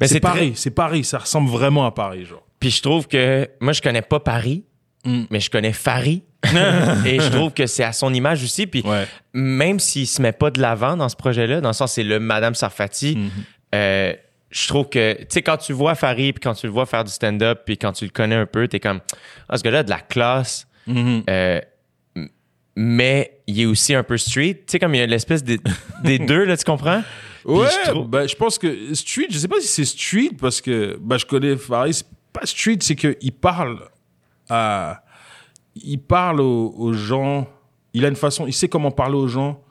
Mais c'est, Paris, très- c'est Paris. Ça ressemble vraiment à Paris, genre. Puis je trouve que moi, je connais pas Paris, Mm. mais je connais Farid. et je trouve que c'est à son image aussi. Puis Ouais. même s'il se met pas de l'avant dans ce projet-là, dans le sens c'est le Madame Sarfati, Mhm. euh, je trouve que, tu sais, quand tu vois Farid, puis quand tu le vois faire du stand-up, puis quand tu le connais un peu, t'es comme, ah, ce gars-là a de la classe, Mhm. euh, mais il est aussi un peu street. Tu sais, comme il y a l'espèce des, des deux, là, tu comprends? Puis Ouais, je trouve- bah, je pense que street, je sais pas si c'est street parce que bah, je connais Farid, c'est pas street, c'est qu'il parle à. Il parle aux, aux gens, il a une façon, il sait comment parler aux gens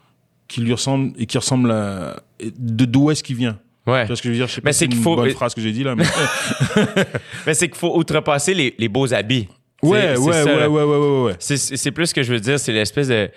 qui lui ressemblent et qui ressemblent à. de d'où est-ce qu'il vient. Ouais. Tu vois ce que je veux dire? Je sais Mais pas c'est si qu'il une faut- bonne phrase que j'ai dit là, mais. Mais c'est qu'il faut outrepasser les, les beaux habits. Ouais, C'est- ouais, ouais, ouais, ouais, ouais, ouais. C'est- plus ce que je veux dire, c'est l'espèce de.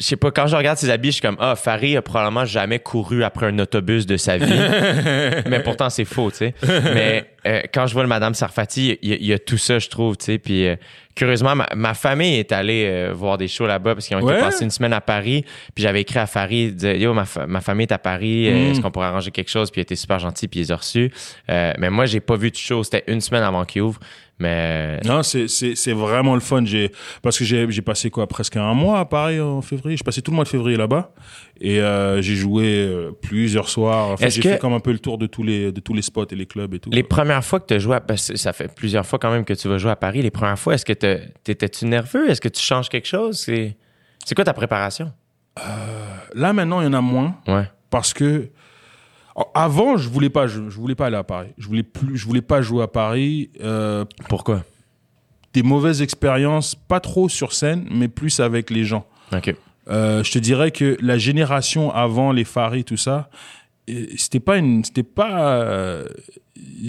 Je sais pas, quand je regarde ses habits, je suis comme, ah, Farid a probablement jamais couru après un autobus de sa vie. mais pourtant, c'est faux, tu sais. Mais euh, quand je vois le Madame Sarfati, il y, a- il y a tout ça, je trouve, tu sais. Puis, euh, curieusement, ma, ma famille est allée euh, voir des shows là-bas parce qu'ils ont Ouais. été passés une semaine à Paris. Puis j'avais écrit à Farid, yo, ma, fa- ma famille est à Paris, Mm. est-ce qu'on pourrait arranger quelque chose? Puis il était super gentil, puis il les a reçus. Euh, mais moi, j'ai pas vu de show, c'était une semaine avant qu'il ouvre. Mais Non, c'est, c'est, c'est vraiment le fun. J'ai, parce que j'ai, j'ai passé quoi, presque un mois à Paris en février. J'ai passé tout le mois de février là-bas. Et euh, j'ai joué euh, plusieurs soirs. Enfin, Est-ce j'ai que- fait comme un peu le tour de tous les, de tous les spots et les clubs et tout. Les premières fois que tu as joué, à, parce que ça fait plusieurs fois quand même que tu vas jouer à Paris, les premières fois, est-ce que t'étais-tu nerveux? Est-ce que tu changes quelque chose? C'est c'est quoi ta préparation? Là, maintenant, il y en a moins. Ouais. Parce que avant, je voulais pas, je, je voulais pas aller à Paris. Je voulais plus, je voulais pas jouer à Paris. Euh, Pourquoi? des mauvaises expériences, pas trop sur scène, mais plus avec les gens. OK. Euh, je te dirais que la génération avant les Faris, tout ça, euh, c'était pas une, c'était pas, euh,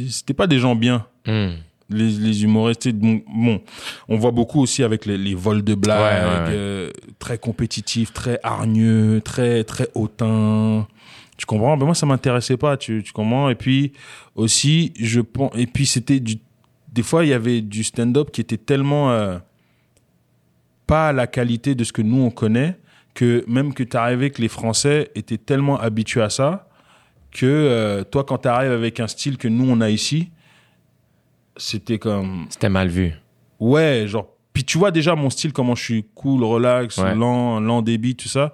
c'était pas des gens bien. Hmm. Les, les humoristes, bon, bon, on voit beaucoup aussi avec les, les vols de blagues, Ouais, ouais, ouais. euh, très compétitifs, très hargneux, très très hautains. Tu comprends? Ben moi, ça m'intéressait pas. Tu, tu comprends? Et puis aussi, je pense. Et puis c'était du. Des fois, il y avait du stand-up qui était tellement euh, pas à la qualité de ce que nous on connaît que même que tu arrivais que les Français étaient tellement habitués à ça que euh, toi, quand tu arrives avec un style que nous on a ici, c'était comme C'était mal vu. ouais, genre. Puis tu vois déjà mon style, comment je suis cool, relax, Ouais. lent, lent débit, tout ça.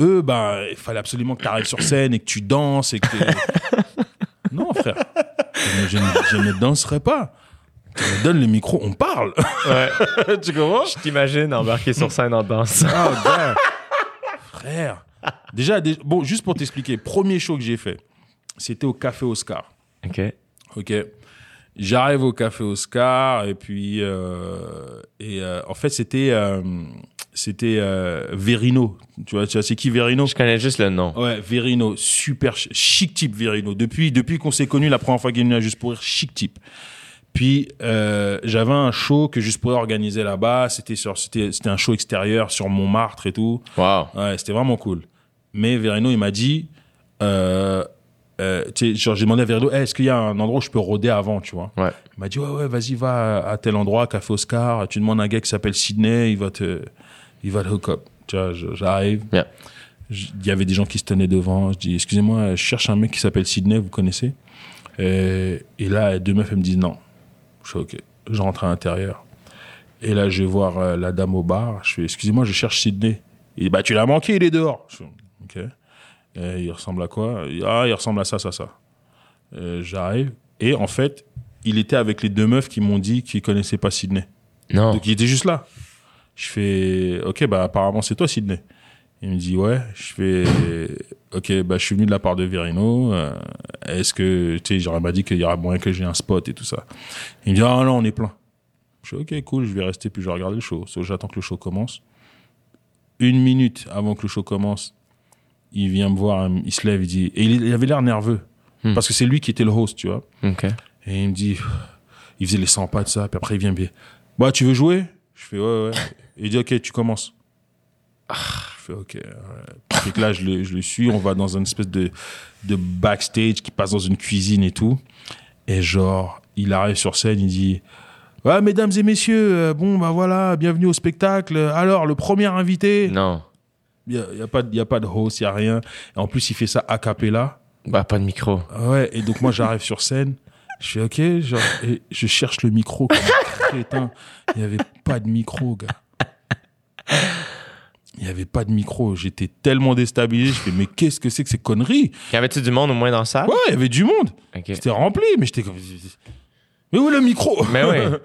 Eux, bah, il fallait absolument que tu arrives sur scène et que tu danses et que non, frère. Je, ne- je danserai pas. Tu me donnes le micro, on parle. Ouais. tu comprends? Je t'imagine embarquer sur scène en danse. Ah, gars. Frère. Déjà, dé- bon, juste pour t'expliquer, premier show que j'ai fait, c'était au Café Oscar. OK. Ok. J'arrive au Café Oscar et puis euh, et euh, en fait c'était euh, c'était euh, Verino. Tu vois, tu vois c'est qui Verino? Je connais juste le nom. Ouais, Verino, super ch- chic type Verino. Depuis depuis qu'on s'est connu la première fois qu'il est venu à Juste pour rire, chic type. Puis euh, j'avais un show que Juste pour rire organisait là-bas. C'était sur c'était c'était un show extérieur sur Montmartre et tout. Wow. Ouais, c'était vraiment cool. Mais Verino, il m'a dit, euh, euh, genre, j'ai demandé à Verino, Hey, est-ce qu'il y a un endroit où je peux rôder avant, tu vois? Ouais. Il m'a dit, ouais, ouais, vas-y, va à tel endroit, Café Oscar, tu demandes à un gars qui s'appelle Sydney, il va te, il va te hook up. Tu vois, j'arrive. Yeah. Il y avait des gens qui se tenaient devant. Je dis, excusez-moi, je cherche un mec qui s'appelle Sydney, vous connaissez? Et, et là, deux meufs, elles me disent non. Je fais, ok. Je rentre à l'intérieur. Et là, je vais voir euh, la dame au bar. Je fais, excusez-moi, je cherche Sydney. Il dit, bah, tu l'as manqué, il est dehors. Je fais, ok. Et il ressemble à quoi? Ah, il ressemble à ça, ça, ça. Euh, J'arrive. Et en fait, il était avec les deux meufs qui m'ont dit qu'ils connaissaient pas Sydney. Non. Donc il était juste là. Je fais OK, bah apparemment c'est toi Sydney. Il me dit ouais. Je fais OK, bah je suis venu de la part de Verino. Euh, Est-ce que tu sais, j'aurais m'a dit qu'il y aurait moyen que j'ai un spot et tout ça. Il me dit ah non, on est plein. Je fais OK, cool, je vais rester puis je vais regarder le show. Que j'attends que le show commence. Une minute avant que le show commence, il vient me voir, il se lève, il dit, et il, avait l'air nerveux. Hmm. Parce que c'est lui qui était le host, tu vois. OK. Et il me dit, il faisait les 100 pas de ça, puis après il vient me dire, bah, tu veux jouer? Je fais, ouais, ouais. Il dit, ok, tu commences. Je fais, ok. ouais. Que là, je le, je le suis, on va dans une espèce de, de backstage qui passe dans une cuisine et tout. Et genre, il arrive sur scène, il dit, ouais, mesdames et messieurs, euh, bon, bah voilà, bienvenue au spectacle. Alors, le premier invité, Non. il n'y a, y a, pas y a pas de host, il n'y a rien. Et en plus, il fait ça a cappella. Bah, pas de micro. Ouais, et donc moi j'arrive sur scène, je fais ok, genre, et je cherche le micro. Il n'y avait pas de micro, gars. Il n'y avait pas de micro. J'étais tellement déstabilisé. Je fais, mais qu'est-ce que c'est que ces conneries? Y avait-tu du monde au moins dans la salle? Ouais, il y avait du monde. C'était rempli, mais j'étais comme. Mais où est le micro? Mais oui.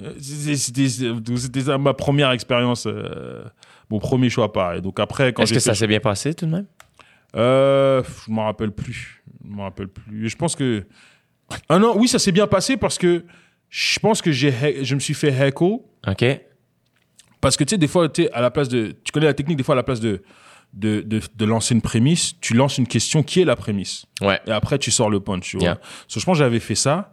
C'était ça ma première expérience, euh, mon premier choix pareil. Donc après, quand Est-ce que ça s'est bien passé tout de même? euh, je m'en rappelle plus. Je m'en rappelle plus. Je pense que. Ah non, oui, ça s'est bien passé parce que je pense que j'ai, je me suis fait heckle. OK. Parce que tu sais, des fois, tu à la place de. Tu connais la technique, des fois, à la place de, de, de, de lancer une prémisse, tu lances une question qui est la prémisse. Ouais. Et après, tu sors le punch, tu vois. Yeah. So, je pense que j'avais fait ça.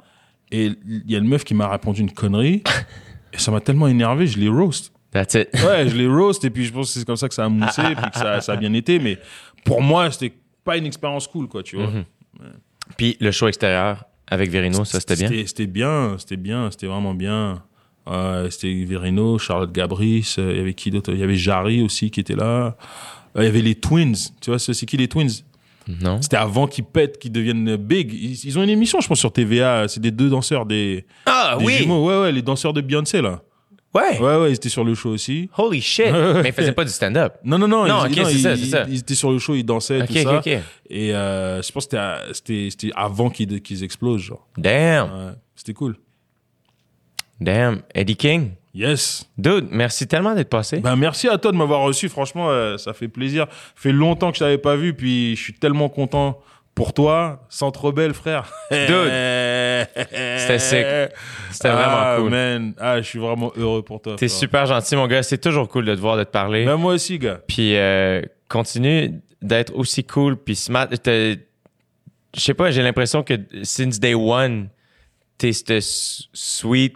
Et il y a une meuf qui m'a répondu une connerie. et ça m'a tellement énervé, je l'ai roast. That's it. Ouais, je les roast et puis je pense que c'est comme ça que ça a moussé puis que ça, ça a bien été. Mais pour moi, c'était pas une expérience cool, quoi, tu vois. Mhm. Puis le show extérieur avec Verino, ça c'était bien? C'était bien, c'était bien, c'était vraiment bien. Euh, c'était Verino, Charlotte Gabris, euh, il y avait qui d'autre? Il y avait Jarry aussi qui était là. Euh, Il y avait les Twins, tu vois, c'est qui les Twins? Non? C'était avant qu'ils pètent, qu'ils deviennent big. Ils, ils ont une émission, je pense, sur TVA. C'est des deux danseurs, des, Ah des jumeaux. Ouais, ouais, les danseurs de Beyoncé, là. Ouais! Ouais, ouais, ils étaient sur le show aussi. Holy shit! Mais il faisait pas du stand-up. Non, non, non. Non, ils, ils- ça, ils- ça. Ils étaient sur le show, ils dansaient, Ok, tout ça. Et euh, je pense que c'était à- c'était c'était avant qu'ils explosent, genre. Damn! Ouais, c'était cool. Damn! Eddie King? Yes. Dude, merci tellement d'être passé. Ben, merci à toi de m'avoir reçu. Franchement, euh, ça fait plaisir. Ça fait longtemps que je t'avais pas vu, puis je suis tellement content pour toi. Centre Belle, frère. C'était sick. C'était ah, vraiment cool. man. Ah, je suis vraiment heureux pour toi. T'es super gentil, mon gars. C'est toujours cool de te voir, de te parler. Ben, moi aussi, gars. Puis euh, continue d'être aussi cool puis smart. Je sais pas, j'ai l'impression que since day one, t'es ce sweet.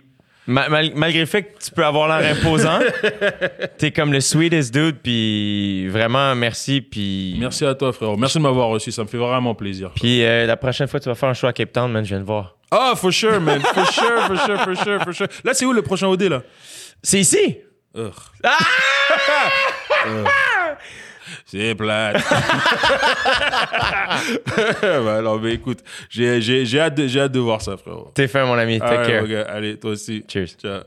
Ma- mal- malgré le fait que tu peux avoir l'air imposant, t'es comme le sweetest dude. Puis vraiment, merci. Puis Merci à toi, frère. Merci de m'avoir reçu. Ça me fait vraiment plaisir. puis euh, la prochaine fois, tu vas faire un show à Cape Town, man. Je viens de voir. Ah, for sure, man. For sure, for sure, for sure, for sure. Là, c'est où le prochain OD, là? C'est ici. Ugh. Ugh. C'est plate. bah non, mais écoute, j'ai hâte, de- j'ai hâte de voir ça, frérot. T'es fin, mon ami. Take Alright, care. mon gars. Allez, toi aussi. Cheers. Ciao.